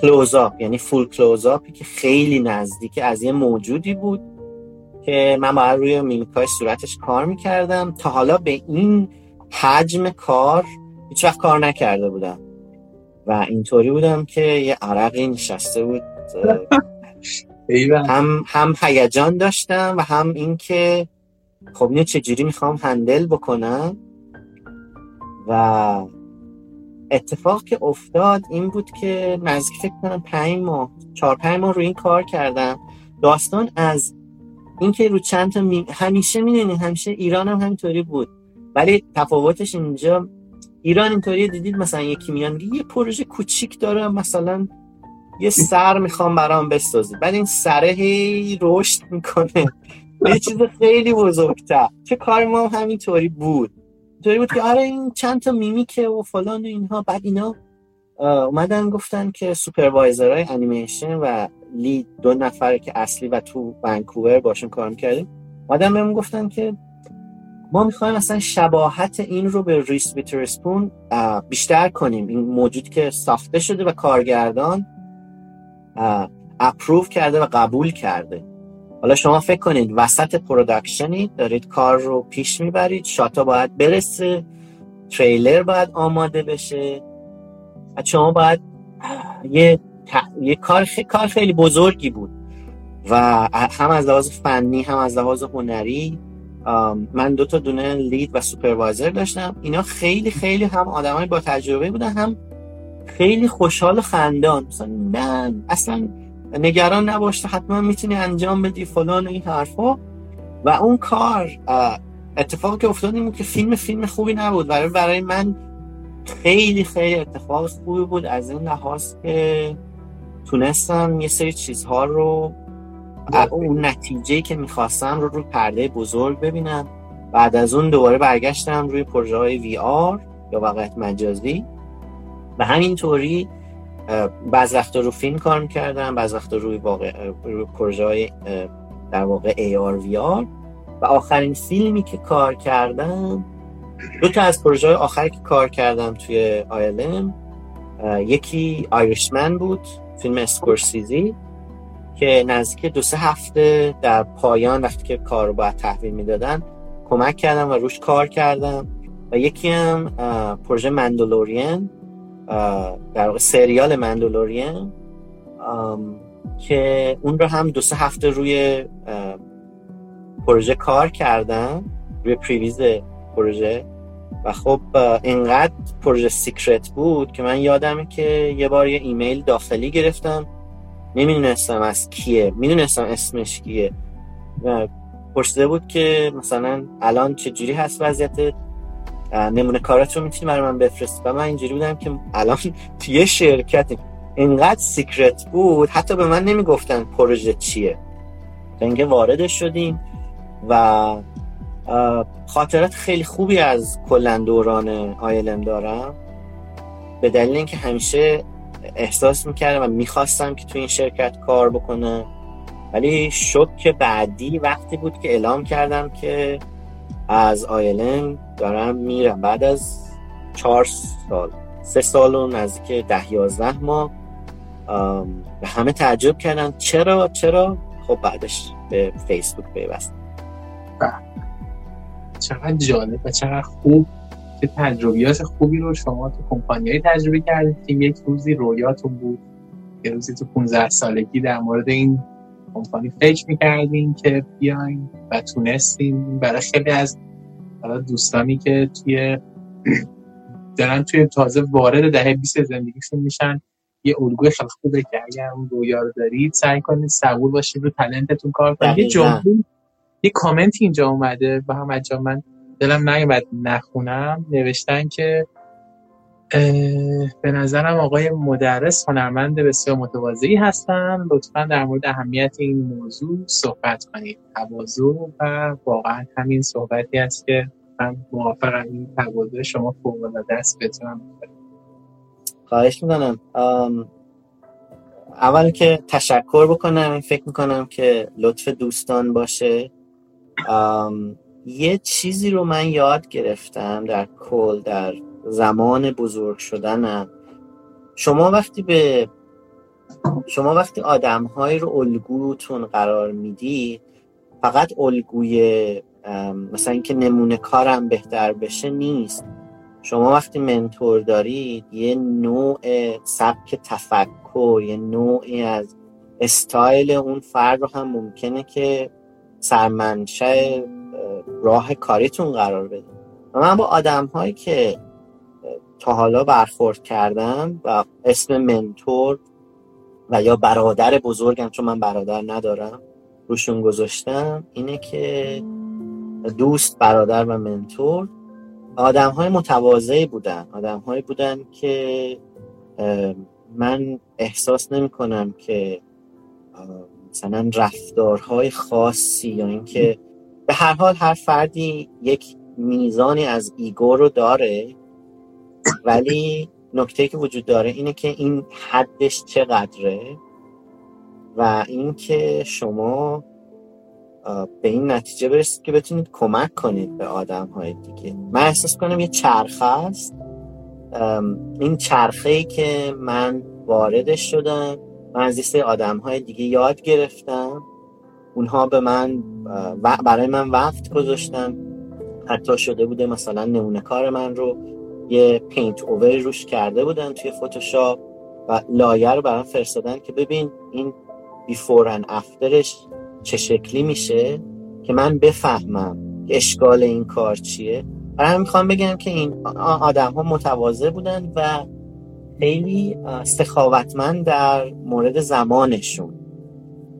کلوزاپ یعنی فول کلوزاپی که خیلی نزدیک از یه موجودی بود که من باید روی میمیکای صورتش کار می‌کردم. تا حالا به این حجم کار هیچ وقت کار نکرده بودم. و اینطوری بودم که یه عرقی نشسته بود [LAUGHS] هم هم هیجان داشتم و هم اینکه خب اینو چجوری می‌خوام هندل بکنم؟ و اتفاق که افتاد این بود که نزدیک فکر کنم پنج ماه چهار پنج ماه رو این کار کردم. داستان از اینکه رو چند تا می... همیشه می‌دونی همیشه ایران هم همینطوری بود. ولی تفاوتش اینجا ایران اینطوری دیدید مثلا یکی میان یه پروژه کوچیک دارم مثلا یه سر می‌خوام برام بسازی بعد این سره هی رشد می‌کنه. یه چیز خیلی بزرگتر. که کار ما هم همینطوری بود. اینطوری بود که آره این چند تا میمیکه و فلان و اینها. بعد اینا اومدن گفتن که supervisor های انیمیشن و lead دو نفر که اصلی و تو ونکوور باشون کار می‌کردیم اومدن بهمون گفتن که ما می‌خوایم مثلا شباهت این رو به ریس ویترسپون بیشتر کنیم. این موجود که ساخته شده و کارگردان approve کرده و قبول کرده. حالا شما فکر کنید وسط production ی دارید کار رو پیش می‌برید. shot ا باید برسه تریلر باید آماده بشه. و شما باید یه, یه کار, خی... کار خیلی بزرگی بود. و هم از لحاظ فنی هم از لحاظ هنری من دو تا دونه لید و سوپروایزر داشتم. اینا خیلی خیلی هم آدمای با تجربه بودن هم خیلی خوشحال و خندان. مثلا اصلا نگران نباشته حتما می‌تونی انجام بدی فلان این حرفا. و اون کار اتفاقی که افتاد این که فیلم فیلم خوبی نبود. برای برای من خیلی خیلی اتفاق خوبی بود. از این لحاظ که تونستم یه سری چیزها رو اون نتیجه که می‌خواستم رو روی پرده بزرگ ببینم بعد از اون دوباره برگشتم روی پروژه های وی آر یا واقعیت مجازی. و همینطوری بعض وقتا رو فیلم کار می‌کردم بعض وقتا روی, واقع... روی پروژه های در واقع AR VR و آخرین فیلمی که کار کردم دو تا از پروژه های آخری که کار کردم توی آیلم یکی آیرشمن بود فیلم اسکورسیزی که نزدیک دو سه هفته در پایان وقتی که کار رو باید تحویل می‌دادن کمک کردم و روش کار کردم. و یکی هم پروژه مندلورین در واقع سریال مندلورین که اون رو هم دو سه هفته روی پروژه کار کردم روی previs پروژه. و خب اینقدر پروژه secret بود که من یادمه که یه بار یه ایمیل داخلی گرفتم. نمی‌دونستم از کیه. می‌دونستم اسمش کیه. و پرسیده بود که مثلا الان چه جوری هست وضعیت نمونه کارات رو می‌تونی برای من بفرستی؟ و من اینجوری بودم که الان [LAUGHS] توی شرکت اینقدر secret بود حتی به من نمی‌گفتن پروژه چیه. اینکه وارد شدیم و خاطرات خیلی خوبی از کلا دوران آیلم دارم. به دلیل اینکه همیشه احساس می‌کردم و می‌خواستم که تو این شرکت کار بکنم. ولی شک بعدی وقتی بود که اعلام کردم که از آیلم دارم میرم. بعد از چهار سال سه سال و نزدیک ده یازده ماه به همه تعجب کردن چرا؟ چرا؟ خب بعدش به فیسبوک پیوست. بله. چقدر جالب و چقدر خوب که تجربیات خوبی رو شما تو کمپانیایی تجربه کردید که یک روزی رویاتون بود. یه روزی تو 15 سالگی در مورد این کمپانی فکر می‌کردین که بیاین و تونستین. برای خیلی از دوستانی که توی [CLEARS THROAT] دارن توی تازه وارد دهه 20 زندگیشون میشن یه الگوی خیلی خوبه که اگر اون رویا رو دارید سعی کنید صبور باشید رو تلنتتون کار کنید. یه جمله یه کامنت اینجا اومده. و هم من دلم نیومد نخونم نوشتن که به نظرم آقای مدرس هنرمند بسیار متواضعی هستن. لطفا در مورد اهمیت این موضوع صحبت کنید. تواضع و واقعا همین صحبتی است که من موافقم این تواضع شما فوق العاده است بتونم خواهش می‌کنم. اول که تشکر بکنم. فکر می‌کنم که لطف دوستان باشه. یه چیزی رو من یاد گرفتم در کل در زمان بزرگ شدنم. شما وقتی به شما وقتی آدمهایی رو الگوتون قرار میدی فقط الگوی مثلا اینکه نمونه کارم بهتر بشه نیست. شما وقتی منتور دارید یه نوع سبک تفکر یه نوعی از استایل اون فرد رو هم ممکنه که سرمنشه راه کاریتون قرار بده. و من با آدم هایی که تا حالا برخورد کردم و اسم منتور و یا برادر بزرگم چون من برادر ندارم روشون گذاشتم اینه که دوست برادر و منتور آدم های متواضعی بودن. آدم هایی بودن که من احساس نمی کنم که مثلا رفتارهای خاصی یا اینکه [LAUGHS] به هر حال هر فردی یک میزانی از ایگو رو داره ولی نکته که وجود داره اینه که این حدش چقدره و اینکه شما به این نتیجه برسید که بتونید کمک کنید به آدم های دیگه. من احساس کنم یه چرخه است. این چرخه ای که من واردش شدم من از آدم های دیگه یاد گرفتم. اونها به من برای من وقت گذاشتن. حتی شده بوده مثلا نمونه کار من رو یه پینت اوور روش کرده بودن توی فتوشاپ و لایه رو برام فرستادن که ببین این بیفور ان افترش چه شکلی میشه که من بفهمم که اشکال این کار چیه. برای می‌خوام بگم که این آدم ها متواضع بودن و خیلی سخاوتمند در مورد زمانشون.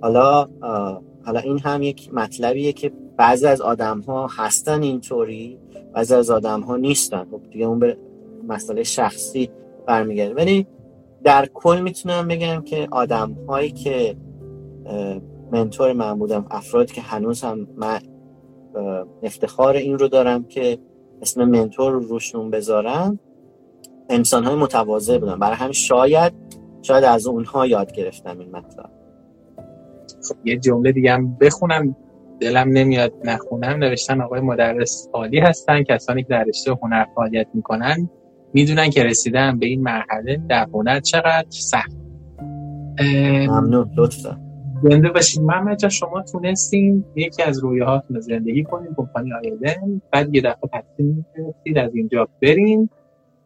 حالا حالا این هم یک مطلبیه که بعضی از آدم ها هستن اینطوری بعضی از آدم ها نیستن. خب دیگه اون به مسئله شخصی برمیگرده. ولی در کل می‌تونم بگم که آدم هایی که منتور من بودم افرادی که هنوز هم من افتخار این رو دارم که اسم منتور رو روشون بذارم انسان های متواضع بودن. برای همین شاید شاید از اونها یاد گرفتم این مطلب. یه جمله دیگه هم بخونم. دلم نمیاد نخونم. نوشتن آقای مدرس عالی هستن. کسانی که در رشته هنر فعالیت می‌کنن می‌دونن که رسیدن به این مرحله در هنر چقدر سخت. ممنون لطفا. زنده باشین. محمد جان شما تونستین یکی از رویاهاتون زندگی کنین کمپانی آیدن بعد یه دفعه تصمیم گرفتید از اینجا برین.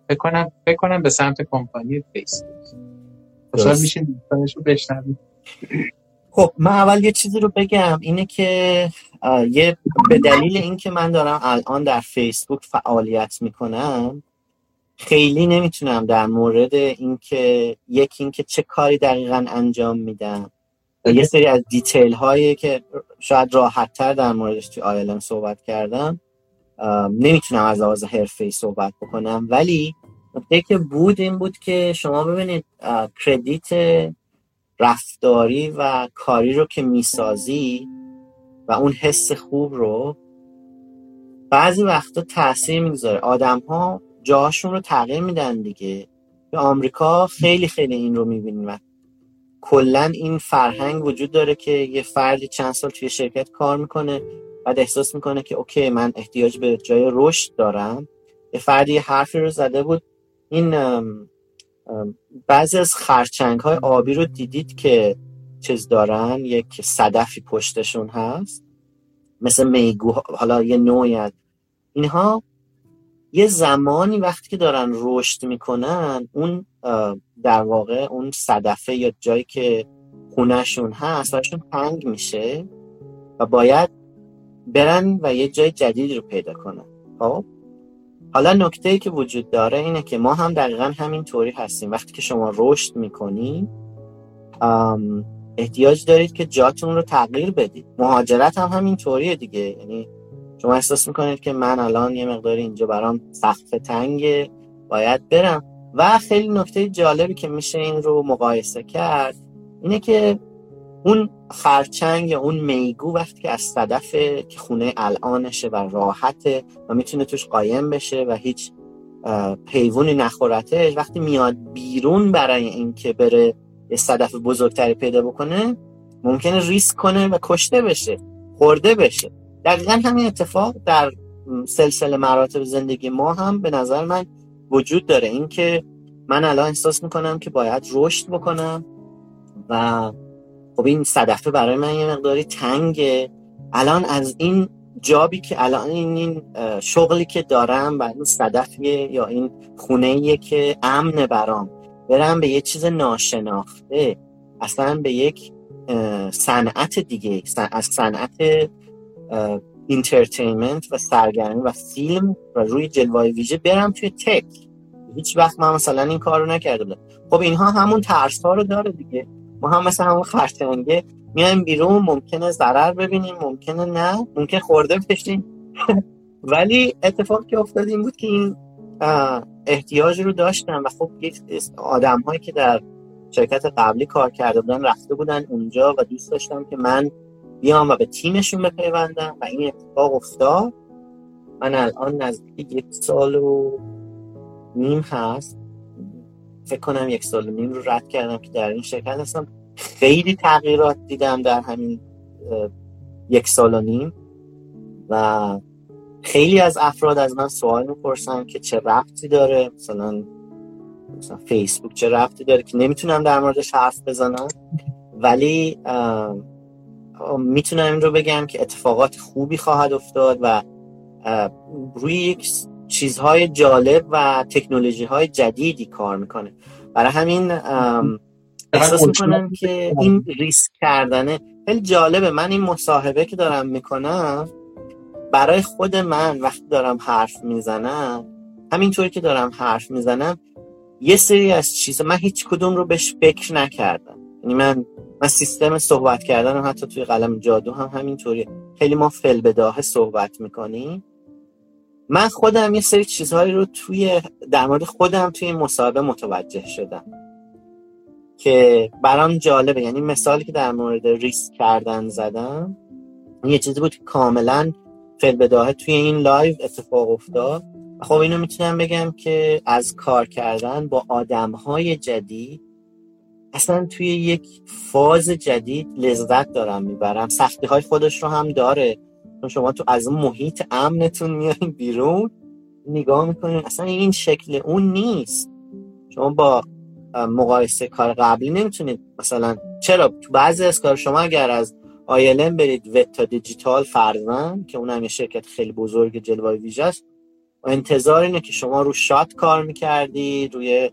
فکر کنم فکر کنم به سمت کمپانی فیسبوک. خوشحال میشین. دوستانش رو بشنوید خب من اول یه چیزی رو بگم اینه که یه به دلیل اینکه من دارم الان در فیسبوک فعالیت می‌کنم خیلی نمی‌تونم در مورد اینکه یکی اینکه چه کاری دقیقا انجام میدم. یه سری از دیتیل هایی که شاید راحت تر در موردش توی آیلم صحبت کردم نمی‌تونم از لحاظ حرفه صحبت بکنم. ولی نکته که بود این بود که شما ببینید کردیت رفتاری و کاری رو که می‌سازی و اون حس خوب رو بعضی وقتا تاثیر می‌گذاره. آدم ها جاهاشون رو تغییر میدن دیگه. به آمریکا خیلی خیلی این رو می‌بینیم کلا این فرهنگ وجود داره که یه فردی چند سال توی شرکت کار می‌کنه بعد احساس می‌کنه که اوکی من احتیاج به جای رشد دارم. یه فردی حرفی رو زده بود. این بعضی از خرچنگ های آبی رو دیدید که چیز دارن یک صدفی پشتشون هست مثل میگو حالا یه نوعی اینها یه زمانی وقتی که دارن رشد می‌کنن اون در واقع اون صدفه یا جایی که خونهشون هست براشون تنگ میشه و باید برن و یه جای جدیدی رو پیدا کنن. خب؟ حالا نکته ای که وجود داره اینه که ما هم دقیقا همین طوری هستیم. وقتی که شما رشد می‌کنی احتیاج دارید که جاتون رو تغییر بدید. مهاجرت هم همین طوریه دیگه. یعنی شما احساس می‌کنید که من الان یه مقداری اینجا برام سخت تنگه باید برم. و خیلی نکته جالبی که میشه این رو مقایسه کرد اینه که اون خرچنگ یا اون میگو وقتی که از صدف که خونه الانشه و راحته و می‌تونه توش قایم بشه و هیچ پیوونی نخورتش وقتی میاد بیرون برای اینکه بره یه صدف بزرگتری پیدا بکنه ممکنه ریسک کنه و کشته بشه خورده بشه. دقیقا همین اتفاق در سلسله مراتب زندگی ما هم به نظر من وجود داره. اینکه من الان احساس می‌کنم که باید رشد بکنم و خب این صدفه برای من یه مقداری تنگه. الان از این جابی که الان این, شغلی که دارم و این صدفیه یا این خونه که امن برام. برم به یه چیز ناشناخته. اصلا به یک صنعت دیگه. از صنعت entertainment و سرگرمی و فیلم و روی جلوه ویژه برم توی tech. هیچ وقت من مثلا این کار رو نکرده خب اینها همون ترس ها رو داره دیگه. ما هم مثلا همون خرچنگه میایم بیرون ممکنه ضرر ببینیم ممکنه نه ممکن خورده بشیم [LAUGHS] ولی اتفاق که افتاد این بود که این احتیاج رو داشتم و خب یک آدم هایی که در شرکت قبلی کار کرده بودن رفته بودن اونجا و دوست داشتم که من بیام و به تیمشون بپیوندم و این اتفاق افتاد. من الان نزدیک یک سال و نیم هست. فکر کنم یک سال نیم رو رد کردم که در این شرکت هستم. خیلی تغییرات دیدم در همین یک سال و نیم و خیلی از افراد از من سوال می‌پرسن که چه رفتی داره؟ مثلا مثلا فیسبوک چه رفتی داره که نمی‌تونم در موردش حرف بزنم. ولی می‌تونم این رو بگم که اتفاقات خوبی خواهد افتاد و روی یک چیزهای جالب و تکنولوژی های جدیدی کار می‌کنه. برای همین احساس می‌کنم که این ریسک کردنه. خیلی جالبه. من این مصاحبه که دارم می‌کنم برای خود من وقتی دارم حرف می‌زنم همینطوری که دارم حرف می‌زنم یه سری از چیزا من هیچ کدوم رو بهش فکر نکردم. یعنی من من سیستم صحبت کردن حتی توی قلم جادو هم همینطوری خیلی ما فل بداهه صحبت می‌کنیم. من خودم یه سری چیزهایی رو توی در مورد خودم توی این مصاحبه متوجه شدم. که برام جالبه. یعنی مثالی که در مورد ریسک کردن زدم یه چیزی بود که کاملا فی‌البداهه توی این live اتفاق افتاد. خب اینو می‌تونم بگم که از کار کردن با آدم های جدید اصلا توی یک فاز جدید لذت دارم می‌برم. سختی های خودش رو هم داره. شما تو از اون محیط امنتون میایین بیرون. نگاه می‌کنین اصلا این شکل اون نیست. شما با مقایسه کار قبلی نمی‌تونید مثلا چرا؟ تو بعضی از کار شما اگر از آیلن برید وتا دیجیتال فرزن که اونم یه شرکت خیلی بزرگ جلوه ویژه است انتظار اینه که شما رو شات کار می‌کردی روی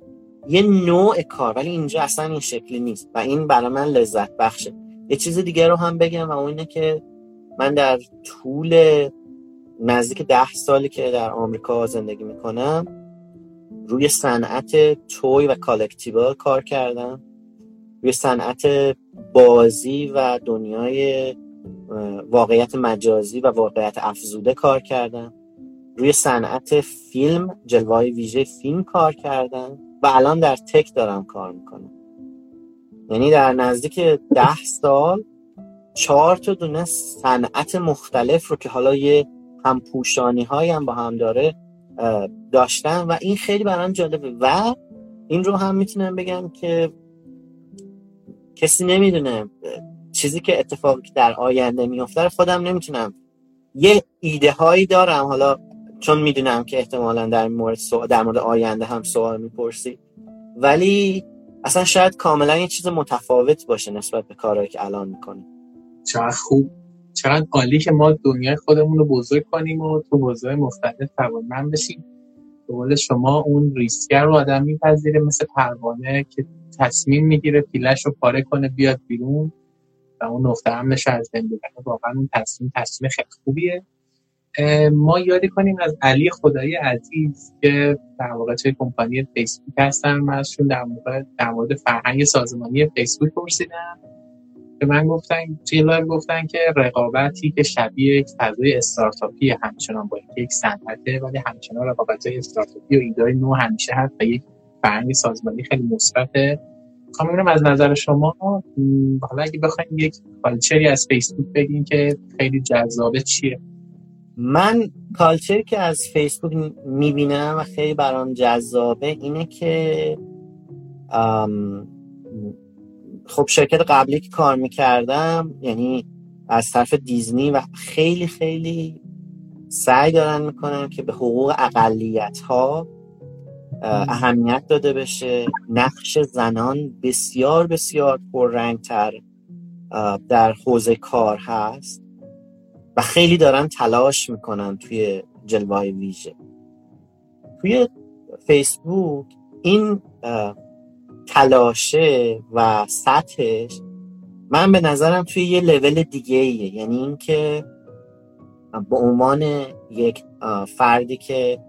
یه نوع کار ولی اینجا اصلا این شکلی نیست. و این برای من لذت بخشه. یه چیز دیگه رو هم بگم و اون اینه که من در طول نزدیک ده سالی که در آمریکا زندگی می‌کنم روی صنعت توی و کالکتیبل کار کردم. روی صنعت بازی و دنیای واقعیت مجازی و واقعیت افزوده کار کردم. روی صنعت فیلم جلوه ویژه فیلم کار کردم و الان در تک دارم کار می‌کنم. یعنی در نزدیک ده سال چهار تا دونه صنعت مختلف رو که حالا یه هم پوشانی هایی هم با هم داره داشتم و این خیلی برام جالبه. و این رو هم می‌تونم بگم که کسی نمی‌دونه چیزی که اتفاقی در آینده میفته خودم نمی‌تونم. یه ایده هایی دارم حالا چون می‌دونم که احتمالا در مورد در مورد آینده هم سوال می‌پرسی. ولی اصلا شاید کاملا یه چیز متفاوت باشه نسبت به کارهایی که الان می‌کنیم چقدر خوب چقدر عالی که ما دنیای خودمون رو بزرگ کنیم و تو حوزه‌های مختلف توانمند بشیم. به شما اون ریسکر رو آدم میپذیره مثل پروانه که تصمیم می‌گیره پیلش رو پاره کنه بیاد بیرون و اون نقطه امنش از زندگی واقعا اون تصمیم تصمیم خیلی خوبیه. ما یادی کنیم از علی خدایی عزیز که در واقع توی کمپانی فیسبوک هستن. من ازشون در مورد فرهنگ سازمانی فیسبوک پرسیدم. که من گفتن توی live گفتن که رقابتی که شبیه یک فضای استارتاپی همچنان با یک صنعته ولی همچنان رقابت های استارتاپی و ایده نو همیشه هست و یک فرهنگ سازمانی خیلی مثبته. می‌خوام از نظر شما حالا اگه بخوایم یک culture ی از فیسبوک بگین که خیلی جذابه چیه؟ من culture که از فیسبوک می‌بینم و خیلی برام جذابه اینه که خب شرکت قبلی که کار می‌کردم یعنی از طرف دیزنی و خیلی خیلی سعی دارن می‌کنن که به حقوق اقلیت ها اهمیت داده بشه. نقش زنان بسیار بسیار پررنگتر در حوزه کار هست و خیلی دارن تلاش می‌کنن توی جلوه ویژه. توی فیسبوک این تلاشه و سطحش من به نظرم توی یه لول دیگه ایه. یعنی اینکه به عنوان یک فردی که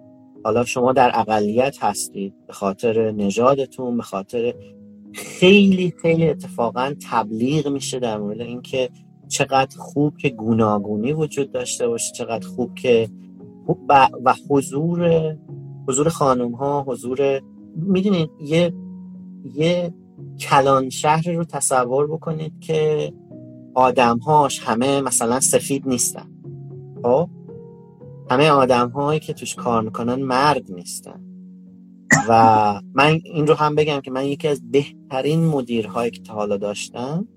حالا شما در اقلیت هستید به خاطر نژادتون به خاطر خیلی خیلی اتفاقا تبلیغ میشه در مورد اینکه چقدر خوب که گوناگونی وجود داشته باشه چقدر خوب که و حضور حضور خانم ها حضور می‌دونید یه یه کلان شهر رو تصور بکنید که آدمهاش همه مثلا سفید نیستن. خب؟ همه آدم هایی که توش کار می‌کنن مرد نیستن. و من این رو هم بگم که من یکی از بهترین مدیرهایی که تا حالا داشتم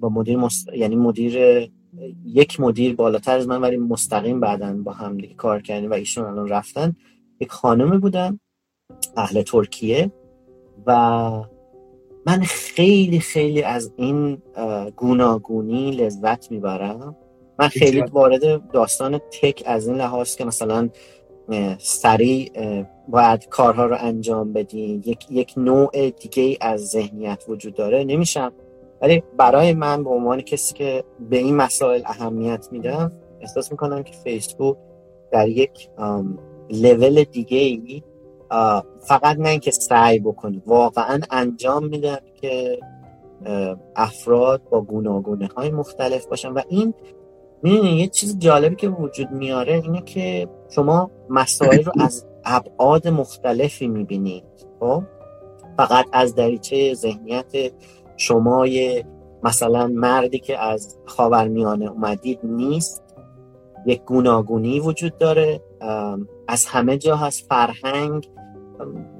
با مدیر مست... یعنی مدیر یک مدیر بالاتر از من ولی مستقیم بعدا با هم دیگه کار کردیم و ایشون الان رفتن. یک خانمی بودن اهل ترکیه. و من خیلی خیلی از این گوناگونی لذت می‌برم. من خیلی وارد داستان تک از این لحاظ که مثلا سریع باید کارها رو انجام بدی یک, یک نوع دیگه از ذهنیت وجود داره. نمیشم. ولی برای من به عنوان کسی که به این مسائل اهمیت میدم احساس می‌کنم که فیسبوک در یک لول دیگه ای فقط نه اینکه سعی بکنی واقعا انجام میدم که افراد با گوناگونه های مختلف باشن. و این می‌دونی یه چیز جالبی که وجود میاره اینه که شما مسائل رو از ابعاد مختلفی می‌بینید خب؟ فقط از دریچه ذهنیت شما مثلا مردی که از خاورمیانه اومدید نیست یک گوناگونی وجود داره. از همه جا هست فرهنگ.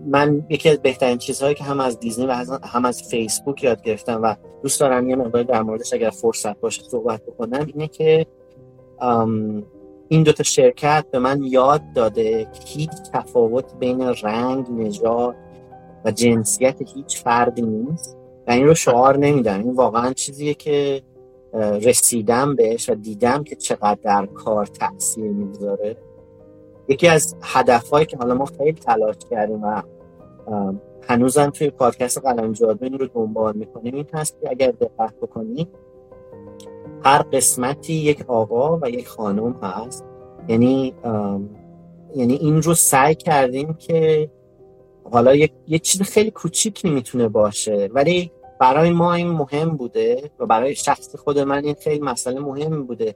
من یکی از بهترین چیزهایی که هم از دیزنی و هم از فیسبوک یاد گرفتم و دوست دارم یه مقدار در موردش اگر فرصت باشه صحبت بکنم اینه که این دوتا شرکت به من یاد داده که هیچ تفاوت بین رنگ، نژاد و جنسیت هیچ فردی نیست و این رو شعار نمیدم. این واقعا چیزیه که رسیدم بهش و دیدم که چقدر در کار تاثیر می‌گذاره. یکی از هدفهایی که حالا ما خیلی تلاش کردیم و هنوزم توی پادکست قلم جادو این رو دنبال می‌کنیم این هست که اگر دقت بکنیم هر قسمتی یک آقا و یک خانم هست. یعنی یعنی این رو سعی کردیم که حالا یک, یک چیز خیلی کوچیکی می‌تونه باشه. ولی برای ما این مهم بوده و برای شخص خود من این خیلی مسئله مهم بوده.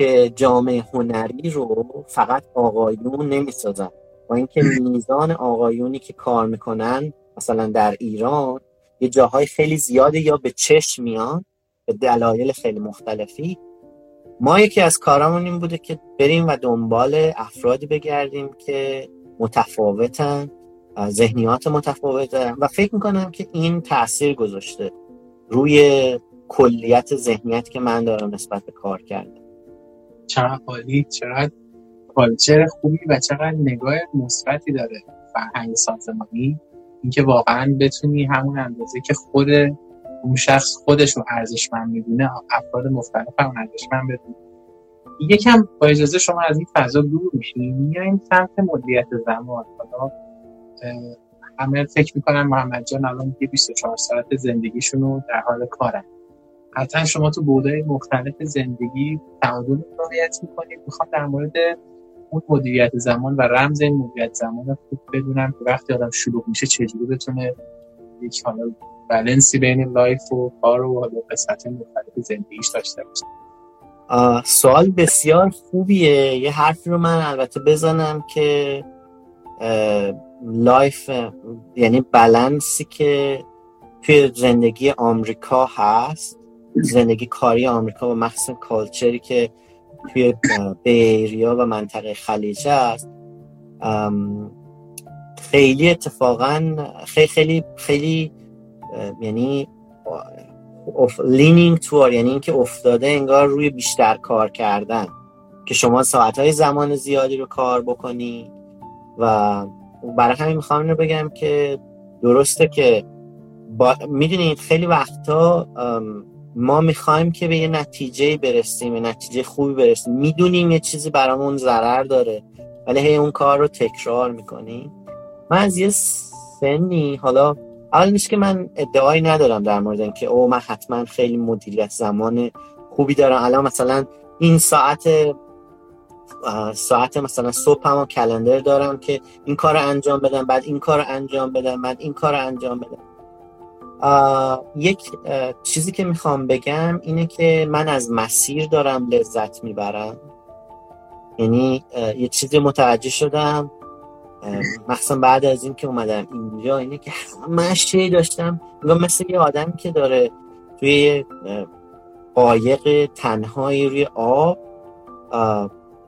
که جامعه هنری رو فقط آقایون نمی‌سازن. با اینکه میزان آقایونی که کار می‌کنن مثلا در ایران یه جاهای خیلی زیاده یا به چشم میان به دلایل خیلی مختلفی. ما یکی از کارامون این بوده که بریم و دنبال افرادی بگردیم که متفاوتن ذهنیات متفاوتن. و فکر می‌کنم که این تاثیر گذاشته روی کلیت ذهنیت که من دارم نسبت به کار کردم چقدر عالی چقدر کالچر خوبی و چقدر نگاه مثبتی داره فرهنگ سازمانی. اینکه واقعا بتونی همون اندازه که خود اون شخص خودش رو ارزشمند می‌دونه افراد مختلف هم ارزشمند بدونه. یکم با اجازه شما از این فضا دور میشین. میایم سمت مدیریت زمان. حالا همه فکر می‌کنن محمد جان الان یه 24 ساعت زندگیشون رو در حال کارن. قطعا شما تو بودهای مختلف زندگی تعادل رعایت می‌کنید. می‌خوام در مورد اون مدیریت زمان و رمز این مدیریت زمان خوب بدونم که وقتی آدم شلوغ میشه چجوری بتونه یک حالا بلنسی بین life و کار و حالا قسمت مختلف زندگیش داشته باشه. سوال بسیار خوبیه. یه حرفی رو من البته بزنم که life یعنی بلنسی که توی زندگی آمریکا هست زندگی کاری آمریکا و مخصوصا culture ی که توی Bay Area و منطقه خلیجه است خیلی اتفاقا خیلی خیلی خیلی یعنی لینینگ تور یعنی اینکه افتاده انگار روی بیشتر کار کردن که شما ساعت زمان زیادی رو کار بکنی و برای همین می‌خوام رو بگم که درسته که. می‌دونید خیلی وقتا ما می‌خوایم که به یه نتیجه برسیم نتیجه خوبی برسیم. می‌دونیم یه چیزی برامون ضرر داره ولی هی اون کار رو تکرار می‌کنیم. من از یه سنی حالا اول نیست که من ادعایی ندارم در مورد اینکه او من حتما خیلی مدیریت زمان خوبی دارم. الان مثلا این ساعت ساعت مثلا صبح هم کلندر دارم که این کار رو انجام بدم بعد این کار رو انجام بدم بعد این کار رو انجام بدم. یک چیزی که می‌خوام بگم اینه که من از مسیر دارم لذت می‌برم. یعنی یه چیزی متوجه شدم. مخصوصا بعد از اینکه اومدم اینجا اینه که همش داشتم. مثل یه آدم که داره توی قایق تنهایی روی آب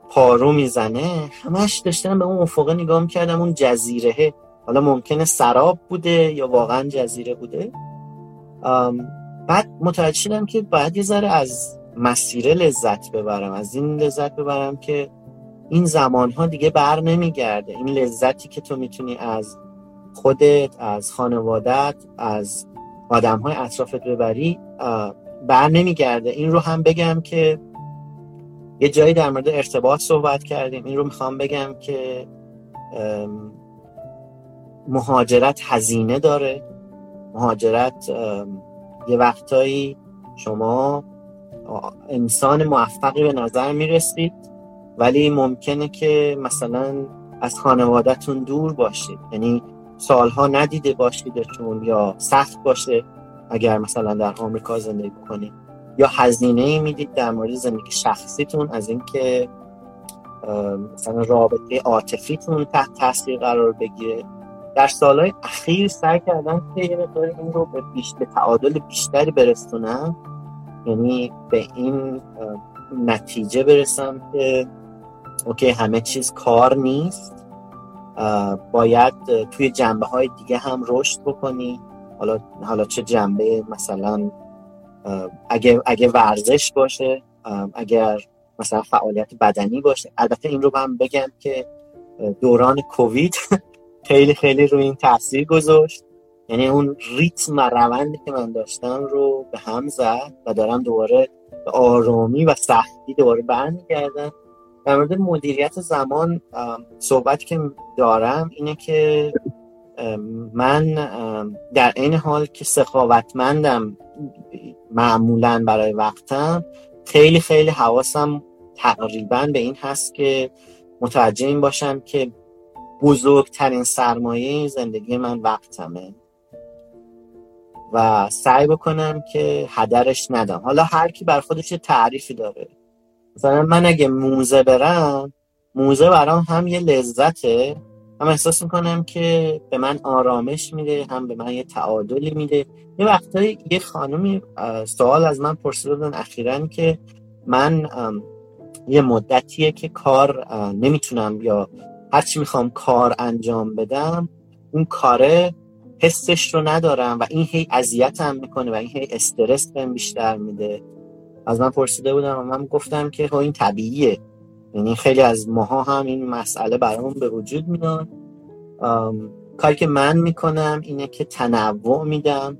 پارو می‌زنه. همش داشتم به اون افقه نگاه می‌کردم اون جزیره حالا ممکنه سراب بوده یا واقعا جزیره بوده. بعد متوجه که باید یه ذره از مسیره لذت ببرم از این لذت ببرم که این زمان ها دیگه بر نمیگرده. این لذتی که تو می‌تونی از خودت از خانوادت از آدم های اطرافت ببری بر نمیگرده. این رو هم بگم که یه جایی در مورد ارتباط صحبت کردیم. این رو می‌خوام بگم که مهاجرت هزینه داره. مهاجرت یه وقتایی شما انسان موفقی به نظر می‌رسید ولی ممکنه که مثلا از خانوادهتون دور باشید. یعنی سالها ندیده باشیدشون یا سخت باشه اگر مثلا در آمریکا زندگی کنید یا هزینه ای می‌دید در مورد زندگی شخصیتون از اینکه مثلا رابطه عاطفیتون تحت تاثیر قرار بگیره. در سالهای اخیر سعی کردم که یه مقدار این رو به, بیشتر تعادل بیشتری برسونم. یعنی به این نتیجه برسم که اوکی همه چیز کار نیست. باید توی جنبه های دیگه هم رشد بکنی. حالا حالا چه جنبه مثلا اگه اگه ورزش باشه اگر مثلا فعالیت بدنی باشه. البته این رو هم بگم که دوران کووید خیلی خیلی روی این تاثیر گذاشت. یعنی اون ریتم و روندی که من داشتم رو به هم زد و دارم دوباره به آرامی و سختی دوباره برمیگردم. در مورد مدیریت زمان صحبت که دارم اینه که من در این حال که سخاوتمندم معمولا برای وقتم خیلی خیلی حواسم تقریبا به این هست که متوجه این باشم که بزرگترین سرمایه زندگی من وقتمه. و سعی بکنم که هدرش ندم. حالا هر کی بر خودش تعریفی داره. مثلا من اگه موزه برم موزه برام هم یه لذته. هم احساس می‌کنم که به من آرامش میده هم به من یه تعادلی میده. یه وقتایی یه خانمی سوال از من پرسیدن اخیرا که من یه مدتیه که کار نمی‌تونم یا هرچی می‌خوام کار انجام بدم اون کاره حسش رو ندارم و این هی اذیتم می‌کنه و این هی استرس بهم بیشتر میده. از من پرسیده بودم و من گفتم که خب این طبیعیه. یعنی خیلی از ماها هم این مسئله برامون به وجود میاد. کاری که من می‌کنم اینه که تنوع میدم.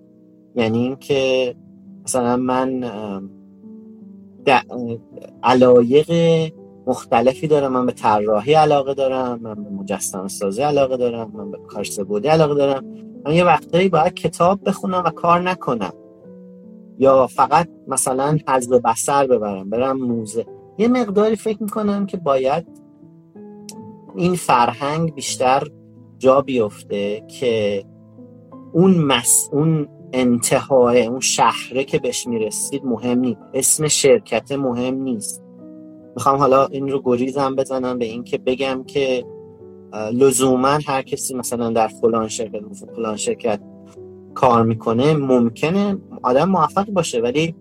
یعنی اینکه مثلا من علایق مختلفی دارم. من به طراحی علاقه دارم من به مجسم سازی علاقه دارم من به کارسبودی علاقه دارم. من یه وقتایی باید کتاب بخونم و کار نکنم. یا فقط مثلا حضب بسر ببرم برم موزه. یه مقداری فکر می‌کنم که باید این فرهنگ بیشتر جا بیفته که اون مس اون انتهای اون شهره که بهش می‌رسید مهم نیست. اسم شرکت مهم نیست. می‌خوام حالا این رو گریزم بزنم به اینکه بگم که لزوما هر کسی مثلا در فلان شرکت فلان شرکت کار می‌کنه ممکنه آدم موفق باشه ولی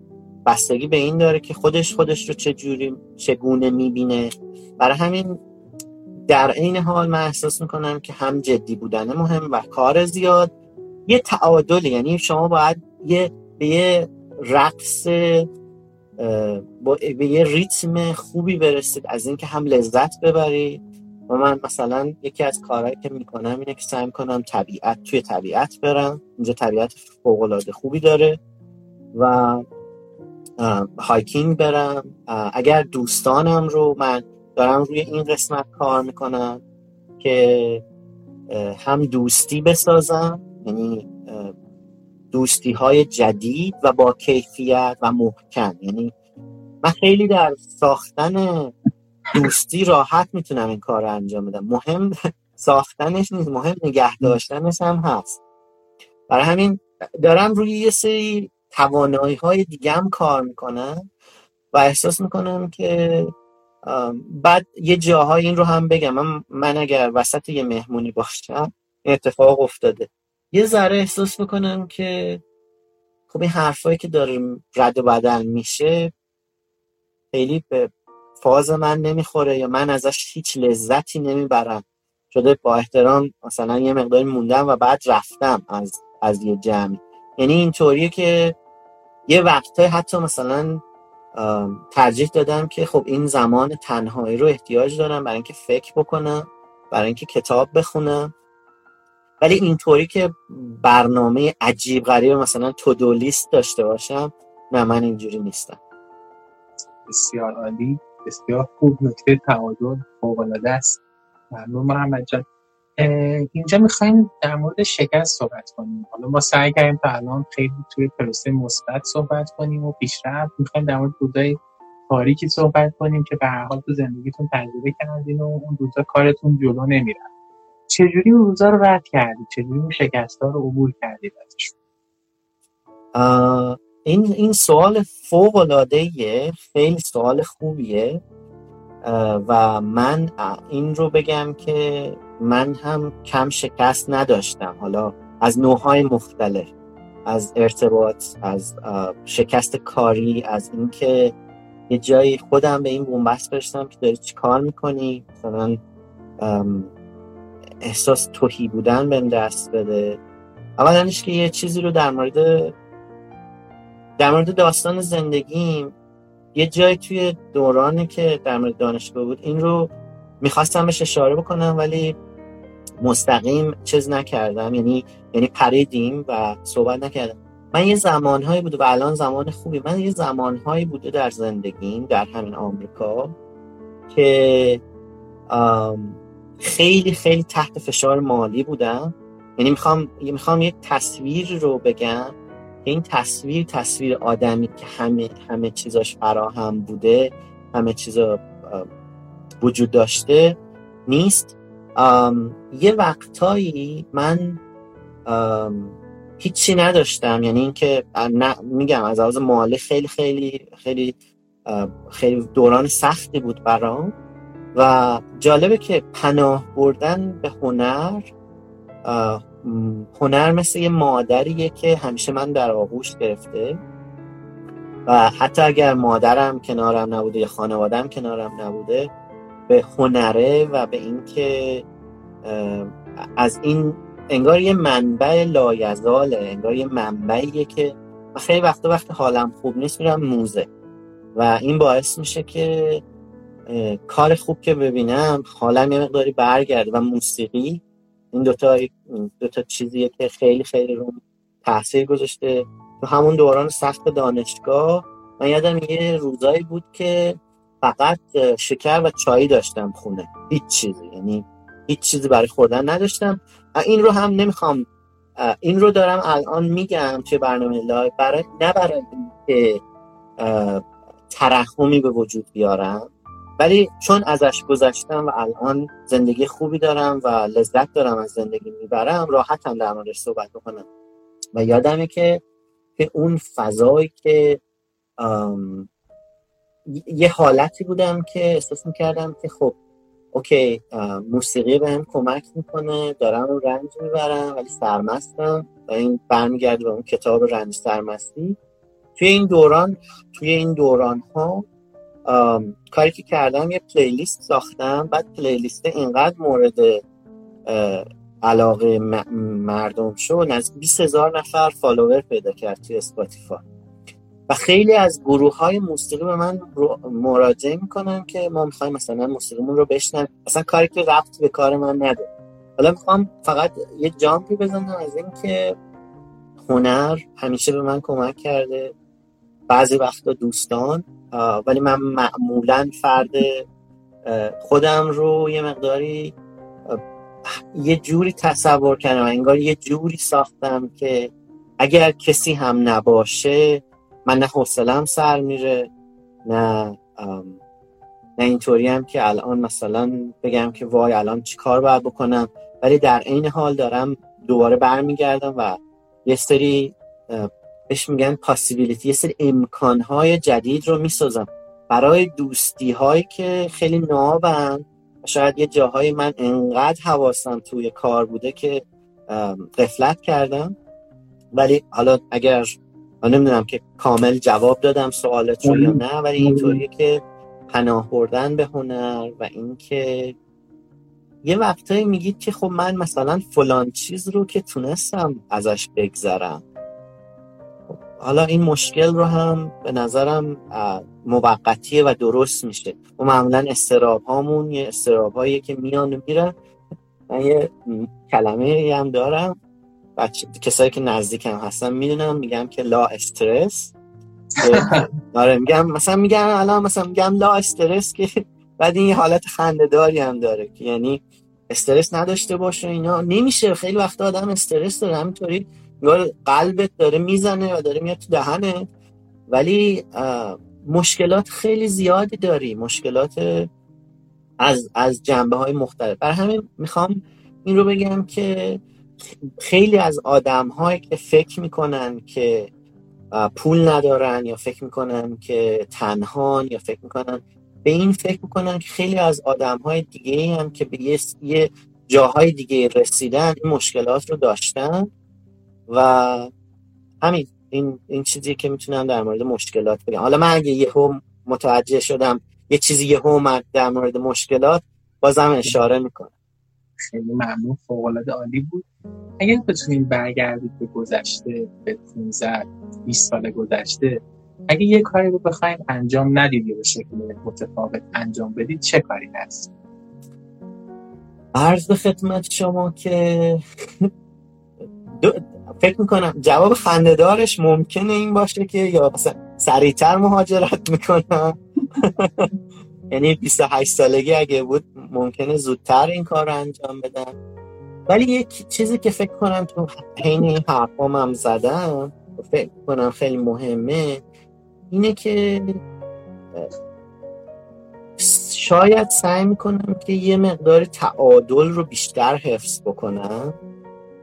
بستگی به این داره که خودش خودش رو چجوری چگونه می‌بینه. برای همین در عین حال من احساس می‌کنم که هم جدی بودن مهم و کار زیاد. یه تعادل یعنی شما باید یه به یه رقص با به یه ریتم خوبی برسید. از اینکه هم لذت ببرید و من مثلا یکی از کارهایی که می‌کنم اینه که سعی کنم طبیعت توی طبیعت برم. اینجا طبیعت فوق خوبی داره و هایکینگ برم. اگر دوستانم رو من دارم روی این قسمت کار می‌کنم که هم دوستی بسازم یعنی دوستی های جدید و با کیفیت و محکم. یعنی من خیلی در ساختن دوستی راحت می‌تونم این کار رو انجام بدم. مهم ساختنش نیست مهم نگه داشتنش هم هست. برای همین دارم روی یه سری توانایی های دیگه هم کار می‌کنم و احساس می‌کنم که بعد یه جاهای این رو هم بگم. من, من اگر وسط یه مهمونی باشم اتفاق افتاده. یه ذره احساس می‌کنم که خب این حرفایی که داریم رد و بدل میشه خیلی به فاز من نمی‌خوره یا من ازش هیچ لذتی نمی‌برم. شده با احترام مثلا یه مقداری موندم و بعد رفتم از از یه جمع. یعنی اینطوریه که یه وقتای حتی مثلا ترجیح دادم که خب این زمان تنهایی رو احتیاج دارم برای اینکه فکر بکنم برای اینکه کتاب بخونم. ولی اینطوری که برنامه عجیب غریب مثلا تو لیست داشته باشم نه من اینجوری نیستم. بسیار عالی بسیار خوب نکته تعادل فوق العاده است. ممنون محمد جان. اینجا می‌خوایم در مورد شکست صحبت کنیم. حالا ما سعی کردیم تا الان خیلی توی پروسه مثبت صحبت کنیم و پیشرفت می‌خوایم در مورد روزای تاریکی صحبت کنیم که به حال تو زندگیتون تجربه کردین و اون روزا کارتون جلو نمیرن چجوری اون روزا رو رد کردید؟ چجوری اون شکست ها رو عبور کردید ازشون این این سوال فوق العاده خیلی سوال خوبیه. و من این رو بگم که من هم کم شکست نداشتم. حالا از نوعهای مختلف از ارتباط از شکست کاری از اینکه یه جایی خودم به این بومبست برسم که داری چی کار می‌کنی؟ مثلا احساس توهی بودن بهم دست بده. اولنش که یه چیزی رو در مورد در مورد داستان زندگیم یه جای توی دورانی که در مورد دانشگاه بود این رو می‌خواستم بهش اشاره بکنم ولی مستقیم چیز نکردم. یعنی یعنی پریدیم و صحبت نکردم. من یه زمانهایی بوده و الان زمان خوبی. من یه زمانهایی بوده در زندگیم در همین آمریکا که خیلی خیلی تحت فشار مالی بودم. یعنی می‌خوام می‌خوام یه تصویر رو بگم این تصویر تصویر آدمی که همه همه چیزاش فراهم بوده همه چیزا وجود داشته نیست. یه وقتایی من هیچی نداشتم. یعنی اینکه میگم از آواز مالی خیلی خیلی خیلی خیلی دوران سختی بود برام. و جالبه که پناه بردن به هنر هنر مثل یه مادریه که همیشه من در آغوش گرفته و حتی اگر مادرم کنارم نبوده یا خانوادم کنارم نبوده به هنره و به اینکه از این انگار یه منبع لایزاله انگار یه منبعیه که خیلی وقتا وقت حالم خوب نیست میرم موزه. و این باعث میشه که کار خوب که ببینم حالم یه مقداری برگرده و موسیقی این دوتا دوتا چیزیه که خیلی خیلی رو تاثیر گذاشته. تو همون دوران سخت دانشگاه من یادم یه روزایی بود که فقط شکر و چایی داشتم خونه. هیچ چیزی یعنی هیچ چیزی برای خوردن نداشتم. این رو هم نمی‌خوام این رو دارم الان میگم توی برنامه لایو برای نه برای اینکه ترحمی به وجود بیارم. ولی چون ازش گذشتم و الان زندگی خوبی دارم و لذت دارم از زندگی می‌برم راحتم در موردش صحبت بکنم. و یادمه که که اون فضایی که یه حالتی بودم که احساس می‌کردم که خب اوکی موسیقی به هم کمک می‌کنه دارم اون رنج می‌برم ولی سرمستم و این برمیگرده به اون کتاب رنج سرمستی. توی این دوران توی این دوران ها کاری که کردم یه playlist ساختم بعد playlist اینقدر مورد علاقه مردم شد نزدیک 20 هزار نفر follower پیدا کرد توی Spotify و خیلی از گروه های موسیقی به من مراجعه می‌کنن که ما می‌خوایم مثلا موسیقیمون رو بشنون اصلا کاری که ربط به کار من نداره. حالا می‌خوام فقط یه jump ی بزنم از اینکه هنر همیشه به من کمک کرده. بعضی وقتا دوستان ولی من معمولا فرد خودم رو یه مقداری یه جوری تصور کردم انگار یه جوری ساختم که اگر کسی هم نباشه من نه حوصلم سر میره نه نه اینطوری هم که الان مثلا بگم که وای الان چی کار باید بکنم ولی در عین حال دارم دوباره برمیگردم و یه سری بهش میگن پاسیبیلیتی یه سری امکانهای جدید رو می‌سازم. برای دوستی هایی که خیلی نابن شاید یه جاهای من انقدر حواسم توی کار بوده که قفلت کردم. ولی حالا اگر نمی‌دونم که کامل جواب دادم سوالت رو یا نه ولی اینطوریه که پناه بردن به هنر و اینکه یه وقتایی میگید که خب من مثلا فلان چیز رو که تونستم ازش بگذرم. حالا این مشکل رو هم به نظرم موقتیه و درست میشه. و معمولا استراب هامون یه استراب هایی که میان و میرن. من یه کلمه هم دارم. بچه کسایی که نزدیکم هستن می‌دونم میگم که لا استرس. [LAUGHS] آره میگم مثلا میگم الان مثلا میگم لا استرس که [LAUGHS] بعد این حالت خندهداری هم داره که یعنی استرس نداشته باشه اینا. نمیشه خیلی وقت آدم استرس داره. همینطوری قلبت داره می‌زنه و داره میاد تو دهنه. ولی مشکلات خیلی زیادی داری. مشکلات از از جنبه های مختلف. برای همین می‌خوام این رو بگم که خیلی از آدم هایی که فکر می‌کنن که پول ندارن یا فکر می‌کنن که تنهان یا فکر می‌کنن به این فکر می‌کنن که خیلی از آدم های دیگه هم که به یه جاهای دیگه رسیدن این مشکلات رو داشتن. و همین این این چیزی که می‌تونم در مورد مشکلات بگم. حالا من اگه یهو متوجه شدم یه چیزی یهو اومد در مورد مشکلات بازم اشاره می‌کنم. خیلی ممنون فوق العاده عالی بود. اگر بتونیم برگردید به گذشته به 15 20 سال گذشته اگه یه کاری رو بخوایم انجام ندید یا به شکل متفاوت انجام بدید چه کاری هست؟ عرض به خدمت شما که [LAUGHS] فکر می‌کنم جواب خندهدارش ممکنه این باشه که یا مثلا سریعتر مهاجرت می‌کنم. [LAUGHS] یعنی 28 سالگی اگه بود ممکنه زودتر این کار رو انجام بدم. ولی یک چیزی که فکر کنم تو حین این حرفام هم زدم فکر کنم خیلی مهمه اینه که شاید سعی می‌کنم که یه مقدار تعادل رو بیشتر حفظ بکنم.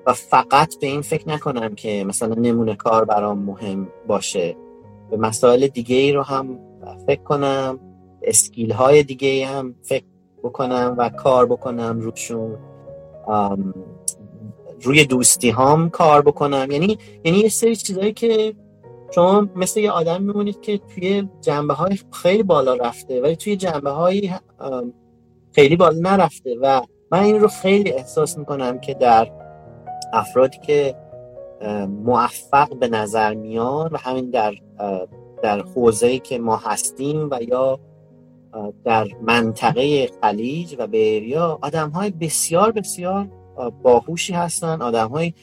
و فقط به این فکر نکنم که مثلا نمونه کار برام مهم باشه. به مسائل دیگه ای رو هم فکر کنم اسکیل های دیگه هم فکر بکنم و کار بکنم روشون. روی دوستی هام کار بکنم. یعنی یعنی یه سری چیزایی که شما مثل یه آدم میمونید که توی جنبه های خیلی بالا رفته ولی توی جنبه های خیلی بالا نرفته. و من این رو خیلی احساس می‌کنم که در افرادی که موفق به نظر میان و همین در در حوزه‌ای که ما هستیم و یا در منطقه خلیج و بیریا آدم های بسیار بسیار باهوشی هستن. آدم های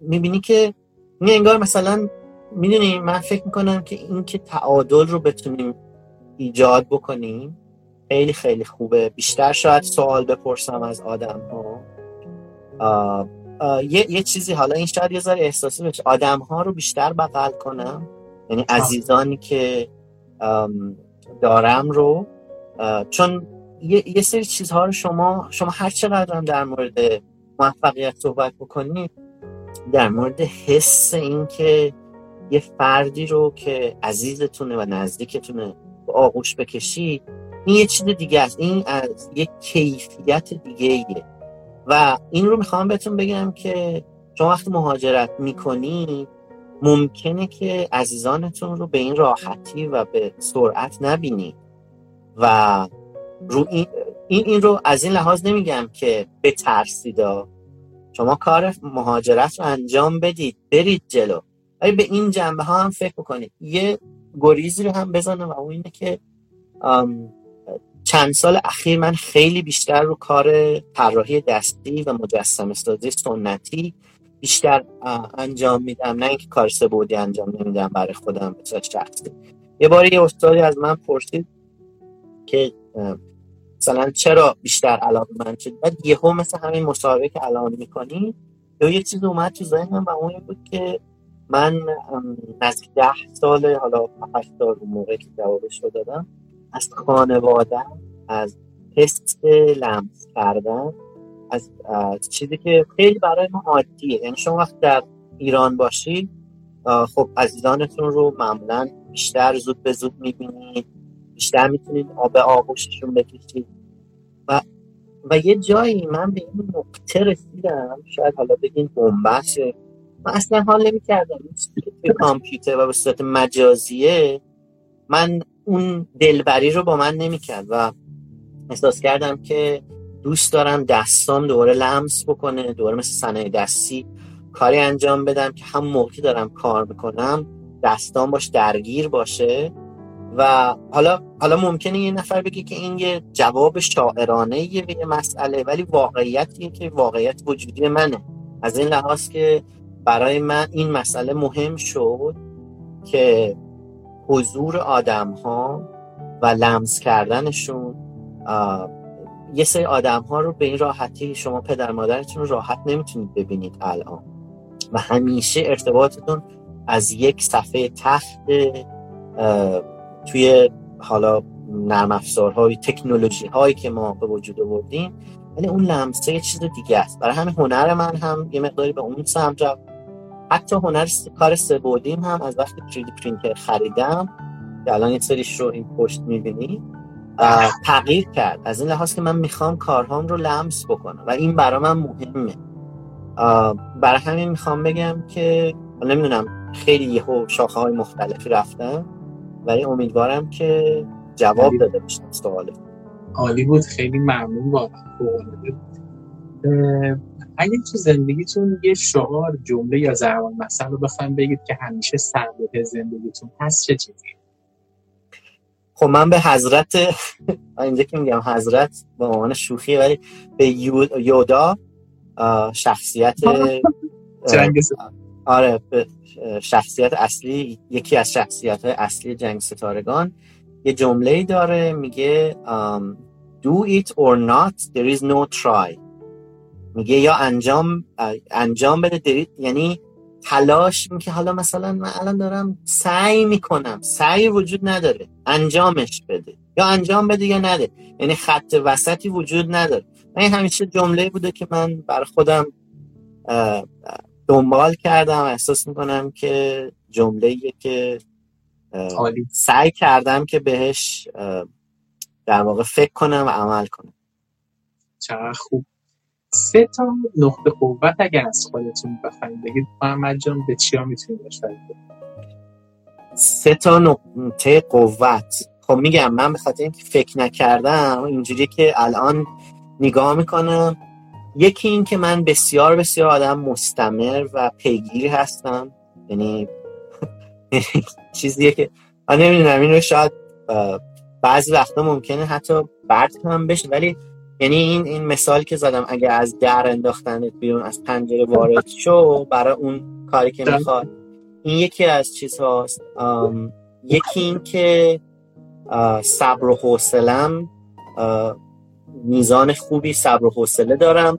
می‌بینی که می انگار مثلا می‌دونی من فکر می‌کنم که این که تعادل رو بتونیم ایجاد بکنیم خیلی خیلی خوبه. بیشتر شاید سوال بپرسم از آدم ها یه،, یه چیزی حالا این شاید یه ذره احساسی بشه. آدم ها رو بیشتر بغل کنم. یعنی عزیزانی که دارم رو چون یه،, یه سری چیزها رو شما شما هر چقدر هم در مورد موفقیت صحبت بکنید در مورد حس این که یه فردی رو که عزیزتونه و نزدیکتونه به آغوش بکشی این یه چیز دیگه است. این از یه کیفیت دیگه ایه و این رو می‌خوام بهتون بگم که شما وقتی مهاجرت می‌کنی ممکنه که عزیزانتون رو به این راحتی و به سرعت نبینید و رو این, این, رو از این لحاظ نمیگم که بترسیدا شما کار مهاجرت رو انجام بدید برید جلو. ولی به این جنبه ها هم فکر بکنید. یه گریزی رو هم بزنم و اون اینه که چند سال اخیر من خیلی بیشتر رو کار طراحی دستی و مجسم سازی سنتی بیشتر انجام میدم. نه اینکه کار سبودی انجام نمیدم برای خودم به شخصی. یه باری یه استادی از من پرسید که مثلا چرا بیشتر علاقه من شد بعد یهو مثل همین مصاحبه که الان می‌کنی یا یه چیز اومد تو ذهنم و اون بود که من نزدیک ده سال حالا هشت سال اون موقع که جوابش رو دادم از خانواده از حس لمس کردن از, از چیزی که خیلی برای ما عادیه. یعنی شما وقت در ایران باشید خب عزیزانتون رو معمولا بیشتر زود به زود می‌بینید بیشتر می‌تونید آب آغوششون بکشید و و یه جایی من به این نقطه رسیدم شاید حالا بگین بومبست من اصلا حال نمی کردم توی کامپیوتر و به صورت مجازیه من اون دلبری رو با من نمی‌کرد و احساس کردم که دوست دارم دستام دوباره لمس بکنه دوباره مثل صنایع دستی کاری انجام بدم که هم موقعی دارم کار می‌کنم دستام باش درگیر باشه و حالا حالا ممکنه یه نفر بگه که این یه جواب شاعرانه یه مسئله ولی واقعیتیه که واقعیت وجودی منه. از این لحاظ که برای من این مسئله مهم شد که حضور آدم ها و لمس کردنشون یه سری آدم ها رو به این راحتی شما پدر مادرتون راحت نمی‌تونید ببینید الان. و همیشه ارتباطتون از یک صفحه تخت توی حالا نرم افزارهای تکنولوژی هایی که ما به وجود آوردیم ولی اون لمسه یه چیز دیگه است. برای همین هنر من هم یه مقداری به اون سمت رفت. حتی هنر کار سبودیم هم از وقتی 3D پرینتر خریدم که الان یه سریش رو این پشت می‌بینی تغییر کرد. از این لحاظ که من می‌خوام کارهام رو لمس بکنم و این برای من مهمه. برای همین می‌خوام بگم که نمی‌دونم خیلی یهو شاخه های مختلفی رفتم ولی امیدوارم که جواب داده باشم سوال عالی بود. خیلی ممنون واقعا. اگه تو زندگیتون یه شعار جمله یا زبان مثلا رو بخوایم بگید که همیشه ثابت زندگیتون هست چه چیزی؟ خب من به حضرت اینجا که میگم حضرت به عنوان شوخی ولی به یودا شخصیت آره شخصیت اصلی یکی از شخصیت های اصلی جنگ ستارگان. یه جمله داره میگه do it or not there is no try. میگه یا انجام انجام بده یعنی تلاش که حالا مثلا من الان دارم سعی می‌کنم سعی وجود نداره انجامش بده. یا انجام بده یا نده. یعنی خط وسطی وجود نداره. این همیشه جمله بوده که من بر خودم دنبال کردم احساس می‌کنم که جمله که سعی کردم که بهش در واقع فکر کنم و عمل کنم. چقدر خوب. سه تا نقطه قوت اگر از خودتون بخواید بگید محمد جان به چیا می‌تونید اشاره سه تا نقطه قوت. خب میگم من به خاطر اینکه فکر نکردم اینجوری که الان نگاه می‌کنم. یکی این که من بسیار بسیار آدم مستمر و پیگیر هستم. یعنی [LAUGHS] چیزیه که من نمی‌دونم این شاید بعضی وقتا ممکنه حتی برد هم بشه ولی یعنی این این مثالی که زدم اگه از در انداختنت بیرون از پنجره وارد شو برای اون کاری که می‌خواد این یکی از چیزهاست. یکی این که صبر و حوصلم میزان خوبی صبر و حوصله دارم.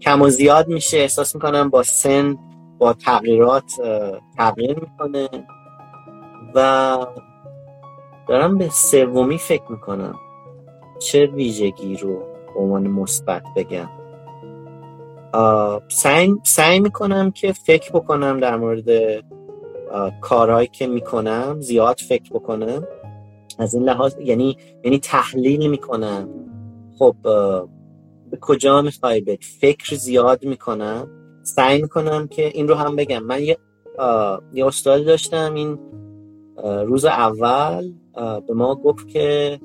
کم و زیاد میشه احساس می‌کنم با سن با تغییرات تغییر می‌کنه. و دارم به سومی فکر می‌کنم. چه ویژگی رو؟ به عنوان مثبت بگم. سعی, سعی می‌کنم که فکر بکنم در مورد کارهایی که می‌کنم زیاد فکر بکنم. از این لحاظ یعنی یعنی تحلیل می‌کنم. خب به کجا می‌خوای به فکر زیاد می‌کنم. سعی می‌کنم که این رو هم بگم. من یه, یه استادی داشتم این روز اول به ما گفت که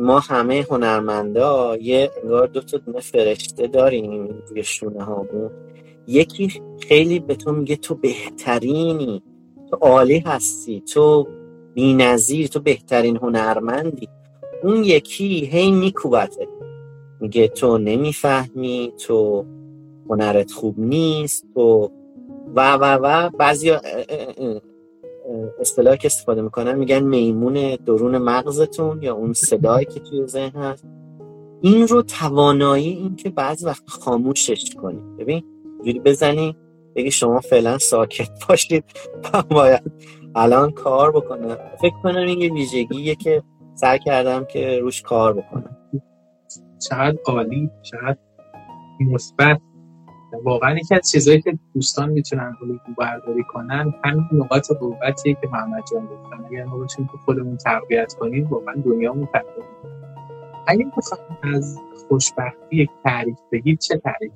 ما همه هنرمندا یه انگار دو تا دونه فرشته داریم روی شونه هامون. یکی خیلی به تو میگه تو بهترینی تو عالی هستی تو نظیر تو بهترین هنرمندی. اون یکی هی میکوبته. میگه تو نمی‌فهمی تو هنرت خوب نیست تو و و و بعضی اصطلاحی که استفاده می‌کنن میگن میمون درون مغزتون یا اون صدایی که توی ذهن هست. این رو توانایی این که بعضی وقت خاموشش کنی. ببین جوری بزنی بگی شما فعلا ساکت باشید. باید الان کار بکنم. فکر کنم این یه ویژگیه که سعی کردم که روش کار بکنم. چقدر عالی چقدر مثبت. واقعا یکی از چیزهایی که دوستان می‌تونن رو برداری کنن همین نقاط قوتیه که محمد جان گفتن. اگر ما باشیم که خودمون تقویت کنیم واقعا دنیا اگر بخوایم از خوشبختی یک تعریف بگید چه تعریف؟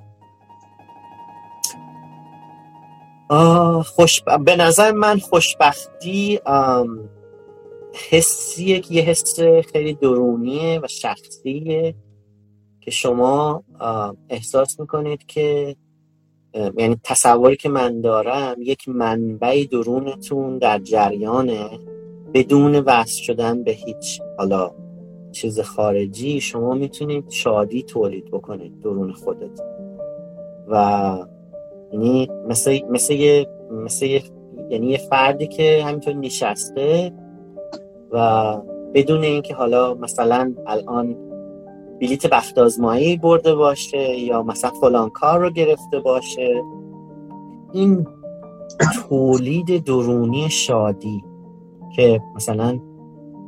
خوش... به نظر من خوشبختی حسیه که یه حس خیلی درونیه و شخصیه که شما احساس می‌کنید که یعنی تصوری که من دارم یک منبع درونتون در جریانه بدون وصل شدن به هیچ حالا چیز خارجی شما می‌تونید شادی تولید بکنید درون خودت. و یعنی مثل مثل یه مثل یعنی یه فردی که همینطور نشسته و بدون اینکه حالا مثلا الان بلیت بخت آزمایی برده باشه یا مثلا فلان کار رو گرفته باشه. این تولید درونی شادی که مثلا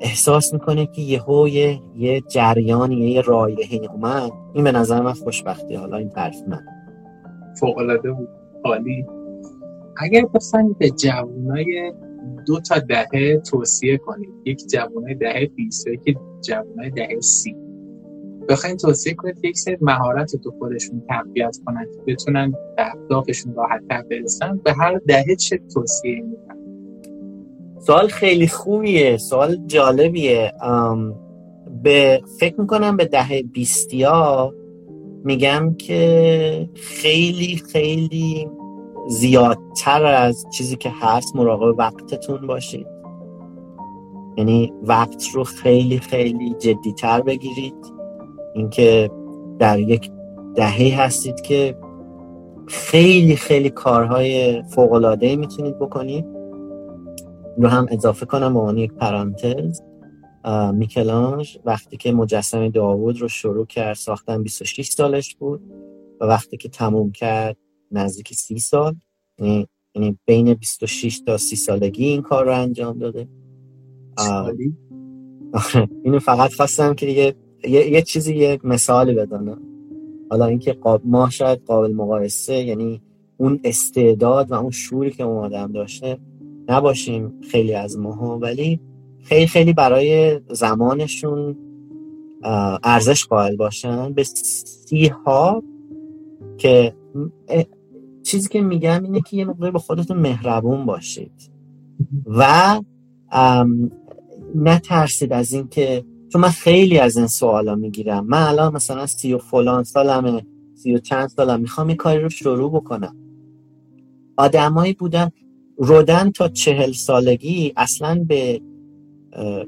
احساس می‌کنه که یهو یه یه جریانی یه رایحه اومد. این به نظر من خوشبختی حالا این طرف من. فوق العاده بود. عالی. اگر بخواید به جوانای دو تا دهه توصیه کنید یک جوانای دهه 20 یک جوانای دهه سی. بخواین توصیه کنید یک سری مهارت تو خودشون تقویت کنن که بتونن به اهدافشون راحت تر برسن. به هر دهه چه توصیه میدن سوال خیلی خوبیه سوال جالبیه. به فکر می‌کنم به دهه بیستیا میگم که خیلی خیلی زیادتر از چیزی که هست مراقب وقتتون باشید. یعنی وقت رو خیلی خیلی جدیتر بگیرید. اینکه در یک دهه هستید که خیلی خیلی کارهای فوقلاده می‌تونید بکنید. رو هم اضافه کنم به یک پرانتز. میکلانج وقتی که مجسمه داوود رو شروع کرد ساختن 26 سالش بود و وقتی که تموم کرد نزدیک 30 سال یعنی, یعنی بین 26 تا 30 سالگی این کار رو انجام داده. اینو فقط خواستم که دیگه یه, یه چیزی یه مثالی بدانم حالا اینکه قاب... ما شاید قابل مقایسه یعنی اون استعداد و اون شوری که اون آدم داشته نباشیم خیلی از ماها ولی خیلی خیلی برای زمانشون ارزش قائل باشن. به سی ها که چیزی که میگم اینه که یه مقدار به خودتون مهربون باشید. و نترسید از اینکه چون من خیلی از این سوالا می‌گیرم. من الان مثلا سی و فلان سالمه سی و چند سالم می‌خوام این کاری رو شروع بکنم. آدمایی بودن رودن تا چهل سالگی اصلا به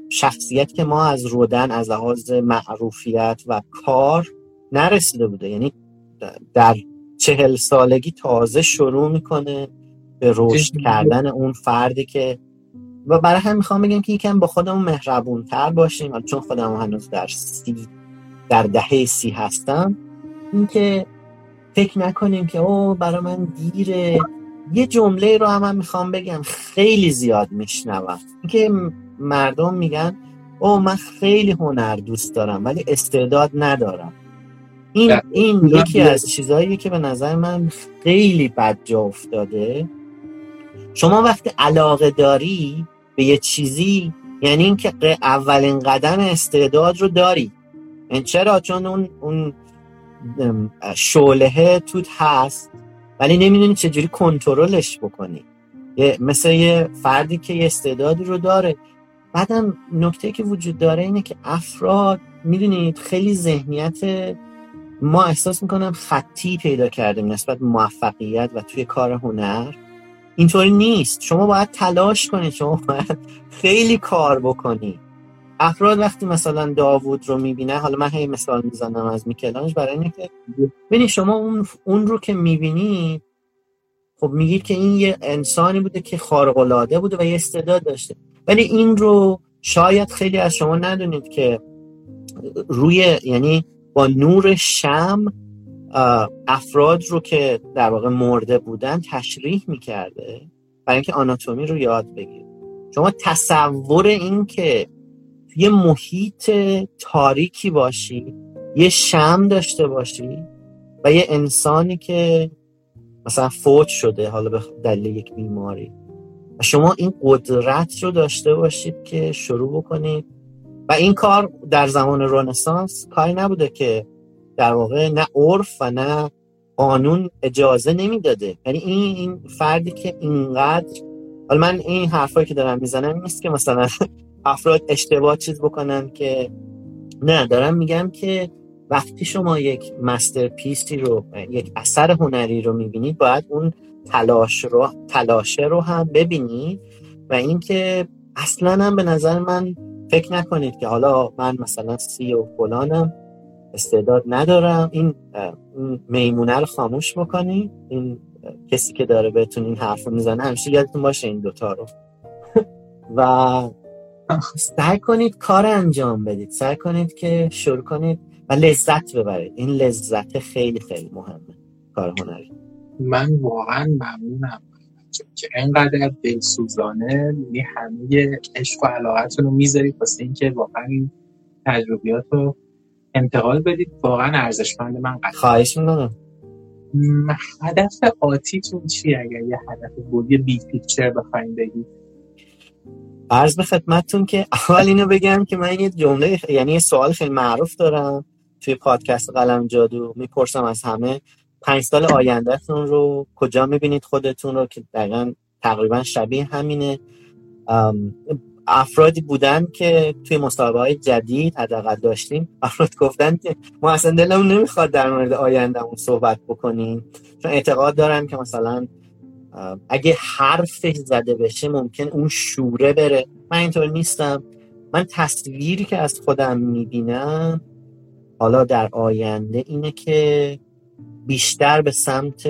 شخصیت که ما از رودن از لحاظ معروفیت و کار نرسیده بوده. یعنی در چهل سالگی تازه شروع می‌کنه به رشد کردن اون فردی که و برای هم می‌خوام بگم که یکم با خودمون مهربون تر باشیم چون خودم هنوز در سی در دهه سی هستم. اینکه فکر نکنیم که او برای من دیره. یه جمله رو هم, می‌خوام بگم خیلی زیاد میشنوم. اینکه مردم میگن او من خیلی هنر دوست دارم ولی استعداد ندارم. این این یکی از چیزهایی که به نظر من خیلی بد جا افتاده. شما وقتی علاقه داری به یه چیزی یعنی اینکه اولین قدم استعداد رو داری. این یعنی چرا؟ چون اون اون شعله توت هست ولی نمی‌دونی چجوری کنترلش بکنی. یه مثل یه فردی که یه استعدادی رو داره. بعدم نکته که وجود داره اینه که افراد می‌دونید خیلی ذهنیت ما احساس می‌کنم خطی پیدا کردیم نسبت موفقیت و توی کار هنر. اینطوری نیست. شما باید تلاش کنید. شما باید خیلی کار بکنید. افراد وقتی مثلا داوود رو می‌بینه حالا من هی مثال می‌زنم از میکلانج برای اینه که ببینید شما اون, اون رو که می‌بینید خب میگید که این یه انسانی بوده که خارق العاده بوده و یه استعداد داشته. ولی این رو شاید خیلی از شما ندونید که روی یعنی با نور شم افراد رو که در واقع مرده بودن تشریح می‌کرده برای اینکه آناتومی رو یاد بگیر شما تصور این که یه محیط تاریکی باشی یه شم داشته باشی و یه انسانی که مثلا فوت شده حالا به دلیل یک بیماری. و شما این قدرت رو داشته باشید که شروع بکنید. و این کار در زمان رنسانس کاری نبوده که در واقع نه عرف و نه قانون اجازه نمی‌داده. یعنی این این فردی که اینقدر حالا من این حرفایی که دارم می‌زنم نیست که مثلا [LAUGHS] افراد اشتباه چیز بکنن که نه دارم میگم که وقتی شما یک مستر پیستی رو یک اثر هنری رو می‌بینید باید اون تلاش رو تلاشه رو هم ببینید و اینکه اصلا هم به نظر من فکر نکنید که حالا من مثلا سی و فلانم استعداد ندارم. این میمونه رو خاموش بکنید این کسی که داره بهتون این حرف رو می‌زنه همیشه یادتون باشه این دوتا رو. [LAUGHS] و سعی کنید کار انجام بدید. سعی کنید که شروع کنید و لذت ببرید. این لذت خیلی خیلی مهمه. کار هنری. من واقعا ممنونم. که اینقدر دلسوزانه می همه عشق و علاقتون رو می‌ذارید واسه اینکه واقعا این تجربیات رو انتقال بدید. واقعا ارزشمند من قدر خواهش می‌کنم. هدف آتیتون چیه اگر یه هدف بودی بی پیکچر بخواین بگید عرض به خدمتتون که اول اینو بگم که من یه جمله یعنی یه سوال خیلی معروف دارم توی پادکست قلم جادو. می‌پرسم از همه پنج سال آیندهتون رو کجا می‌بینید خودتون رو؟ که دقیقا تقریبا شبیه همینه. افرادی بودن که توی مصاحبه های جدید حداقل داشتیم. افراد گفتن که ما اصلا دلمون نمی‌خواد در مورد آیندهمون صحبت بکنیم. چون اعتقاد دارم که مثلا اگه حرفش زده بشه ممکن اون شوره بره. من اینطور نیستم. من تصویری که از خودم می‌بینم حالا در آینده اینه که بیشتر به سمت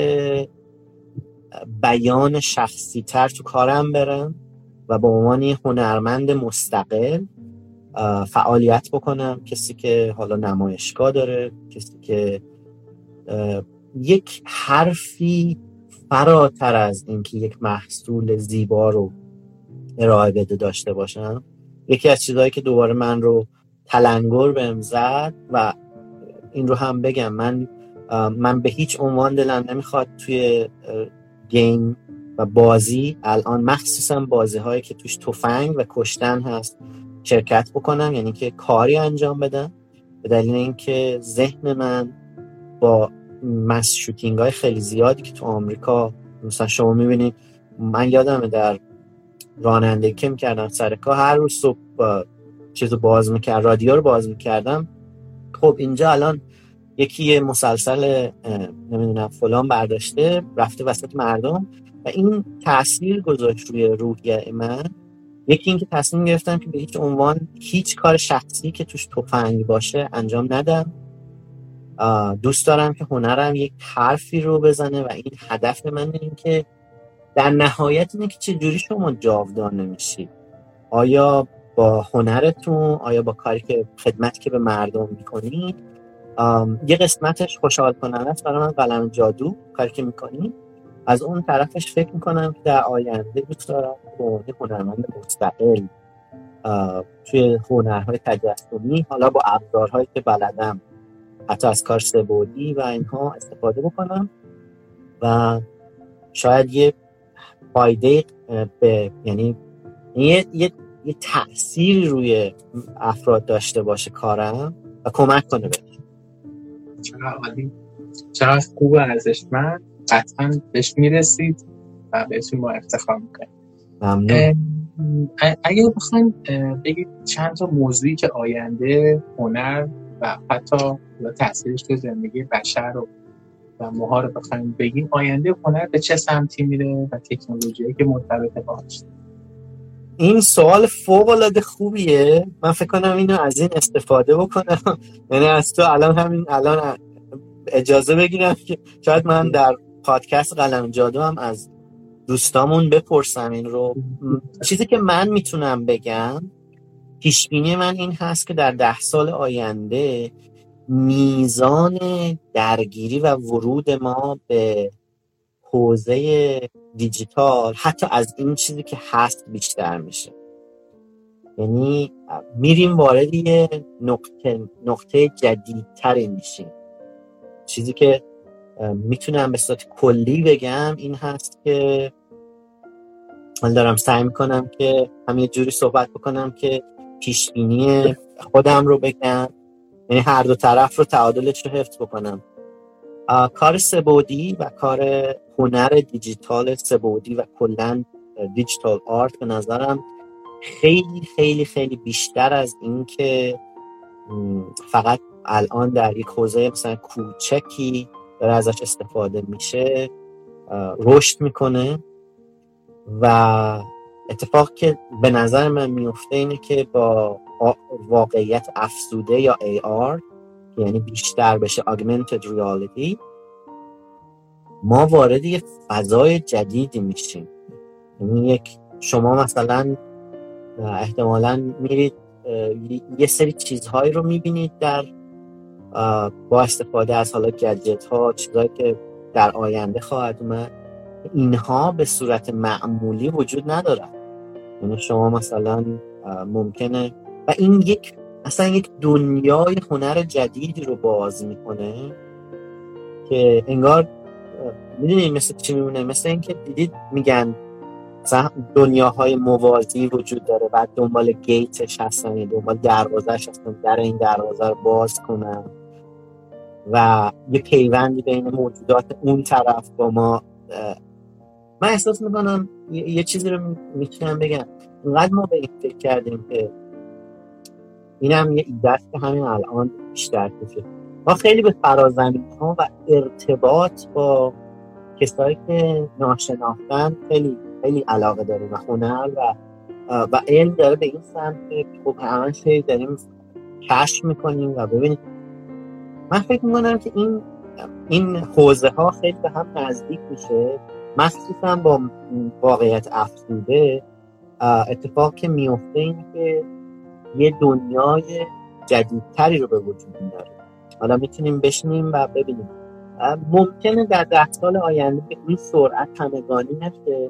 بیان شخصی تر تو کارم برم. و به عنوان هنرمند مستقل فعالیت بکنم. کسی که حالا نمایشگاه داره کسی که یک حرفی فراتر از اینکه یک محصول زیبا رو ارائه بده داشته باشم. یکی از چیزهایی که دوباره من رو تلنگر بهم زد و این رو هم بگم من من به هیچ عنوان دلم نمی‌خواد توی گیم و بازی. الان مخصوصا بازی هایی که توش تفنگ و کشتن هست شرکت بکنم یعنی که کاری انجام بدم. به دلیل اینکه ذهن من با مس شوتینگ های خیلی زیادی که تو آمریکا مثلا شما می‌بینید من یادمه در رانندگی که می‌کردم سر کار هر روز صبح با چیزو باز می‌کرد رادیو رو باز می‌کردم. خب اینجا الان یکی مسلسل نمی‌دونم فلان برداشته رفته وسط مردم. این تاثیر گذاشت روی روحیه من. یکی اینکه تصمیم گرفتم که به هیچ عنوان هیچ کار شخصی که توش تفنگ باشه انجام ندم. دوست دارم که هنرم یک حرفی رو بزنه و این هدف من این که در نهایت اینه که چجوری شما جاودان نمیشید آیا با هنرتون آیا با کاری که خدمت که به مردم می‌کنید یه قسمتش خوشحال کننده است. برای من قلم جادو کاری که می‌کنید از اون طرفش فکر می‌کنم که در آینده دوست دارم به هنرمند مستقل توی هنرهای تجسمی حالا با ابزارهایی که بلدم حتی از کار سبودی و اینها استفاده بکنم و شاید یه فایده به یعنی یه, یه،, یه تأثیری روی افراد داشته باشه کارم و کمک کنه بهش. چقدر عالی چقدر خوب ارزشمند قطعا بهش می‌رسید و بهتون ما افتخار می‌کنیم. اگه بخوایم بگید چند تا موضوعی که آینده هنر و حتی تاثیرش تو زندگی بشر رو و ماها رو بخوایم بگیم آینده هنر به چه سمتی میره و تکنولوژی که مرتبط باش این سوال فوق العاده خوبیه. من فکر کنم اینو از این استفاده بکنم. یعنی از تو الان همین الان اجازه بگیرم که شاید من در پادکست قلم جادو هم از دوستامون بپرسم این رو. چیزی که من می‌تونم بگم پیشبینی من این هست که در ده سال آینده میزان درگیری و ورود ما به حوزه دیجیتال حتی از این چیزی که هست بیشتر میشه. یعنی میریم وارد یه نقطه, نقطه جدیدتری میشیم. چیزی که می‌تونم به صورت کلی بگم این هست که من دارم سعی می‌کنم که هم یه جوری صحبت بکنم که پیشبینی خودم رو بگم. یعنی هر دو طرف رو تعادلش رو حفظ بکنم. کار سبودی و کار هنر دیجیتال سبودی و کلا دیجیتال آرت به نظرم خیلی خیلی خیلی بیشتر از این که فقط الان در یک حوزه مثلا کوچکی داره ازش استفاده میشه رشد می‌کنه و اتفاق که به نظر من میفته اینه که با واقعیت افزوده یا AR یعنی بیشتر بشه augmented reality ما وارد یه فضای جدیدی میشیم. یعنی یک شما مثلا احتمالا میرید یه سری چیزهایی رو می‌بینید در با استفاده از حالا گجت ها چیزهایی که در آینده خواهد اومد اینها به صورت معمولی وجود ندارد یعنی شما مثلا ممکنه و این یک اصلا یک دنیای هنر جدیدی رو باز می‌کنه که انگار می‌دونید مثل چی میمونه؟ مثل اینکه دیدید میگن دنیاهای موازی وجود داره بعد دنبال گیتش هستن دنبال دروازهش هستن در این دروازه رو باز کنن. و یه پیوندی بین موجودات اون طرف با ما من احساس می‌کنم یه چیزی رو می‌تونم بگم. اینقدر ما به این فکر کردیم که این هم یه ایده که همین الان بیشتر کشه. ما خیلی به فرازمین ها و ارتباط با کسایی که ناشناختن خیلی خیلی علاقه داریم و هنر و و علم داره به این سمت که خب همه داریم کشف می‌کنیم و ببینید من فکر می‌کنم که این این حوزه ها خیلی به هم نزدیک میشه. مخصوصا با واقعیت افزوده اتفاق که میفته این که یه دنیای جدیدتری رو به وجود میاره حالا می‌تونیم بشنیم و ببینیم. ممکنه در ده سال آینده به این سرعت همگانی نشه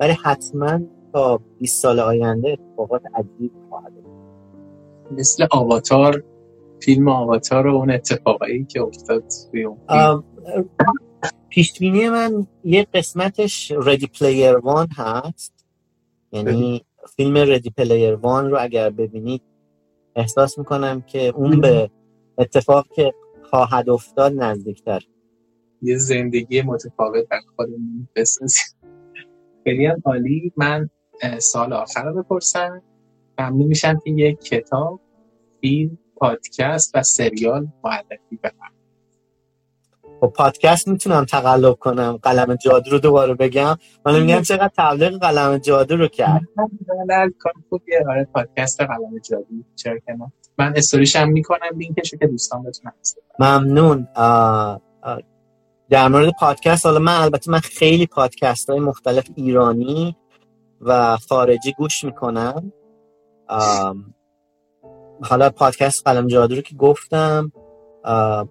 ولی حتما تا 20 سال آینده اتفاقات عجیب خواهد مثل آواتار فیلم آواتار و اون اتفاقایی که افتاد پیش بینی من یه قسمتش Ready Player One هست. یعنی فیلم Ready Player One رو اگر ببینید احساس می‌کنم که اون به اتفاق که خواهد افتاد نزدیکتر. یه زندگی متفاوت بر خودمون بسازیم. خیلی هم عالی. من سال آخر رو بپرسم. ممنون میشم که یک کتاب فیلم پادکست و سریال معرفی بکنم خب پادکست می‌تونم تقلب کنم قلم جادو رو دوباره بگم. من میگم چقدر تبلیغ قلم جادو رو کرد. کار خوبیه. آره پادکست قلم جادو. چرا که من استوریش هم می‌کنم لینکشو که دوستان بتونن ممنون. آه آه. در مورد پادکست حالا من البته من خیلی پادکست های مختلف ایرانی و خارجی گوش می‌کنم. حالا پادکست قلم جادو رو که گفتم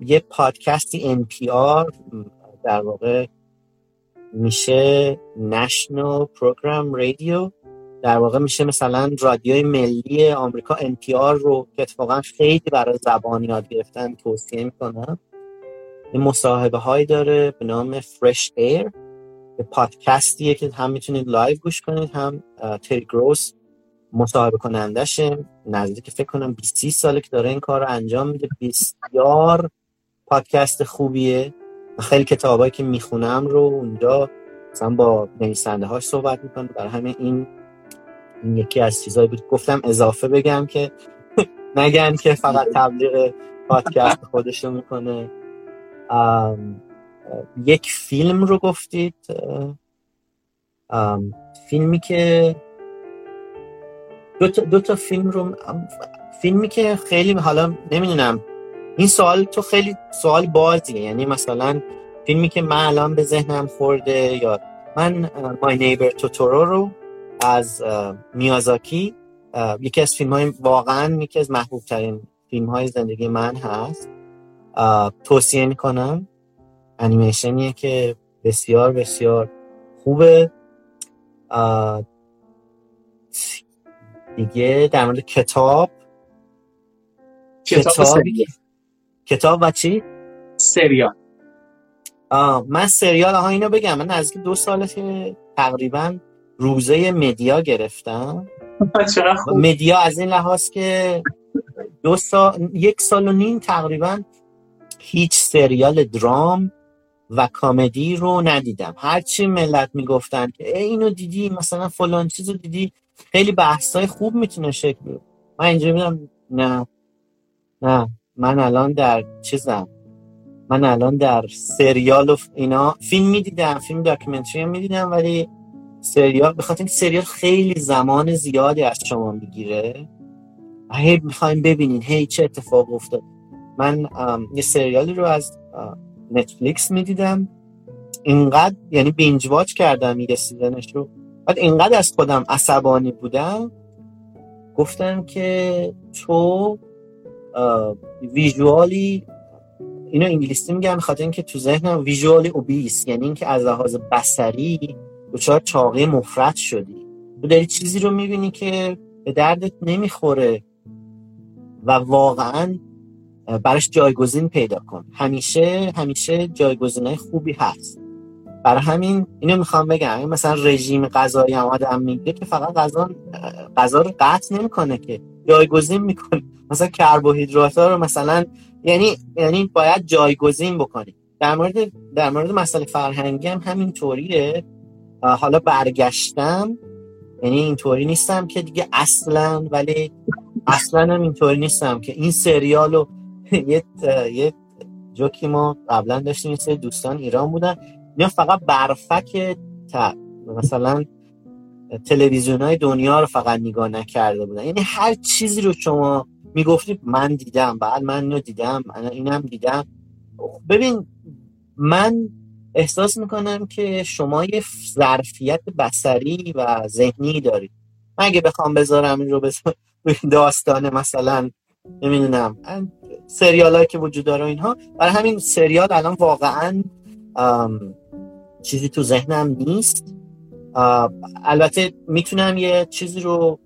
یه پادکستی NPR در واقع میشه نشنال پروگرام رادیو در واقع میشه مثلا رادیوی ملی آمریکا NPR رو که اتفاقا خیلی برای زبان یاد گرفتن توصیه می‌کنم. این مصاحبه هایی داره به نام Fresh Air پادکستیه که هم می‌تونید live گوش کنید هم Terry Gross مصاحبه کنندشه نزدیک فکر کنم 20 ساله که داره این کار رو انجام میده. بسیار پادکست خوبیه. خیلی کتابایی که می‌خونم رو اونجا مثلا با نویسنده هاش صحبت می‌کنه برای همین این, یکی از چیزایی بود. گفتم اضافه بگم که [LAUGHS] نگن که فقط تبلیغ پادکست خودشو می‌کنه. یک فیلم رو گفتید. فیلمی که دو تا, دو تا فیلم رو فیلمی که خیلی حالا نمی‌دونم. این سوال تو خیلی سوال بازیه. یعنی مثلا فیلمی که من الان به ذهنم خورده یا من مای نیبر توتورو رو از میازاکی یکی از فیلم های واقعا یکی از محبوب ترین فیلم های زندگی من هست. توصیه می‌کنم. انیمیشنیه که بسیار بسیار خوبه. دیگه در مورد کتاب. کتاب کتاب و چی؟ سریال. آه من سریال ها اینو بگم. من از دو ساله که تقریبا روزه مدیا گرفتم. [LAUGHS] مدیا از این لحاظ که دو سال یک سال و نیم تقریبا هیچ سریال درام و کامدی رو ندیدم. هرچی ملت می‌گفتن که اینو دیدی؟ مثلا فلان چیز دیدی؟ خیلی بحث های خوب می‌تونه شکل من اینجا میدم نه نه من الان در چیزم من الان در سریال و اینا فیلم می‌دیدم فیلم documentary هم می‌دیدم ولی سریال بخاطر این سریال خیلی زمان زیادی از شما می‌گیره هی می‌خوایم ببینین هی چه اتفاق افتاد. من یه سریالی رو از Netflix می‌دیدم. اینقدر یعنی binge watch کردم یه season ش رو بعد اینقدر از خودم عصبانی بودم. گفتم که تو ویژوالی اینو انگلیسی میگم خاطر اینکه تو ذهنم ویژوالی اوبیس یعنی اینکه از لحاظ بصری دچار چاقی مفرد شدی. تو داری چیزی رو می‌بینی که به دردت نمی‌خوره و واقعا براش جایگزین پیدا کن. همیشه همیشه جایگزینای خوبی هست. برای همین اینو می‌خوام بگم. مثلا رژیم غذایی هم آدم میگه که فقط غذا غذا رو قطع نمی‌کنه که جایگزین می‌کنه. مثلا کربوهیدرات ها رو مثلا یعنی یعنی باید جایگزین بکنی در مورد در مورد مسئله فرهنگی هم همین طوریه حالا برگشتم. یعنی اینطوری نیستم که دیگه اصلا ولی اصلا هم اینطوری نیستم که این سریالو [LAUGHS] یه یه جوکی ما قبلا داشتیم این سری دوستان ایران بودن. اینا فقط برفک تا مثلا تلویزیون های دنیا رو فقط نگاه نکرده بودن. یعنی هر چیزی رو شما می‌گفتید من دیدم بعد من اینو دیدم من اینم دیدم. ببین من احساس می‌کنم که شما یه ظرفیت بسری و ذهنی دارید. من اگه بخوام بذارم این رو بذارم [LAUGHS] داستان مثلا نمی‌دونم سریال که وجود داره اینها. برای همین سریال الان واقعا چیزی تو ذهنم نیست. البته می‌تونم یه چیزی رو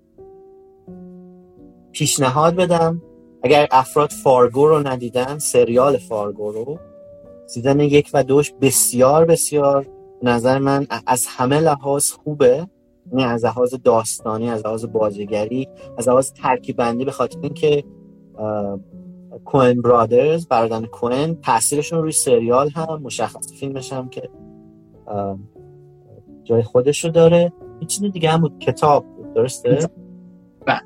پیشنهاد بدم. اگر افراد Fargo رو ندیدن سریال Fargo رو season یک و دوش بسیار بسیار نظر من از همه لحاظ خوبه. یعنی از لحاظ داستانی از لحاظ بازیگری از لحاظ ترکیب بندی به خاطر اینکه Coen Brothers برادران Coen تاثیرشون روی سریال هم مشخص فیلمش هم که جای خودش رو داره. این چیز دیگه هم بود کتاب بود درسته؟ بله.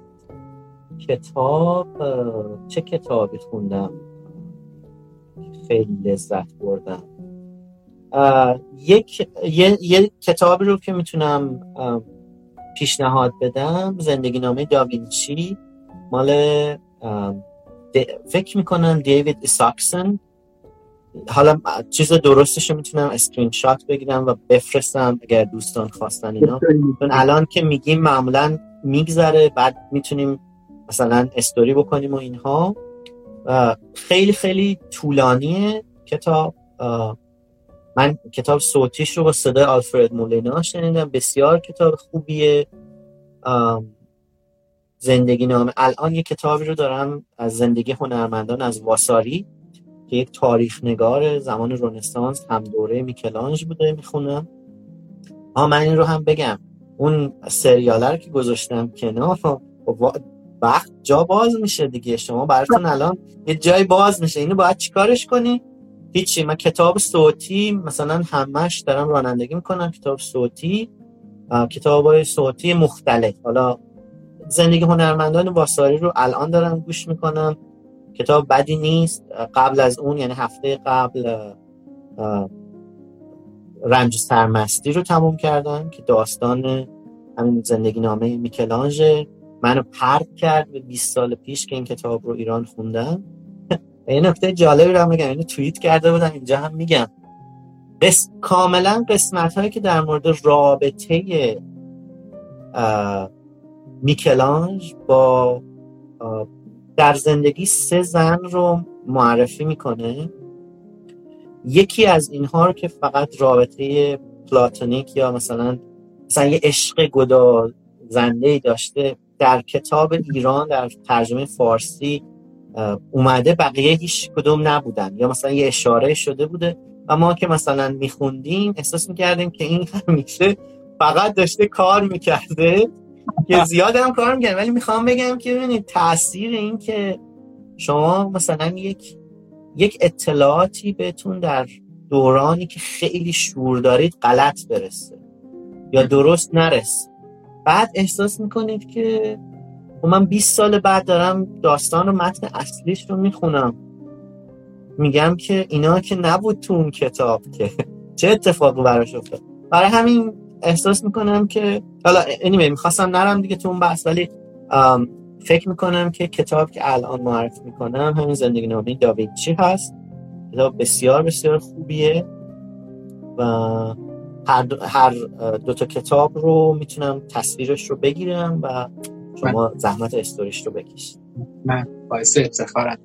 کتاب چه کتابی خوندم؟ خیلی لذت بردم. یک یه،, یه کتابی رو که می‌تونم پیشنهاد بدم زندگی نامه داوینچی. مال فکر می‌کنم دیوید ساکسن حالا چیز درستش رو می‌تونم اسکرین شات بگیرم و بفرستم اگر دوستان خواستن اینا. چون الان که میگیم معمولا میگذره بعد می‌تونیم مثلا استوری بکنیم و اینها. خیلی خیلی طولانیه کتاب. من کتاب صوتیش رو با صدای Alfred Molina شنیدم. بسیار کتاب خوبیه. زندگی نامه. الان یه کتابی رو دارم از زندگی هنرمندان از Vasari که یک تاریخ نگار زمان رونسانس هم دوره میکلانج بوده می‌خونم. آ من این رو هم بگم. اون سریاله رو که گذاشتم کنار وقت جا باز میشه دیگه. شما براتون الان یه جای باز میشه. اینو باید چیکارش کنی؟ هیچی. من کتاب صوتی مثلا همش دارم رانندگی می‌کنم. کتاب صوتی کتاب های صوتی مختلف. حالا زندگی هنرمندان واساری رو الان دارم گوش می‌کنم. کتاب بدی نیست. قبل از اون یعنی هفته قبل رنج سرمستی رو تموم کردم که داستان همین زندگی نامه میکلانژ منو پرد کرد به 20 سال پیش که این کتاب رو ایران خوندم. [LAUGHS] این نکته جالبی رو میگم اینو توییت کرده بودم اینجا هم میگم. قس... کاملا قسمت هایی که در مورد رابطه میکلانج با در زندگی سه زن رو معرفی می‌کنه. یکی از اینها رو که فقط رابطه پلاتونیک یا مثلا مثلا یه عشق گدا زنده داشته در کتاب ایران در ترجمه فارسی اومده بقیه هیچ کدوم نبودن یا مثلا یه اشاره شده بوده و ما که مثلا میخوندیم احساس می‌کردیم که این [LAUGHS] همیشه فقط داشته کار می‌کرده. که زیاد هم کار می‌کنه ولی می‌خوام بگم که ببینید تاثیر این که شما مثلا یک یک اطلاعاتی بهتون در دورانی که خیلی شور دارید غلط برسه یا درست نرسه. بعد احساس می‌کنید که خب من 20 سال بعد دارم داستان و متن اصلیش رو می‌خونم. میگم که اینا که نبود تو اون کتاب که چه اتفاقی براش افتاد. برای همین احساس می‌کنم که حالا anyway می‌خواستم نرم دیگه تو اون بحث ولی فکر می‌کنم که کتاب که الان معرفی می‌کنم همین زندگی نامه داوینچی هست. کتاب بسیار بسیار خوبیه و هر دو, هر دو تا کتاب رو می‌تونم تصویرش رو بگیرم و شما زحمت استوریش رو بکشید. من باعث افتخارم.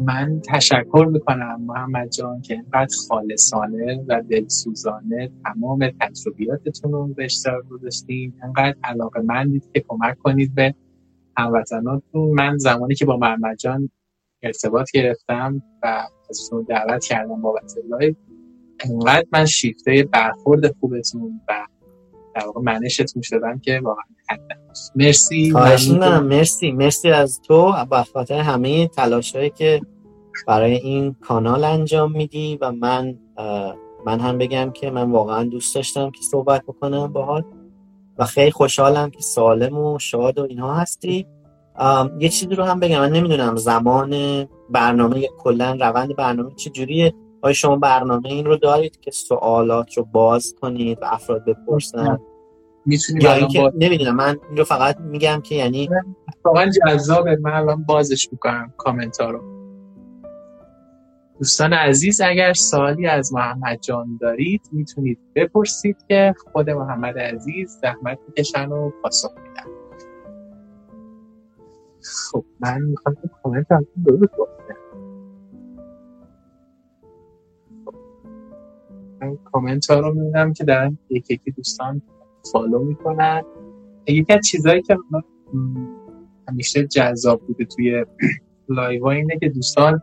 من تشکر می‌کنم محمد جان که اینقدر خالصانه و دلسوزانه تمام تجربیاتتون رو به اشتراک گذاشتید انقدر علاقه مندید که کمک کنید به هموطناتون. من زمانی که با محمد جان ارتباط گرفتم و ازتون دعوت کردم بابت لایو انقدر من شیفته برخورد خوبتون و در واقع منشتون شدم که واقعا مرسی مرسی مرسی از تو. و خاطر همه تلاشهایی که برای این کانال انجام میدی و من من هم بگم که من واقعا دوست داشتم که صحبت بکنم باهات و خیلی خوشحالم که سالم و شاد و اینها هستی. یه چیزی رو هم بگم. من نمی‌دونم زمان برنامه کلا روند برنامه چجوریه آیا شما برنامه این رو دارید که سوالات رو باز کنید و افراد بپرسن؟ می‌تونیم یا اینکه نمی‌دونم من این رو فقط میگم که یعنی واقعا جذابه. من الان بازش می‌کنم کامنت ها رو. دوستان عزیز اگر سوالی از محمد جان دارید می‌تونید بپرسید که خود محمد عزیز زحمت می‌کشن و پاسخ میدن. خب من می‌خوام کامنت هم درست من کامنت ها رو می‌بینم که در یکی یکی دوستان follow می‌کنن. یکی از چیزهایی که همیشه جذاب بوده توی live اینه که دوستان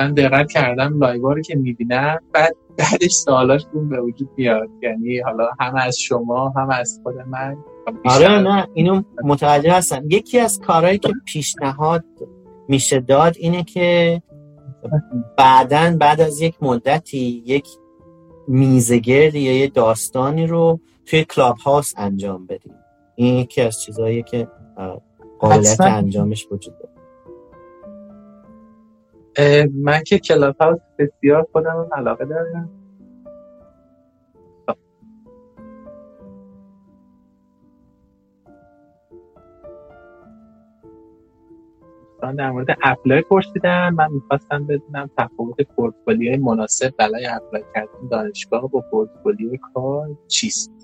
من دقت کردم live ا رو که می‌بینم بعد بعدش سوالاشون به وجود میاد. یعنی حالا هم از شما هم از خود من. آره نه اینو متوجه هستم. یکی از کارهایی که پیشنهاد میشه داد اینه که بعدا بعد از یک مدتی یک میزگرد یا یه داستانی رو توی کلاب هاوس انجام بدیم. این یکی از چیزهایی که قابلیت انجامش وجود داره. من که کلاب هاوس بسیار خودم علاقه دارم. در مورد apply پرسیدن من می‌خواستم بدونم تفاوت پورتفولیوی مناسب برای apply کردن دانشگاه با پورتفولیوی کار چیست؟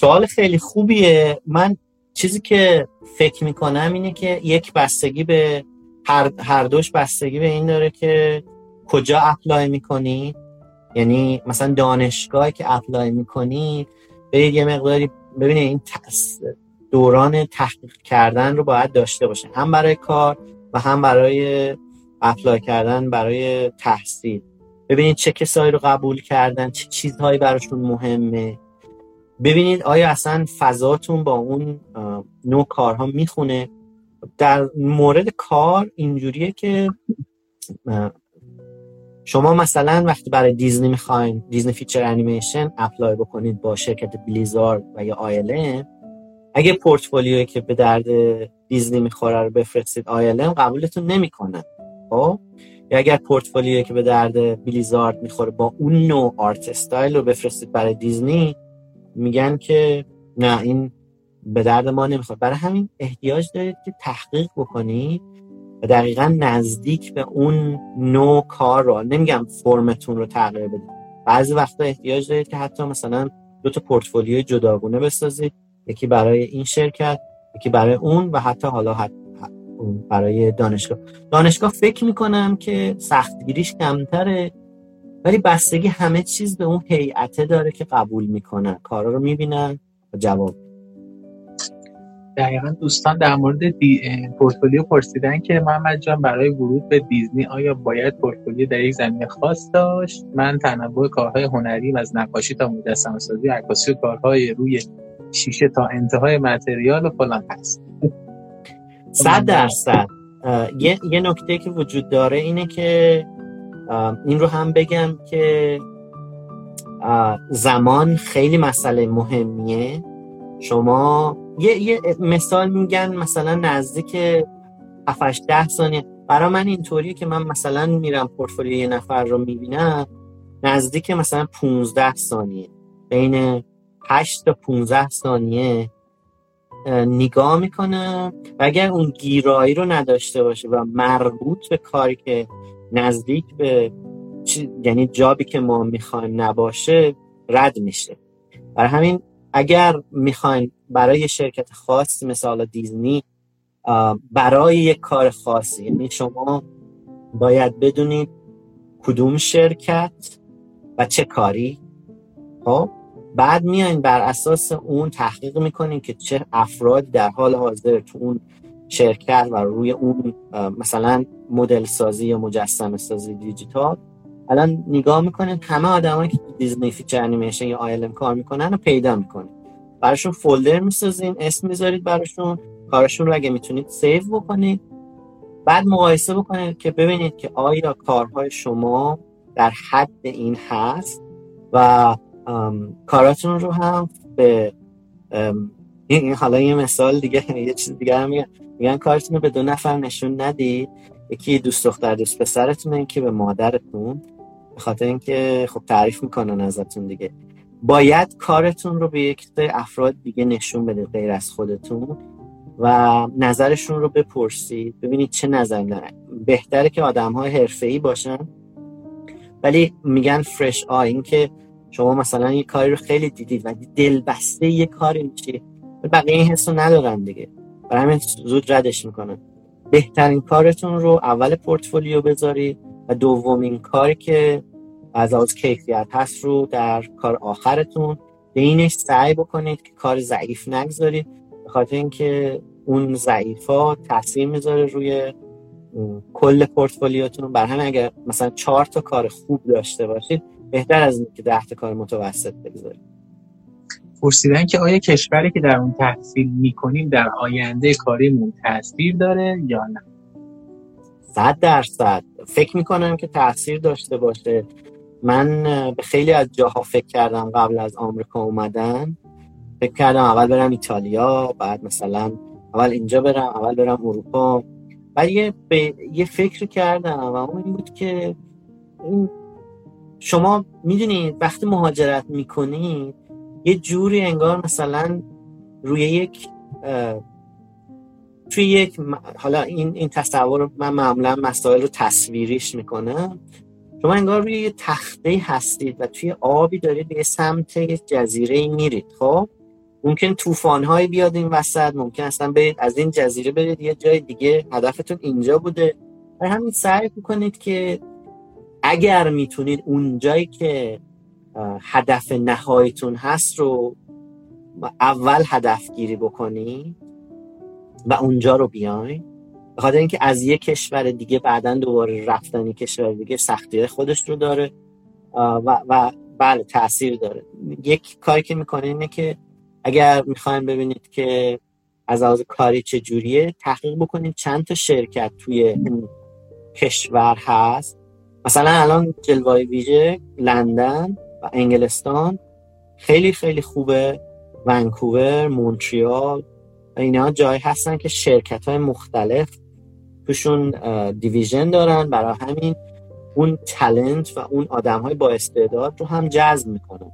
سوال خیلی خوبیه. من چیزی که فکر می‌کنم اینه که یک بستگی به هر, هر دوش بستگی به این داره که کجا apply می‌کنی. یعنی مثلا دانشگاهی که apply می‌کنی برید یه مقداری ببینید این دوران تحقیق کردن رو باید داشته باشه. هم برای کار و هم برای apply کردن برای تحصیل. ببینید چه کسایی رو قبول کردن چه چیزهایی براشون مهمه. ببینید آیا اصلا فضاتون با اون نوع کارها می‌خونه؟ در مورد کار اینجوریه که شما مثلا وقتی برای دیزنی می‌خواین Disney Feature Animation apply بکنید با شرکت Blizzard و یا ILM اگه پورتفولیوی که به درد دیزنی می‌خوره رو بفرستید آیلم قبولتون نمی‌کنن خب؟ یا اگر پورتفولیوی که به درد بلیزارد می‌خوره با اون نوع آرت استایل رو بفرستید برای دیزنی میگن که نه این به درد ما نمی‌خواد برای همین احتیاج دارید که تحقیق بکنید و دقیقا نزدیک به اون نوع کار رو نمیگم فرمتون رو تغییر بدید. بعضی وقتا احتیاج دارید که حتی مثلا دو تا پورتفولیوی جداگونه بسازید. یکی برای این شرکت یکی برای اون و حتی حالا حتی برای دانشگاه. دانشگاه فکر می‌کنم که سختگیریش کمتره. ولی بستگی همه چیز به اون هیئته داره که قبول می‌کنن کارا رو می‌بینن و جواب دقیقا دوستان در مورد دی... پورتفولیو پرسیدن که محمد جان برای ورود به دیزنی آیا باید پورتفولیو در یک زمینه خاص داشت؟ من تنوع کارهای هنری و از نقاشی تا مجسمه سازی عکاسی و کارهای روی شیشه تا انتهای متریال و فلان هست. صد درصد. یه, یه نکته که وجود داره اینه که این رو هم بگم که زمان خیلی مسئله مهمیه. شما یه, یه مثال میگن مثلا نزدیک 7 ده ثانیه برای من اینطوریه که من مثلا میرم پورتفولیو یه نفر رو می‌بینم نزدیک مثلا 15 ثانیه بین 8 تا 15 ثانیه نگاه می‌کنم. و اگر اون گیرایی رو نداشته باشه و مربوط به کاری که نزدیک به یعنی جابی که ما می‌خوایم نباشه رد میشه. برای همین اگر می‌خواین برای شرکت خاص مثال دیزنی برای یک کار خاصی یعنی شما باید بدونید کدوم شرکت و چه کاری. خب؟ بعد میاین بر اساس اون تحقیق می‌کنین که چه افرادی در حال حاضر تو اون شرکت و روی اون مثلا مدل سازی یا مجسمه سازی دیجیتال الان نگاه می‌کنین همه آدمایی که Disney Feature Animation یا ILM کار می‌کنن رو پیدا می‌کنین براشون folder می‌سازین اسم می‌ذارید براشون کارشون رو اگه می‌تونید سیو بکنید. بعد مقایسه بکنید که ببینید که آیا کارهای شما در حد این هست و کاراتون رو هم به این حالا یه مثال دیگه یه چیز دیگه هم میگن میگن کارتون به دو نفر نشون ندید. یکی دوست دختر دوست پسرتون که به مادرتون. به خاطر اینکه خب تعریف می‌کنن ازتون دیگه. باید کارتون رو به یک افراد دیگه نشون بده غیر از خودتون و نظرشون رو بپرسید. ببینید چه نظری دارن. بهتره که آدم های حرفه باشن. ولی میگن فرش آ این که شما مثلا یه کاری رو خیلی دیدید و دل بسته یه کاری میشه بقیه این حس رو ندارن دیگه. برای همین زود ردش می‌کنن. بهترین کارتون رو اول پورتفولیو بذارید و دومین کاری که از از کیفیت هست رو در کار آخرتون بینش سعی بکنید که کار ضعیف نگذارید. به خاطر اینکه اون ضعیفا تاثیر می‌ذاره روی کل پورتفولیوتون. بر همین اگر مثلا چهار تا کار خوب داشته باشید بهتر از اینکه ده تا کار متوسط بگذارید. پرسیدن که آیا کشوری که در اون تحصیل می‌کنیم در آینده کاریمون تاثیر داره یا نه؟ صد درصد. فکر می‌کنم که تاثیر داشته باشه. من به خیلی از جاها فکر کردم قبل از آمریکا اومدن. فکر کردم اول برم ایتالیا بعد مثلا اول اینجا برم اول برم اروپا. بعد یه, یه فکر کردم و اون این بود که شما می‌دونید وقتی مهاجرت می‌کنید یه جوری انگار مثلا روی یک توی یک حالا این این تصور من معمولا مسائل رو تصویریش می‌کنم. شما انگار روی یه تخته هستید و توی آبی دارید به سمت جزیره میرید خب؟ ممکن طوفان هایی بیاد این وسط ممکن اصلا برید از این جزیره برید یه جای دیگه هدفتون اینجا بوده. و همین سعی کنید که اگر می‌تونید اون جایی که هدف نهاییتون هست رو اول هدف گیری بکنید و اونجا رو بیاین بخاطر اینکه از یک کشور دیگه بعدا دوباره رفتن کشور دیگه سختی خودش رو داره و, و بله تاثیر داره. یک کاری که می‌کنه اینه که اگر می‌خوایم ببینید که از لحاظ کاری چه جوریه تحقیق بکنید چند تا شرکت توی کشور هست. مثلا الان جلوای ویژه لندن. و انگلستان خیلی خیلی خوبه. ونکوور مونتریال اینا جای هستن که شرکت های مختلف توشون دیویژن دارن. برای همین اون تلنت و اون آدم های با استعداد رو هم جذب می‌کنن.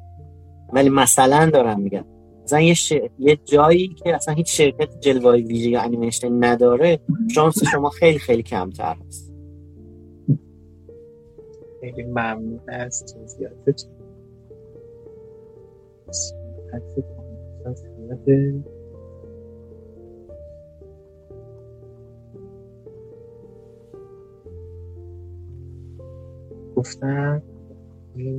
ولی مثلا دارم میگم مثلا یه, یه جایی که اصلا هیچ شرکت جلوه ویژه یا انیمیشن نداره شانس شما خیلی خیلی کمتر هست. خیلی ممنون از توضیحاتت گفتن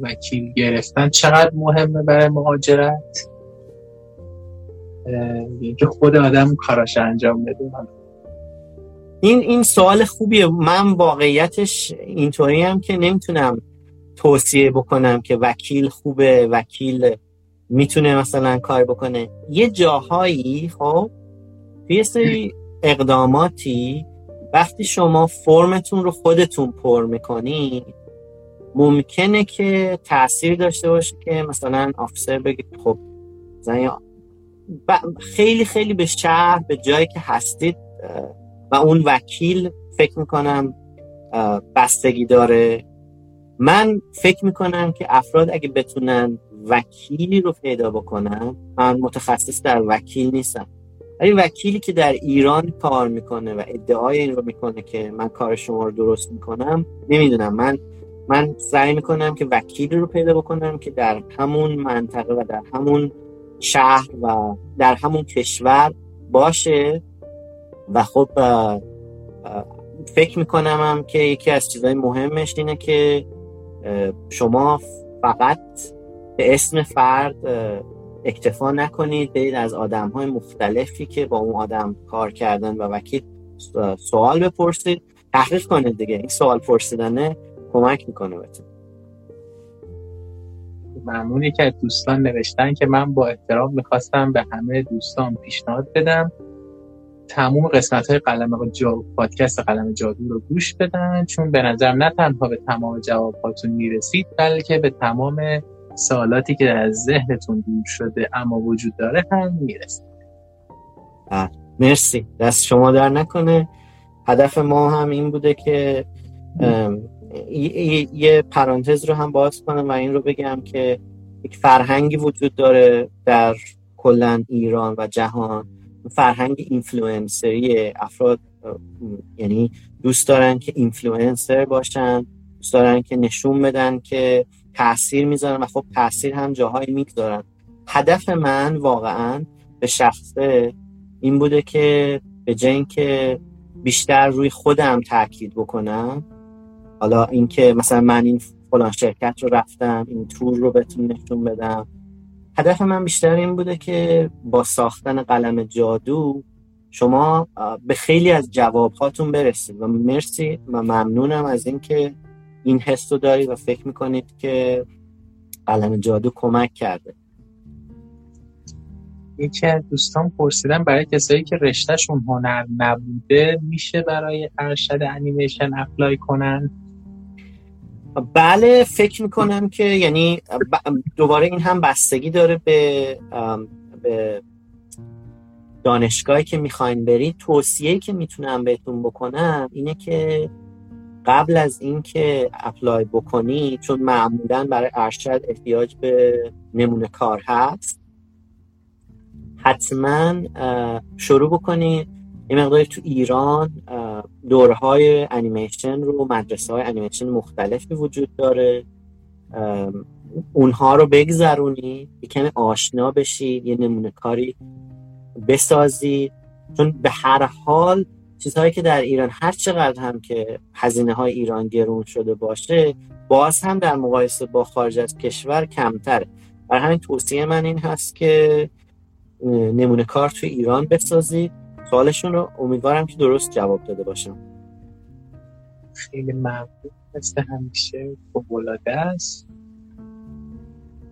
وکیل گرفتن چقدر مهمه برای مهاجرت؟ اینکه خود آدم کاراش انجام بده. این این سوال خوبیه. من واقعیتش اینطوری هم که نمی‌تونم توصیه بکنم که وکیل خوبه وکیل می‌تونه مثلا کار بکنه. یه جاهایی خب یه سری اقداماتی وقتی شما فرمتون رو خودتون پر می‌کنی ممکنه که تاثیر داشته باشه که مثلا آفیسر بگه خب خیلی خیلی به شهر به جایی که هستید و اون وکیل فکر می‌کنم بستگی داره. من فکر می‌کنم که افراد اگه بتونن وکیلی رو پیدا بکنن من متخصص در وکیل نیستم. ولی وکیلی که در ایران کار می‌کنه و ادعای این رو می‌کنه که من کار شما رو درست می‌کنم نمی‌دونم. من من سعی می‌کنم که وکیلی رو پیدا بکنم که در همون منطقه و در همون شهر و در همون کشور باشه. و خب فکر می‌کنم هم که یکی از چیزهای مهمش اینه که شما فقط به اسم فرد اکتفا نکنید. برید از آدم های مختلفی که با اون آدم کار کردن و وکیل سوال بپرسید. تحقیق کنید دیگه. این سوال پرسیدنه کمک می‌کنه بهتون. ممنونی که دوستان نوشتن که من با احترام می‌خواستم به همه دوستان پیشنهاد بدم. تموم قسمت های قلم جا... پادکست قلم جادو رو گوش بدن. چون به نظر نه تنها به تمام جواباتون می‌رسید بلکه به تمام سوالاتی که از ذهنتون دور شده اما وجود داره هم می‌رسید مرسی. دست شما در نکنه. هدف ما هم این بوده که یه پرانتز رو هم باز کنم و این رو بگم که یک فرهنگی وجود داره در کلا ایران و جهان. فرهنگ اینفلوئنسری افراد یعنی دوست دارن که اینفلوئنسر باشن دوست دارن که نشون بدن که تاثیر می‌ذارن و خب تاثیر هم جاهایی می‌گذارن هدف من واقعا به شخصه این بوده که به جای که بیشتر روی خودم تاکید بکنم حالا اینکه مثلا من این فلان شرکت رو رفتم این تور رو بهتون نشون بدم. هدف من بیشتر این بوده که با ساختن قلم جادو شما به خیلی از جوابهاتون برسید. و مرسی و ممنونم از اینکه این حس رو دارید و فکر می‌کنید که قلم جادو کمک کرده. یکی از دوستان پرسیدن برای کسایی که رشتهشون هنر نبوده میشه برای ارشد انیمیشن اپلای کنن؟ بله فکر می‌کنم که یعنی دوباره این هم بستگی داره به, به دانشگاهی که می‌خواین برید. توصیه که می‌تونم بهتون بکنم اینه که قبل از اینکه اپلای بکنی چون معمولا برای ارشد احتیاج به نمونه کار هست حتما شروع بکنید یه مقداری تو ایران دورهای انیمیشن رو مدرسه های انیمیشن مختلفی وجود داره. اونها رو بگذرونید یه کمی آشنا بشید یه نمونه کاری بسازید چون به هر حال چیزهایی که در ایران هر چقدر هم که هزینه های ایران گرون شده باشه باز هم در مقایسه با خارج از کشور کمتره. برای همین توصیه من این هست که نمونه کار تو ایران بسازید سوالشون رو امیدوارم که درست جواب داده باشم. خیلی ممنون. مثل همیشه فوق‌العاده است.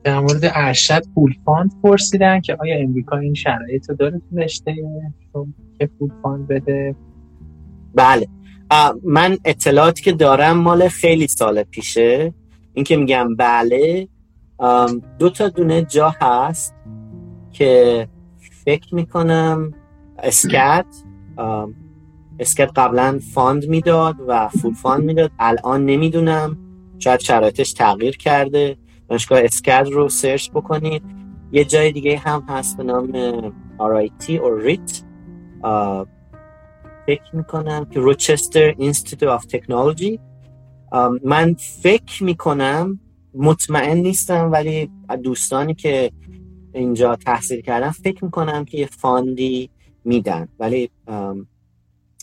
در مورد ارشد full fund پرسیدن که آیا امریکا این شرایط رو داره تو رشته که full fund بده. بله. من اطلاعاتی که دارم مال خیلی سال پیشه. این که میگم بله. دو تا دونه جا هست که فکر می‌کنم SCAD. SCAD قبلا fund می‌داد و full fund می‌داد. الان نمی‌دونم. شاید شرایطش تغییر کرده. دانشگاه SCAD رو search بکنید. یه جای دیگه هم هست به نام RIT or RIT فکر می‌کنم که Rochester Institute of Technology. من فکر می‌کنم مطمئن نیستم ولی دوستانی که اینجا تحصیل کردن فکر می‌کنم که یه fund ی میدن. ولی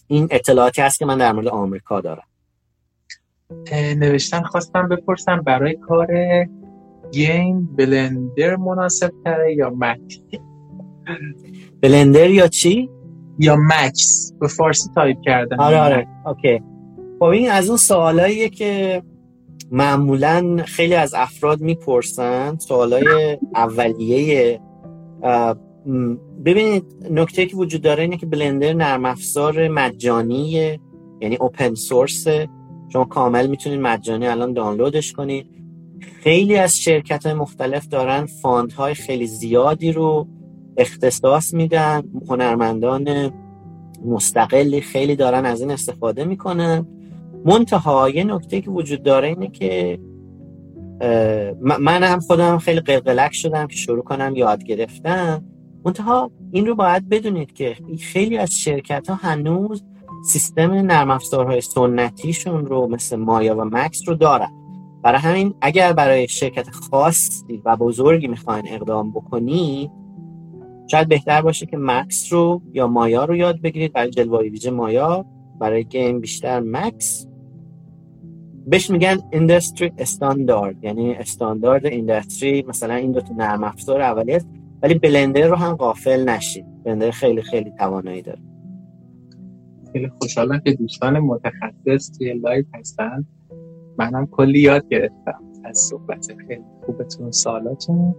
این اطلاعاتی هست که من در مورد آمریکا دارم. نوشتن خواستم بپرسم برای کار game Blender مناسب تره یا Max Blender یا چی؟ یا Max به فارسی تایپ کردن. آره آره. okay. خب این از اون سوالاییه که معمولا خیلی از افراد می‌پرسن. سوالای اولیه ببینید نکته که وجود داره اینه که بلندر نرم افزار مجانیه یعنی اوپن سورس شما کامل می‌تونید مجانی الان دانلودش کنید. خیلی از شرکت های مختلف دارن های خیلی زیادی رو اختصاص میدن هنرمندان مستقلی خیلی دارن از این استفاده می‌کنن. منتها یه نکته که وجود داره اینه که من هم خودم خیلی قلقلک شدم که شروع کنم یاد گرفتن. منتها این رو باید بدونید که خیلی از شرکت ها هنوز سیستم نرم افزارهای سنتیشون رو مثل مایا و مکس رو دارن. برای همین اگر برای شرکت خاصی و بزرگی می‌خواین اقدام بکنی شاید بهتر باشه که Max رو یا مایا رو یاد بگیرید. برای جلوه ویژه مایا برای game بیشتر Max. بهش میگن industry standard یعنی استاندارد industry مثلا این دو تا نرم افزار اولیه ولی بلندر رو هم غافل نشید بلندر خیلی خیلی توانایی داره. خیلی خوشحالم که دوستان متخصص توی live هستن. منم کلی یاد گرفتم از صحبت خیلی خوبتون سوالاتون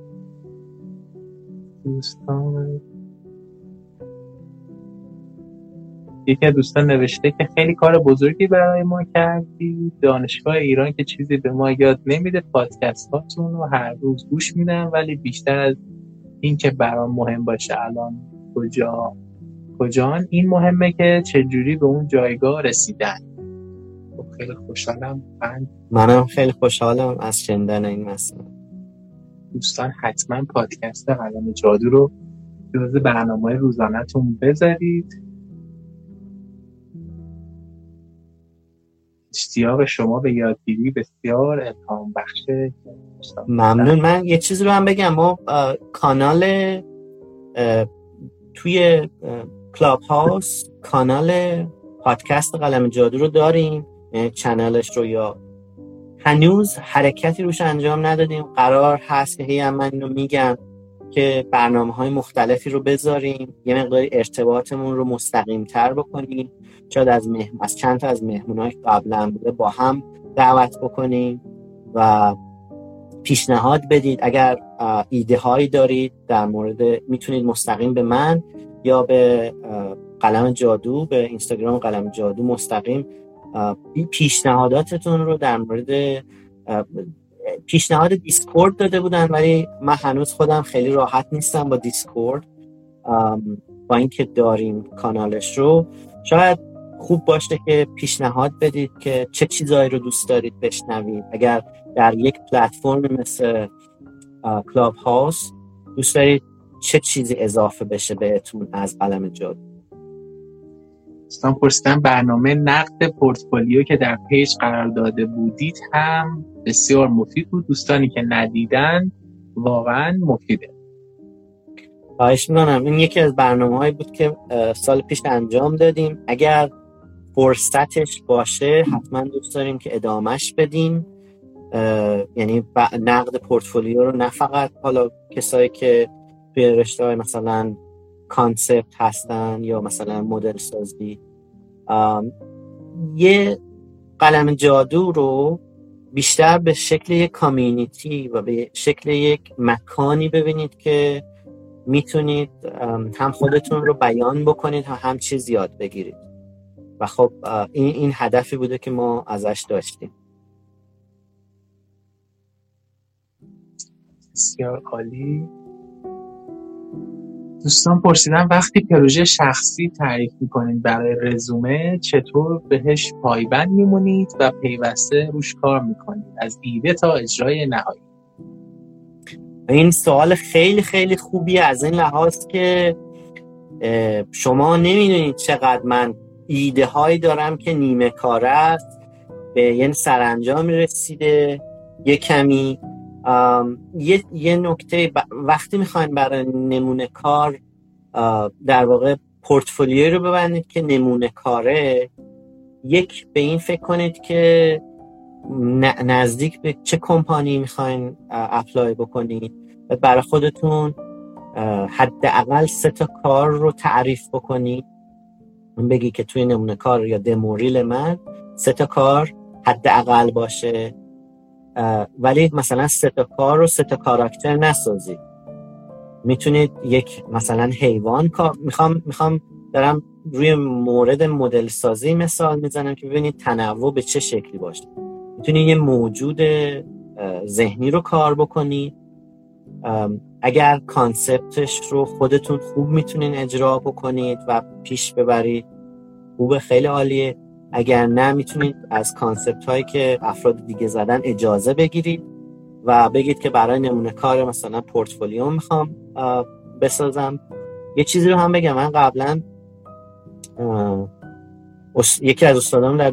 دوستان. یکی از دوستان نوشته که خیلی کار بزرگی برای ما کردی. دانشگاه ایران که چیزی به ما یاد نمیده. پادکست هاتون رو هر روز گوش میدم ولی بیشتر از این که برام مهم باشه الان کجا؟ کجان؟ این مهمه که چجوری به اون جایگاه رسیدن. خب خیلی خوشحالم. من منم خیلی خوشحالم از شنیدن این مسئله. دوستان حتما پادکست قلم جادو رو جز برنامه روزانهتون بذارید. اشتیاق شما به یادگیری بسیار الهام بخشه. ممنون. من یه چیزی رو هم بگم. ما کانال توی کلاب هاوس کانال پادکست قلم جادو رو داریم. یعنی چنلش رو یا هنوز حرکتی روش انجام ندادیم. قرار هست که هی هم من اینو میگم که برنامه های مختلفی رو بذاریم. یه مقداری ارتباطمون رو مستقیم تر بکنیم. شاید از, مهم... از چند تا از مهمون های قبلا بوده با هم دعوت بکنیم و پیشنهاد بدید. اگر ایده هایی دارید در مورد می‌تونید مستقیم به من یا به قلم جادو به اینستاگرام قلم جادو مستقیم پیشنهاداتتون رو در مورد پیشنهاد Discord داده بودن ولی من هنوز خودم خیلی راحت نیستم با Discord با اینکه داریم کانالش رو. شاید خوب باشه که پیشنهاد بدید که چه چیزهایی رو دوست دارید بشنوید. اگر در یک پلتفرم مثل Clubhouse دوست دارید چه چیزی اضافه بشه بهتون از قلم جادو. دوستان پرسیدن برنامه نقد پورتفولیو که در page قرار داده بودید هم بسیار مفید بود. دوستانی که ندیدن واقعا مفیده. خواهش می‌کنم. این یکی از برنامه هایی بود که سال پیش انجام دادیم. اگر فرصتش باشه حتما دوست داریم که ادامهش بدیم. یعنی نقد پورتفولیو رو نه فقط حالا کسایی که توی رشته های مثلا کانسپت هستن یا مثلا مدل سازی. یه قلم جادو رو بیشتر به شکل یک کامیونیتی و به شکل یک مکانی ببینید که می‌تونید هم خودتون رو بیان بکنید و هم چیز یاد بگیرید. و خب این, این هدفی بوده که ما ازش داشتیم. بسیار عالی. دوستان پرسیدن وقتی پروژه شخصی تعریف می‌کنید برای رزومه چطور بهش پایبند میمونید و پیوسته روش کار می‌کنید؟ از ایده تا اجرای نهایی. این سوال خیلی خیلی خوبی از این لحاظ که شما نمی‌دونید چقدر من ایده هایی دارم که نیمه کاره است. به یه سرانجام رسیده یه کمی یه, یه نکته وقتی می‌خواین برای نمونه کار در واقع پورتفولیوی رو ببندید که نمونه کاره یک به این فکر کنید که نزدیک به چه کمپانی می‌خواین اپلای بکنید و برای خودتون حداقل سه تا کار رو تعریف بکنید. بگی که توی نمونه کار یا دموریل من سه تا کار حداقل باشه. ولی مثلا سه تا کار رو سه تا کاراکتر نسازید می‌تونید یک مثلا حیوان کار می‌خوام می‌خوام دارم روی مورد مدل سازی مثال می‌زنم که ببینید تنوع به چه شکلی باشه. می‌تونید یه موجود ذهنی رو کار بکنید اگر کانسپتش رو خودتون خوب می‌تونین اجرا بکنید و پیش ببرید. خوب خیلی عالیه. اگر نه می‌تونید از کانسپت هایی که افراد دیگه زدن اجازه بگیرید و بگید که برای نمونه کار مثلا پورتفولیو می‌خوام بسازم. یه چیزی رو هم بگم من قبلا یکی از استادان در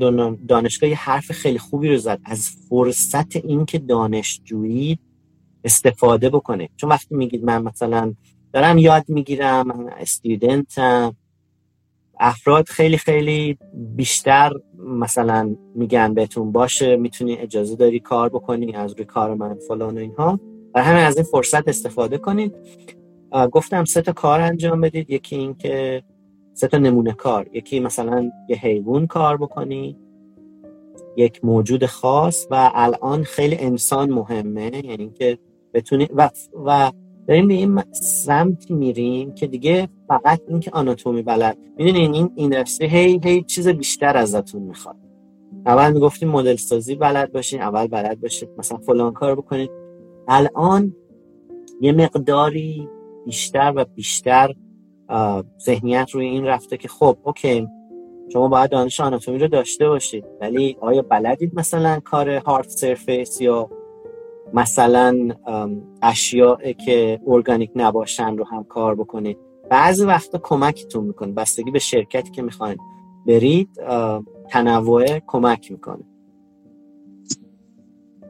دانشگاه یه حرف خیلی خوبی رو زد. از فرصت اینکه دانشجویی استفاده بکنه. چون وقتی میگید من مثلا دارم یاد می‌گیرم من استودنتم افراد خیلی خیلی بیشتر مثلا میگن بهتون باشه می‌تونی اجازه داری کار بکنی از روی کار من فلان و اینها. و همه از این فرصت استفاده کنید. گفتم سه تا کار انجام بدید. یکی این که سه تا نمونه کار. یکی مثلا یه حیوان کار بکنی یک موجود خاص و الان خیلی انسان مهمه. یعنی که بتونی و, و داریم به این سمت میریم که دیگه فقط این که آناتومی بلد. می‌دونین این اینداستری هی هی چیز بیشتر ازتون می‌خواد. اول می‌گفتیم مدل سازی بلد باشین اول بلد باشید مثلا فلان کار بکنید. الان یه مقداری بیشتر و بیشتر ذهنیت روی این رفته که خب اوکی شما باید دانش آناتومی رو داشته باشید. ولی آیا بلدید مثلا کار هارت سرفیس یا مثلا اشیاء که ارگانیک نباشن رو هم کار بکنید. بعضی وقتا کمکتون می‌کنه. بستگی به شرکتی که می‌خواین برید تنوع کمک می‌کنه.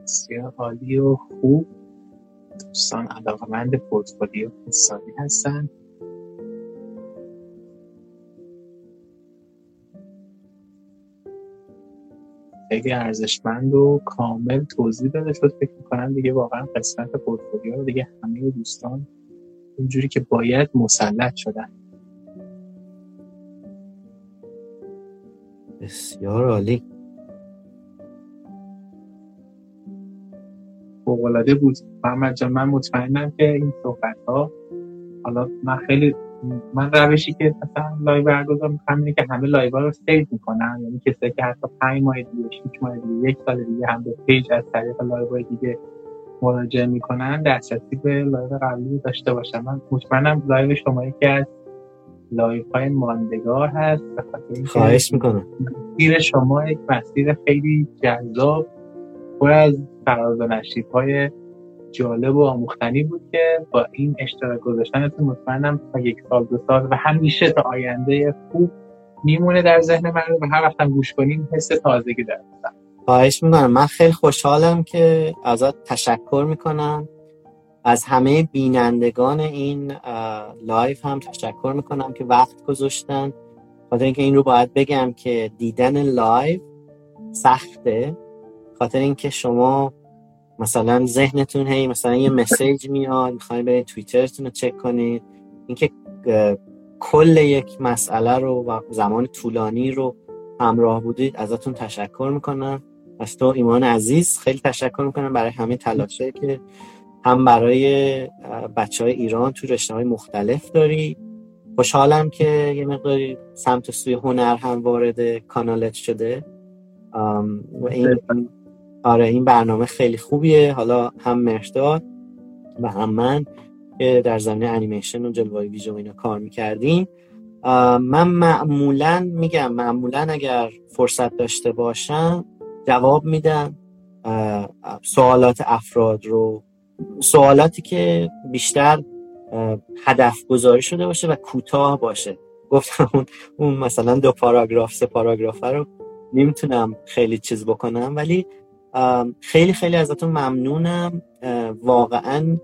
بسیار عالی و خوب. دوستان علاقمند پورتفولیو اقتصادی هستن. خیلی ارزشمند و کامل توضیح داده شد. فکر می‌کنم دیگه واقعا قسمت پورتفولیو رو دیگه همه دوستان اینجوری که باید مسلط شدن. بسیار عالی. فوقالعاده بود. محمد جان من مطمئنم که این صحبت ها حالا من خیلی من روشی که مثلا live برگزار می‌کنم اینه که همه live رو save می‌کنم یعنی کسی که حتی 5 ماه دیگه 6 ماه دیگه یک سال دیگه هم به page از طریق live دیگه مراجعه می‌کنن دسترسی به live قبلی داشته باشم من مطمئنم live شما یکی از live های ماندگار هست. خواهش می‌کنم. مسیر شما یک مسیر خیلی جذاب پر از فراز و های جالب و آموختنی بود که با این اشتراک گذاشتنتون مطمئنم تا یک سال دو سال و همیشه تا آینده خوب میمونه در ذهن من و هر وقتم گوش کنیم حس تازگی دارم. خواهش می‌کنم. من خیلی خوشحالم که ازت تشکر می‌کنم. از همه بینندگان این live هم تشکر می‌کنم که وقت گذاشتن. خاطر اینکه این رو باید بگم که دیدن live سخته. خاطر اینکه شما مثلا ذهنتون هی مثلا یه message میاد می‌خواین برید توییترتون رو چک کنید. اینکه کل یک مسئله رو و زمان طولانی رو همراه بودید ازتون تشکر می‌کنم. از تو ایمان عزیز خیلی تشکر می‌کنم برای همه تلاشه که هم برای بچه های ایران تو رشته های مختلف داری. خوشحالم که یه مقداری سمت سوی هنر هم وارد کانالت شده. و این آره این برنامه خیلی خوبیه. حالا هم مرشداد و هم من در زمینه انیمیشن و جلوه ویژه اینا کار می‌کردیم. من معمولا میگم معمولا اگر فرصت داشته باشم جواب میدم. سوالات افراد رو سوالاتی که بیشتر هدف گذاری شده باشه و کوتاه باشه. گفتم اون مثلا دو پاراگراف سه پاراگراف رو نمی‌تونم خیلی چیز بکنم ولی خیلی خیلی ازتون ممنونم. واقعا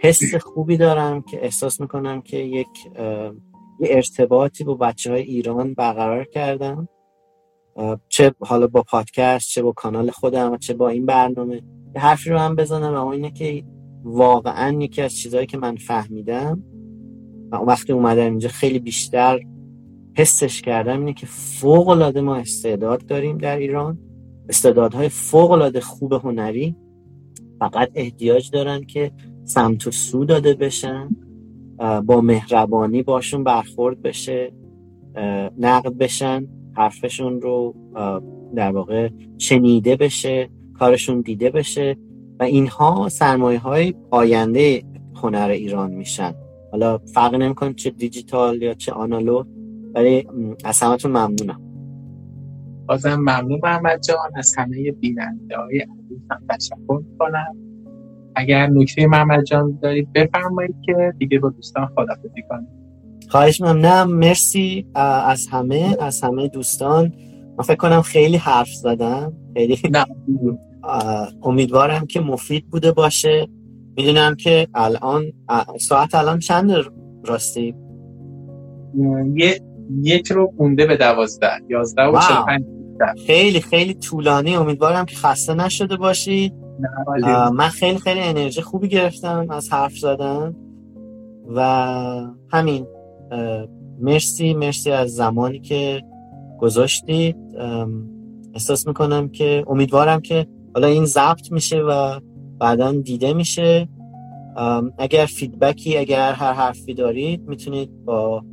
حس خوبی دارم که احساس می‌کنم که یک یه ارتباطی با بچه های ایران برقرار کردم. چه حالا با پادکست چه با کانال خودم چه با این برنامه. حرفی رو هم بزنم و اینه که واقعا یکی از چیزهایی که من فهمیدم و وقتی اومدم اینجا خیلی بیشتر حسش کردم اینه که فوق العاده ما استعداد داریم در ایران. استعدادهای فوق العاده خوب هنری فقط احتیاج دارن که سمت و سو داده بشن با مهربانی باشون برخورد بشه نقد بشن حرفشون رو در واقع شنیده بشه کارشون دیده بشه و اینها سرمایه های آینده هنر ایران میشن. حالا فرق نمی‌کنه چه دیجیتال یا چه آنالوگ ولی از همتون ممنونم. بازم ممنون محمد جان. از همه بیننده های عزیز هم تشکر کنم اگر نکته محمد جان دارید بفرمایید که دیگه با دوستان خدافزی کنیم. خواهش ممنونم مرسی. از همه از همه دوستان. من فکر کنم خیلی حرف زدم. خیلی امیدوارم که مفید بوده باشه. می‌دونم که الان ساعت الان چند راستی؟ یه یک رو مونده به دوازده. یازده و خیلی خیلی طولانی. امیدوارم که خسته نشده باشی من خیلی خیلی انرژی خوبی گرفتم از حرف زدن. و همین مرسی مرسی از زمانی که گذاشتید. احساس می‌کنم که امیدوارم که حالا این ضبط میشه و بعدا دیده میشه. اگر feedback ی اگر هر حرفی دارید می‌تونید با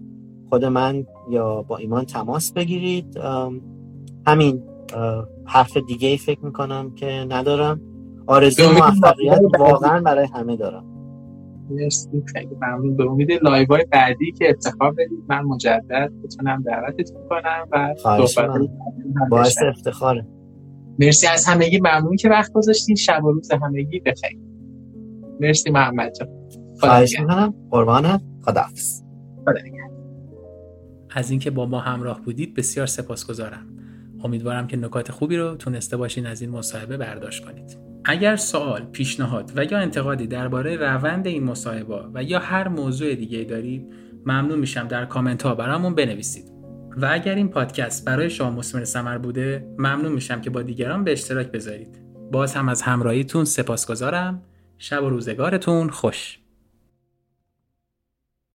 خود من یا با ایمان تماس بگیرید. همین حرف دیگه ای فکر می‌کنم که ندارم. آرزو موفقیت واقعا برای همه دارم. مرسی خیلی ممنون. به امید live های بعدی که افتخار بدید من مجدد بتونم دعوتتون کنم و صحبت باعث افتخاره. مرسی از همگی. ممنون که وقت گذاشتین. شب و روز همگی بخیر. مرسی محمد جان. خواهش می‌کنم. قربانت خداحافظ. خدا از اینکه با ما همراه بودید بسیار سپاسگزارم. امیدوارم که نکات خوبی رو تونسته باشین از این مصاحبه برداشت کنید. اگر سوال، پیشنهاد و یا انتقادی درباره روند این مصاحبه و یا هر موضوع دیگه دارید ممنون میشم در کامنت ها برامون بنویسید. و اگر این پادکست برای شما مسمر سمر بوده ممنون میشم که با دیگران به اشتراک بذارید. باز هم از همراهیتون سپاسگزارم. شب و روزگارتون خوش.